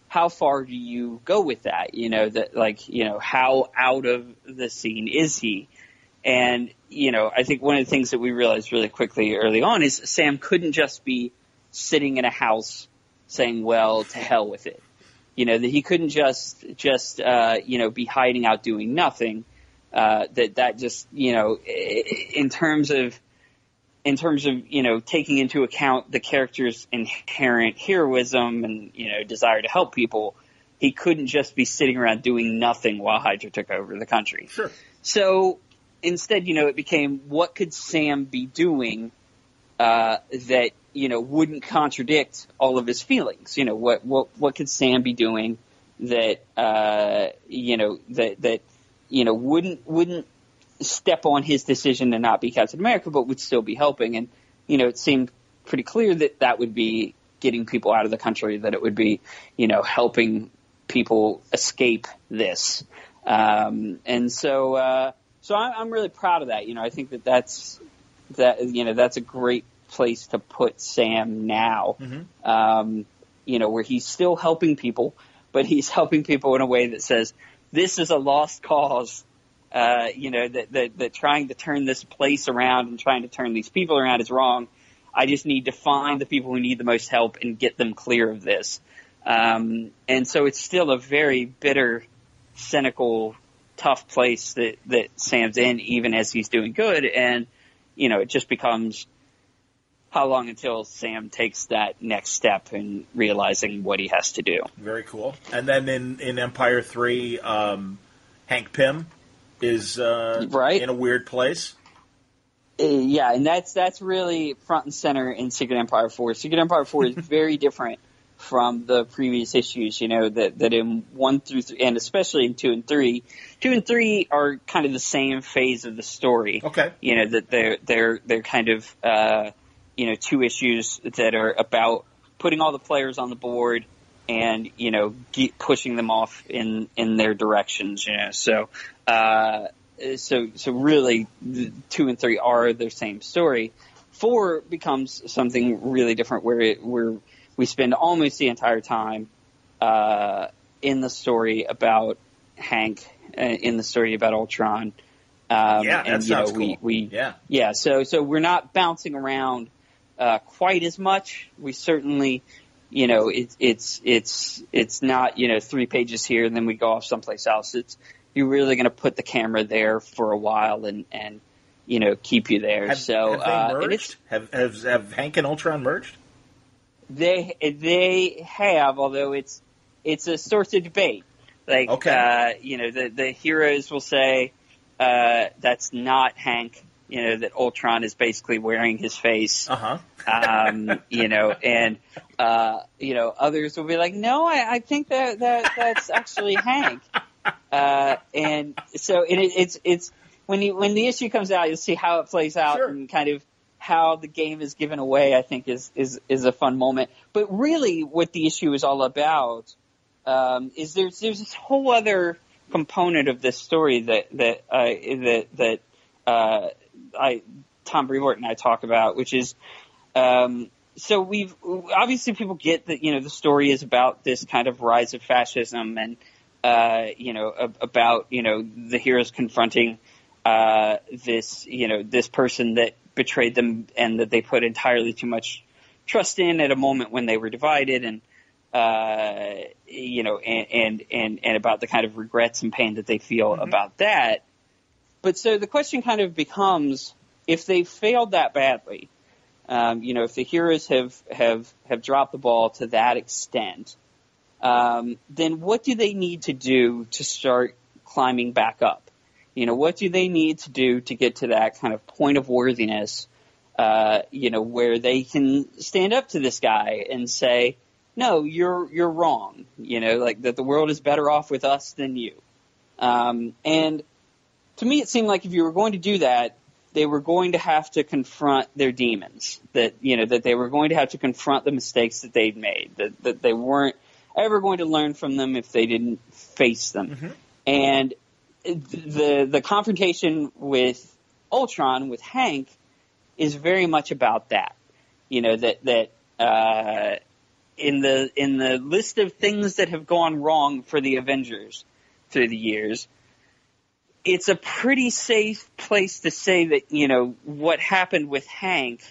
How far do you go with that? You know, that like, you know, how out of the scene is he? And, you know, I think one of the things that we realized really quickly early on is Sam couldn't just be sitting in a house saying, well, to hell with it. You know, that he couldn't just, just, uh, you know, be hiding out doing nothing. Uh, that, that just, you know, in terms of, in terms of, you know, taking into account the character's inherent heroism and, you know, desire to help people, he couldn't just be sitting around doing nothing while Hydra took over the country. Sure. So instead, you know, it became what could Sam be doing uh, that you know wouldn't contradict all of his feelings. You know, what what what could Sam be doing that uh, you know that that you know wouldn't wouldn't step on his decision to not be Captain America, but would still be helping. And you know, it seemed pretty clear that that would be getting people out of the country, that it would be you know helping people escape this. Um, and so, uh, so I'm, I'm really proud of that. You know, I think that that's that you know that's a great place to put Sam now. Mm-hmm. Um, you know, where he's still helping people, but he's helping people in a way that says this is a lost cause. Uh, you know that, that that trying to turn this place around and trying to turn these people around is wrong. I just need to find the people who need the most help and get them clear of this. Um, and so it's still a very bitter, cynical, tough place that that Sam's in, even as he's doing good. And you know, it just becomes how long until Sam takes that next step in realizing what he has to do. Very cool. And then in, in Empire 3, um, Hank Pym is uh, right. in a weird place. Uh, yeah, and that's that's really front and center in Secret Empire 4. Secret Empire 4 is very different from the previous issues, you know, that, that in 1 through 3, and especially in 2 and 3, 2 and 3 are kind of the same phase of the story. Okay. You know, that they're, they're, they're kind of, uh, you know, two issues that are about putting all the players on the board and, you know, pushing them off in, in their directions, you know, so, uh, so, so really two and three are the same story. Four becomes something really different where it, where we spend almost the entire time, uh, in the story about Hank, uh, in the story about Ultron. Um, yeah, that and, you sounds know, cool. we, we, yeah, yeah. So, so we're not bouncing around uh, quite as much. We certainly, you know, it, it's it's it's not you know three pages here and then we go off someplace else. It's you're really going to put the camera there for a while and and you know keep you there. have, so have uh, merged? have, have have Hank and Ultron merged? They they have, although it's it's a source of debate. Like Okay. uh, you know, the the heroes will say uh, that's not Hank. You know that Ultron is basically wearing his face. Uh huh. um, you know, and uh, you know, others will be like, "No, I, I think that that that's actually Hank." Uh, and so it, it's it's when you when the issue comes out, you'll see how it plays out Sure. and kind of how the game is given away. I think is is is a fun moment. But really, what the issue is all about um, is there's there's this whole other component of this story that that uh, that that uh, I Tom Brevoort and I talk about, which is um, so we've obviously people get that you know the story is about this kind of rise of fascism and uh, you know ab- about you know the heroes confronting uh, this you know this person that betrayed them and that they put entirely too much trust in at a moment when they were divided and uh, you know and, and and and about the kind of regrets and pain that they feel about that. But so the question kind of becomes if they failed that badly, um, you know, if the heroes have have have dropped the ball to that extent, um, then what do they need to do to start climbing back up? You know, what do they need to do to get to that kind of point of worthiness? Uh, you know, where they can stand up to this guy and say, "No, you're you're wrong." You know, like that the world is better off with us than you. Um, and to me, it seemed like if you were going to do that, they were going to have to confront their demons. That you know that they were going to have to confront the mistakes that they'd made. That that they weren't ever going to learn from them if they didn't face them. And the the confrontation with Ultron with Hank is very much about that. You know that that uh, in the in the list of things that have gone wrong for the Avengers through the years, it's a pretty safe place to say that you know what happened with Hank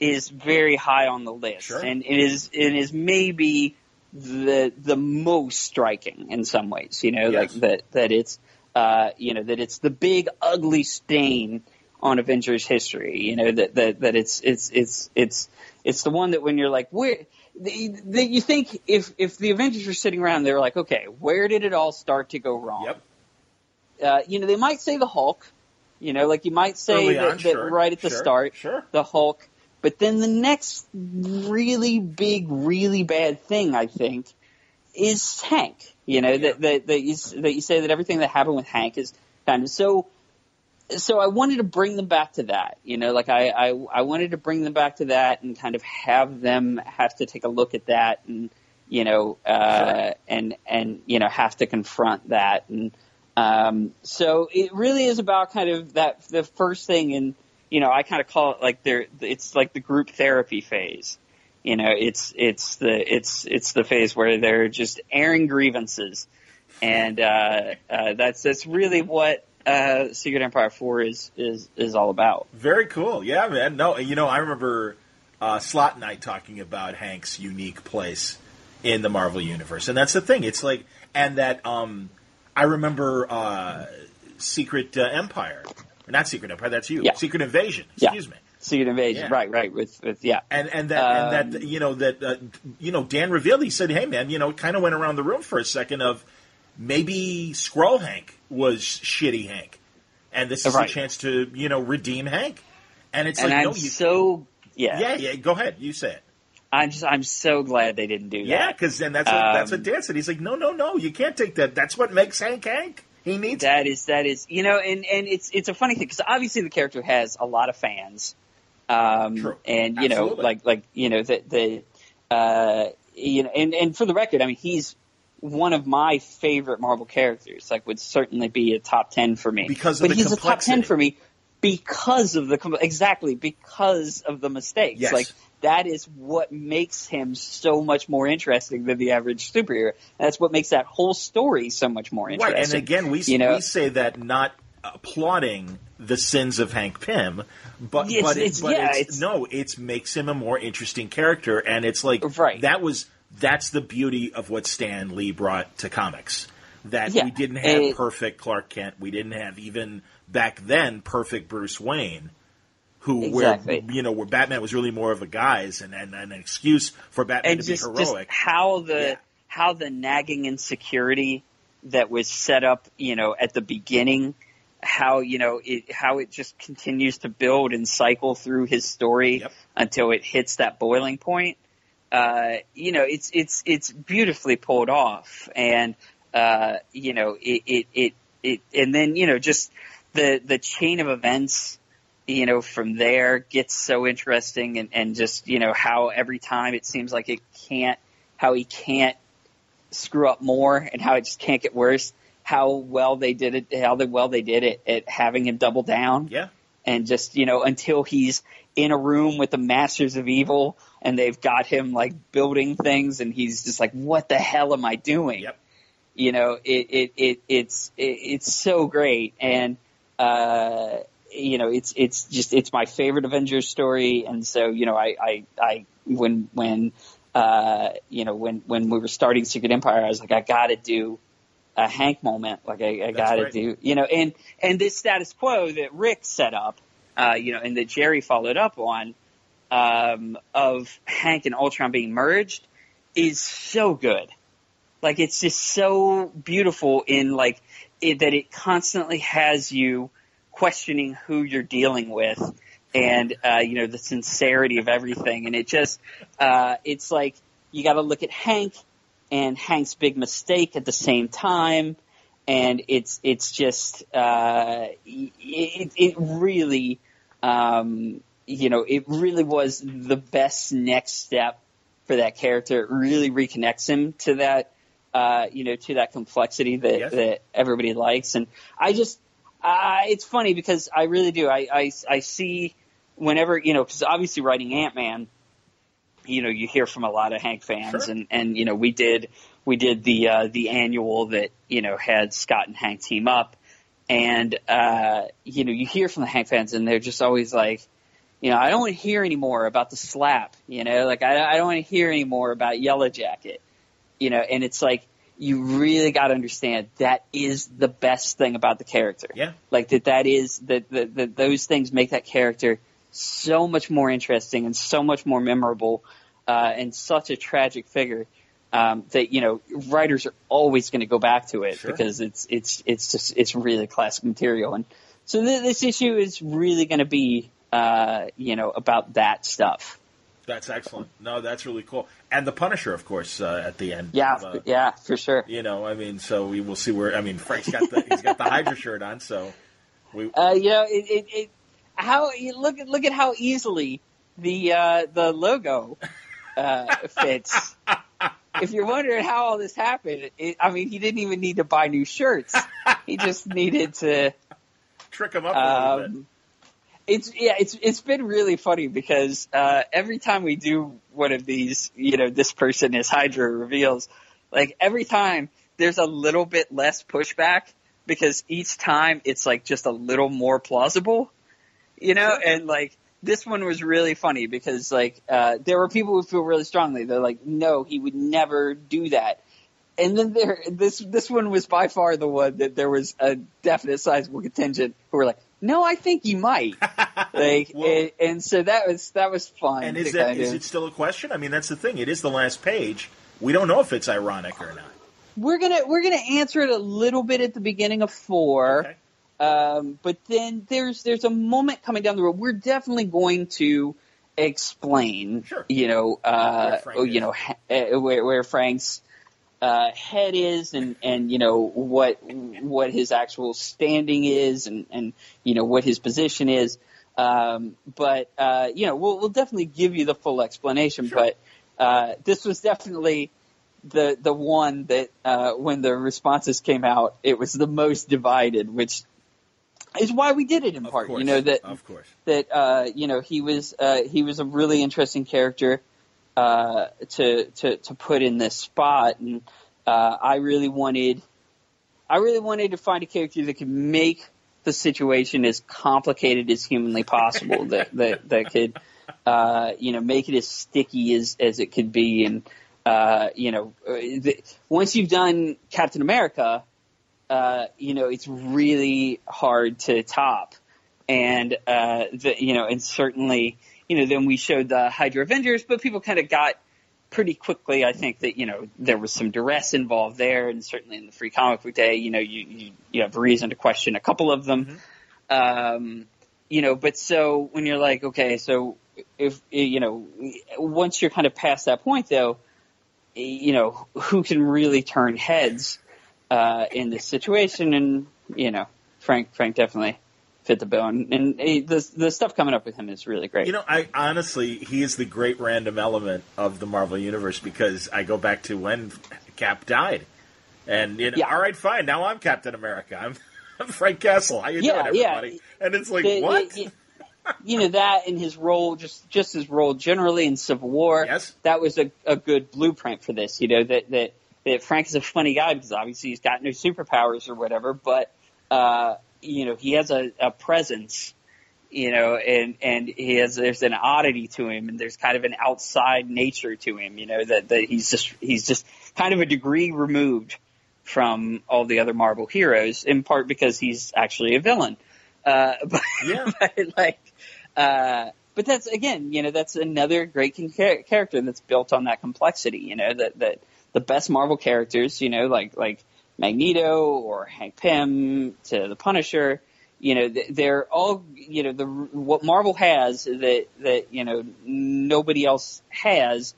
is very high on the list, Sure. and it is it is maybe the the most striking in some ways. You know, Yes. like that that it's uh, you know that it's the big ugly stain on Avengers history. You know that that that it's it's it's it's it's the one that when you're like where. That you think if if the Avengers were sitting around, they were like, okay, where did it all start to go wrong? Yep. uh, you know, they might say the Hulk, you know, like you might say that, on, that sure, right at the sure, start, Sure. the Hulk, but then the next really big, really bad thing, I think, is Hank. You know, Yeah. that, that, that you, that you say that everything that happened with Hank is kind of so, so I wanted to bring them back to that, you know, like I, I, I wanted to bring them back to that and kind of have them have to take a look at that and, you know, uh, Sure. and, and, you know, have to confront that. And, um, so it really is about kind of that, the first thing and, you know, I kind of call it like they're, it's like the group therapy phase. You know, it's, it's the, it's, it's the phase where they're just airing grievances. And, uh, uh, that's, that's really what, uh, Secret Empire 4 is, is, is all about. Very cool. Yeah, man. No, you know, I remember uh, Slott I talking about Hank's unique place in the Marvel universe, and that's the thing. It's like, and that um, I remember uh, Secret uh, Empire, not Secret Empire. That's you. Yeah. Secret Invasion. Excuse me. Secret Invasion, Yeah. right, right, with, with, yeah. And and that and that Um, you know that uh, you know Dan revealed he said, "Hey man, you know, it kind of went around the room for a second of maybe Skrull Hank was shitty Hank, and this is Right. a chance to you know redeem Hank." And it's And like, I'm no, you so, yeah, Yeah, yeah. Go ahead. You say it. I'm just, I'm so glad they didn't do that. Yeah, because then that's what, that's what Um, Dan said. He's like, no, no, no. You can't take that. That's what makes Hank Hank. He needs. That is that is you know, and and it's it's a funny thing because obviously the character has a lot of fans, um, True. and you know, like like you know the the uh, you know, and and for the record, I mean he's one of my favorite Marvel characters. Like would certainly be a top ten for me Because of but the he's a top ten for me because of the exactly because of the mistakes. Yes. Like that is what makes him so much more interesting than the average superhero. That's what makes that whole story so much more interesting. Right, and again, we you know, we say that not applauding the sins of Hank Pym, but It's- but, it- it's- but yeah, it's, it's- no, it makes him a more interesting character, and it's like Right. that was that's the beauty of what Stan Lee brought to comics. That Yeah, we didn't have and- perfect Clark Kent, we didn't have even back then perfect Bruce Wayne. Who, Exactly. where you know, where Batman was really more of a guise and, and, and an excuse for Batman and to just, be just heroic. how the Yeah. how the nagging insecurity that was set up, you know, at the beginning, how you know it how it just continues to build and cycle through his story Yep. until it hits that boiling point. Uh, you know, it's it's it's beautifully pulled off, and uh, you know, it it it, it and then you know just the the chain of events, you know, from there gets so interesting, and and just you know how every time it seems like it can't, how he can't screw up more, and how it just can't get worse. How well they did it, how well they did it at having him double down. Yeah. And just, you know, until he's in a room with the masters of evil and they've got him like building things and he's just like, what the hell am I doing? Yep. You know, it, it, it, it's, it, it's so great. And, uh, you know, it's, it's just, it's my favorite Avengers story. And so, you know, I, I, I, when, when, uh, you know, when, when we were starting Secret Empire, I was like, I gotta do a Hank moment. Like I, I gotta do, you know, and, and this status quo that Rick set up, uh, you know, and that Gerry followed up on, um, of Hank and Ultron being merged is so good. Like it's just so beautiful in like it, that it constantly has you questioning who you're dealing with and, uh, you know, the sincerity of everything. And it just, uh, it's like you got to look at Hank and Hank's big mistake at the same time. And it's, it's just, uh, it, it really, um, you know, it really was the best next step for that character. It really reconnects him to that, uh, you know, to that complexity that, Yes. that everybody likes. And I just, uh, it's funny because I really do. I, I, I see whenever, you know, because obviously writing Ant-Man, you know, you hear from a lot of Hank fans Sure. and, and, you know, we did, we did the, uh, the annual that, you know, had Scott and Hank team up. And, uh, you know, you hear from the Hank fans and they're just always like, you know, I don't want to hear anymore about the slap, you know, like I, I don't want to hear anymore about Yellowjacket, you know, and it's like, you really got to understand that is the best thing about the character. Yeah. Like that, that is that, that, that those things make that character so much more interesting and so much more memorable, uh, and such a tragic figure. Um, that you know, writers are always going to go back to it Sure. because it's it's it's just it's really classic material, and so th- this issue is really going to be uh, you know about that stuff. That's excellent. No, that's really cool. And the Punisher, of course, uh, at the end. Yeah, Uh, yeah, for sure. you know, I mean, so we will see where. I mean, Frank's got the he's got the Hydra shirt on, so we. Uh, you know, it, it, it how you look at look at how easily the uh, the logo uh, fits. if you're wondering how all this happened, it, I mean, he didn't even need to buy new shirts. He just needed to. trick him up a little bit. It's yeah, it's it's been really funny because uh, every time we do one of these, you know, this person is Hydra reveals, like every time there's a little bit less pushback because each time it's like just a little more plausible, you know, and like this one was really funny because like uh, there were people who feel really strongly. They're like, no, he would never do that. And then there, this this one was by far the one that there was a definite sizable contingent who were like, "No, I think you might." like, Well- and, and so that was that was fun. And is that is of- it still a question? I mean, that's the thing. It is the last page. We don't know if it's ironic or not. We're gonna we're gonna answer it a little bit at the beginning of four. Okay. Um, but then there's there's a moment coming down the road. We're definitely going to explain, Sure. you know, uh, you know, ha- uh, where, where Frank's uh, head is, and and you know what what his actual standing is, and and you know what his position is. Um, but uh, you know, we'll we'll definitely give you the full explanation. Sure. But uh, this was definitely the the one that uh, when the responses came out, it was the most divided, which is why we did it in Of part. course. You know that Of course. that uh, you know he was uh, he was a really interesting character uh, to to to put in this spot, and uh, I really wanted I really wanted to find a character that could make the situation as complicated as humanly possible. that that that could uh, you know make it as sticky as as it could be, and uh, you know uh, the, once you've done Captain America, uh, you know it's really hard to top and uh, the, you know, and certainly, you know, then we showed the Hydra Avengers, but people kind of got pretty quickly. I think that you know there was some duress involved there, and certainly in the Free Comic Book Day, you know, you you, you have reason to question a couple of them. Um, you know, but so when you're like, okay, so if you know, once you're kind of past that point, though, you know, who can really turn heads uh, in this situation, and you know Frank Frank definitely fit the bill, and, and he, the the stuff coming up with him is really great. You know, I honestly, he is the great random element of the Marvel universe because I go back to when Cap died, and you know, Yeah. all right, fine, now I'm Captain America. I'm, I'm Frank Castle. How you Yeah, doing, yeah. everybody? And it's like, The- the- what? you- you know that and his role, just just his role generally in Civil War. Yes. that was a, a good blueprint for this. You know that that that Frank is a funny guy because obviously he's got no superpowers or whatever, but uh, you know he has a, a presence. You know, and and he has there's an oddity to him, and there's kind of an outside nature to him. You know that that he's just he's just kind of a degree removed from all the other Marvel heroes, in part because he's actually a villain. Uh, but, Yeah. but like, uh, but that's again, you know, that's another great character that's built on that complexity. You know, that that the best Marvel characters, you know, like like Magneto or Hank Pym to the Punisher. You know, they're all you know the what Marvel has that that you know nobody else has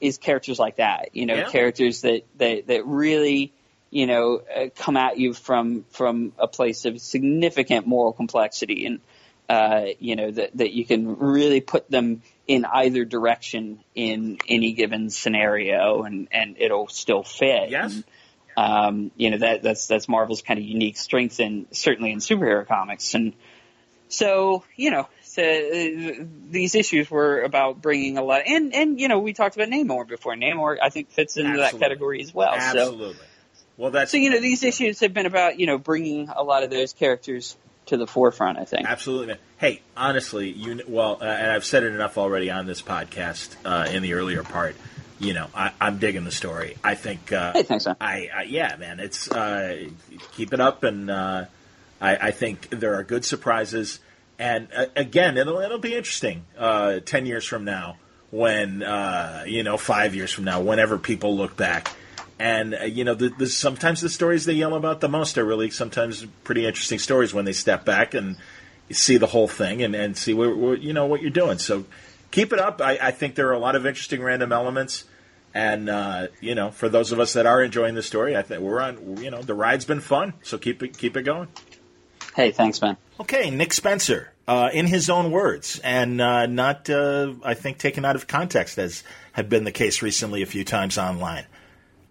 is characters like that. You know, Yeah. characters that that that really you know uh, come at you from from a place of significant moral complexity and uh, you know that that you can really put them in either direction in any given scenario and and it'll still fit. Yes. And, um, you know that that's that's Marvel's kind of unique strength in certainly in superhero comics and so you know so, uh, these issues were about bringing a lot and and you know we talked about Namor before Namor I think fits into that category as well so Absolutely. Well, that's so you know these issues have been about you know bringing a lot of those characters to the forefront I think Absolutely. Hey, honestly, you well, uh, and I've said it enough already on this podcast uh, in the earlier part. You know, I, I'm digging the story. I think. Uh, Hey, thanks, man. I, I yeah, man. It's uh, keep it up, and uh, I, I think there are good surprises. And uh, again, it'll it'll be interesting. Uh, Ten years from now, when uh, you know, five years from now, whenever people look back. And uh, you know, the, the, sometimes the stories they yell about the most are really sometimes pretty interesting stories when they step back and see the whole thing and, and see what you know what you're doing. So keep it up. I, I think there are a lot of interesting random elements, and uh, you know, for those of us that are enjoying the story, I think we're on. You know, the ride's been fun. So keep it keep it going. hey thanks man Okay, Nick Spencer, uh, in his own words, and uh, not, uh, I think, taken out of context, as had been the case recently a few times online.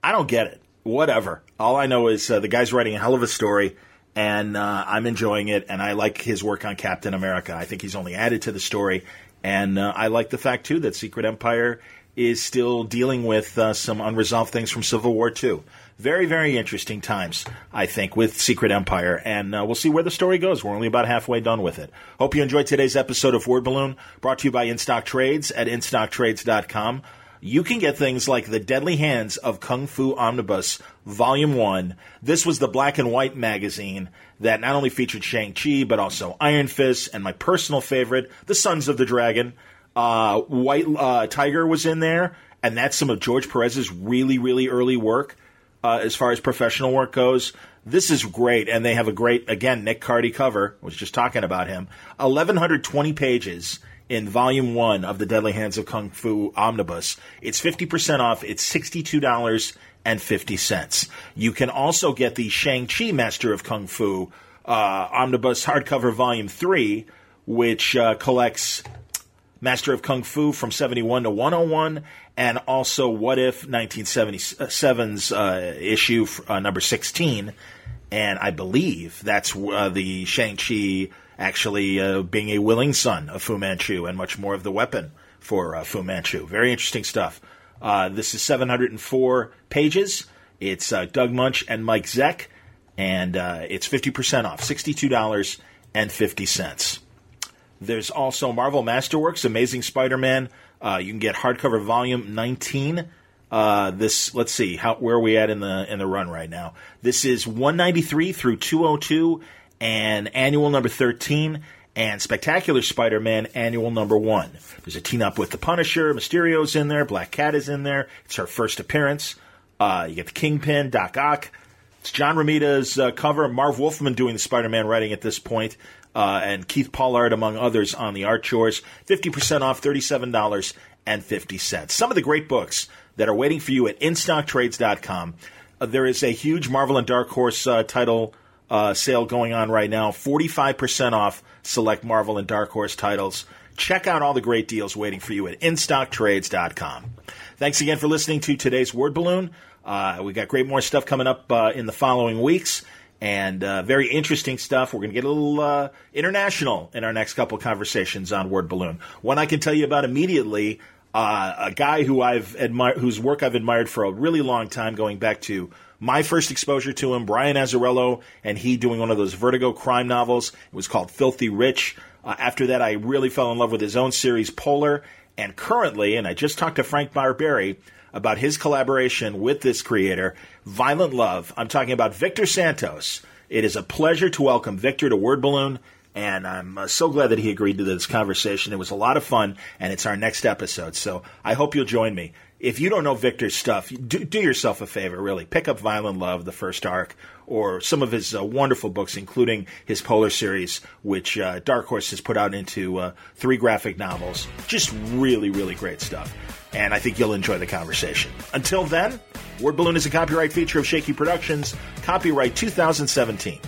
I don't get it. Whatever. All I know is uh, the guy's writing a hell of a story, and uh, I'm enjoying it, and I like his work on Captain America. I think he's only added to the story, and uh, I like the fact, too, that Secret Empire is still dealing with uh, some unresolved things from Civil War II. Very, very interesting times, I think, with Secret Empire, and uh, we'll see where the story goes. We're only about halfway done with it. Hope you enjoyed today's episode of Word Balloon, brought to you by InStock Trades at InStockTrades.com. You can get things like The Deadly Hands of Kung Fu Omnibus, Volume 1. This was the black and white magazine that not only featured Shang-Chi, but also Iron Fist, and my personal favorite, The Sons of the Dragon. Uh, White uh, Tiger was in there, and that's some of George Perez's really, really early work uh, as far as professional work goes. This is great, and they have a great, again, Nick Cardy cover. I was just talking about him. 1,120 pages in Volume 1 of The Deadly Hands of Kung Fu Omnibus. It's 50% off. It's $62.50. You can also get the Shang-Chi Master of Kung Fu uh, Omnibus hardcover Volume 3, which uh, collects Master of Kung Fu from 71 to 101, and also What If 1977's uh, issue uh, number 16. And I believe that's uh, the Shang-Chi actually uh, being a willing son of Fu Manchu and much more of the weapon for Fu Manchu. Very interesting stuff. Uh, this is 704 pages. It's uh, Doug Moench and Mike Zeck, and uh, it's 50% off, $62.50. There's also Marvel Masterworks, Amazing Spider-Man. Uh, you can get hardcover volume 19. Uh, this, let's see, how where are we at in the in the run right now? This is 193 through 202, and annual number 13, and Spectacular Spider-Man annual number one. There's a team up with the Punisher, Mysterio's in there, Black Cat is in there. It's her first appearance. Uh, you get the Kingpin, Doc Ock. It's John Romita's uh, cover. Marv Wolfman doing the Spider-Man writing at this point, uh, and Keith Pollard, among others, on the art chores. 50% off, $37.50. Some of the great books that are waiting for you at InStockTrades.com. Uh, there is a huge Marvel and Dark Horse uh, title uh, sale going on right now 45% off select Marvel and Dark Horse titles. Check out all the great deals waiting for you at InStockTrades.com. Thanks again for listening to today's Word Balloon. Uh, we got great more stuff coming up uh, in the following weeks and uh, very interesting stuff. We're going to get a little uh, international in our next couple conversations on Word Balloon. One I can tell you about immediately. Uh, a guy who I've admired, whose work I've admired for a really long time, going back to my first exposure to him, Brian Azzarello, and he doing one of those Vertigo crime novels. It was called Filthy Rich. Uh, after that, I really fell in love with his own series, Polar. And currently, and I just talked to Frank Barbiere about his collaboration with this creator, Violent Love. I'm talking about Victor Santos. It is a pleasure to welcome Victor to Word Balloon, and I'm uh, so glad that he agreed to this conversation. It was a lot of fun, and it's our next episode. So I hope you'll join me. If you don't know Victor's stuff, do, do yourself a favor, really. Pick up Violent Love, the first arc, or some of his uh, wonderful books, including his Polar series, which uh, Dark Horse has put out into uh, three graphic novels. Just really, really great stuff. And I think you'll enjoy the conversation. Until then, Word Balloon is a copyright feature of Shaky Productions, copyright 2017.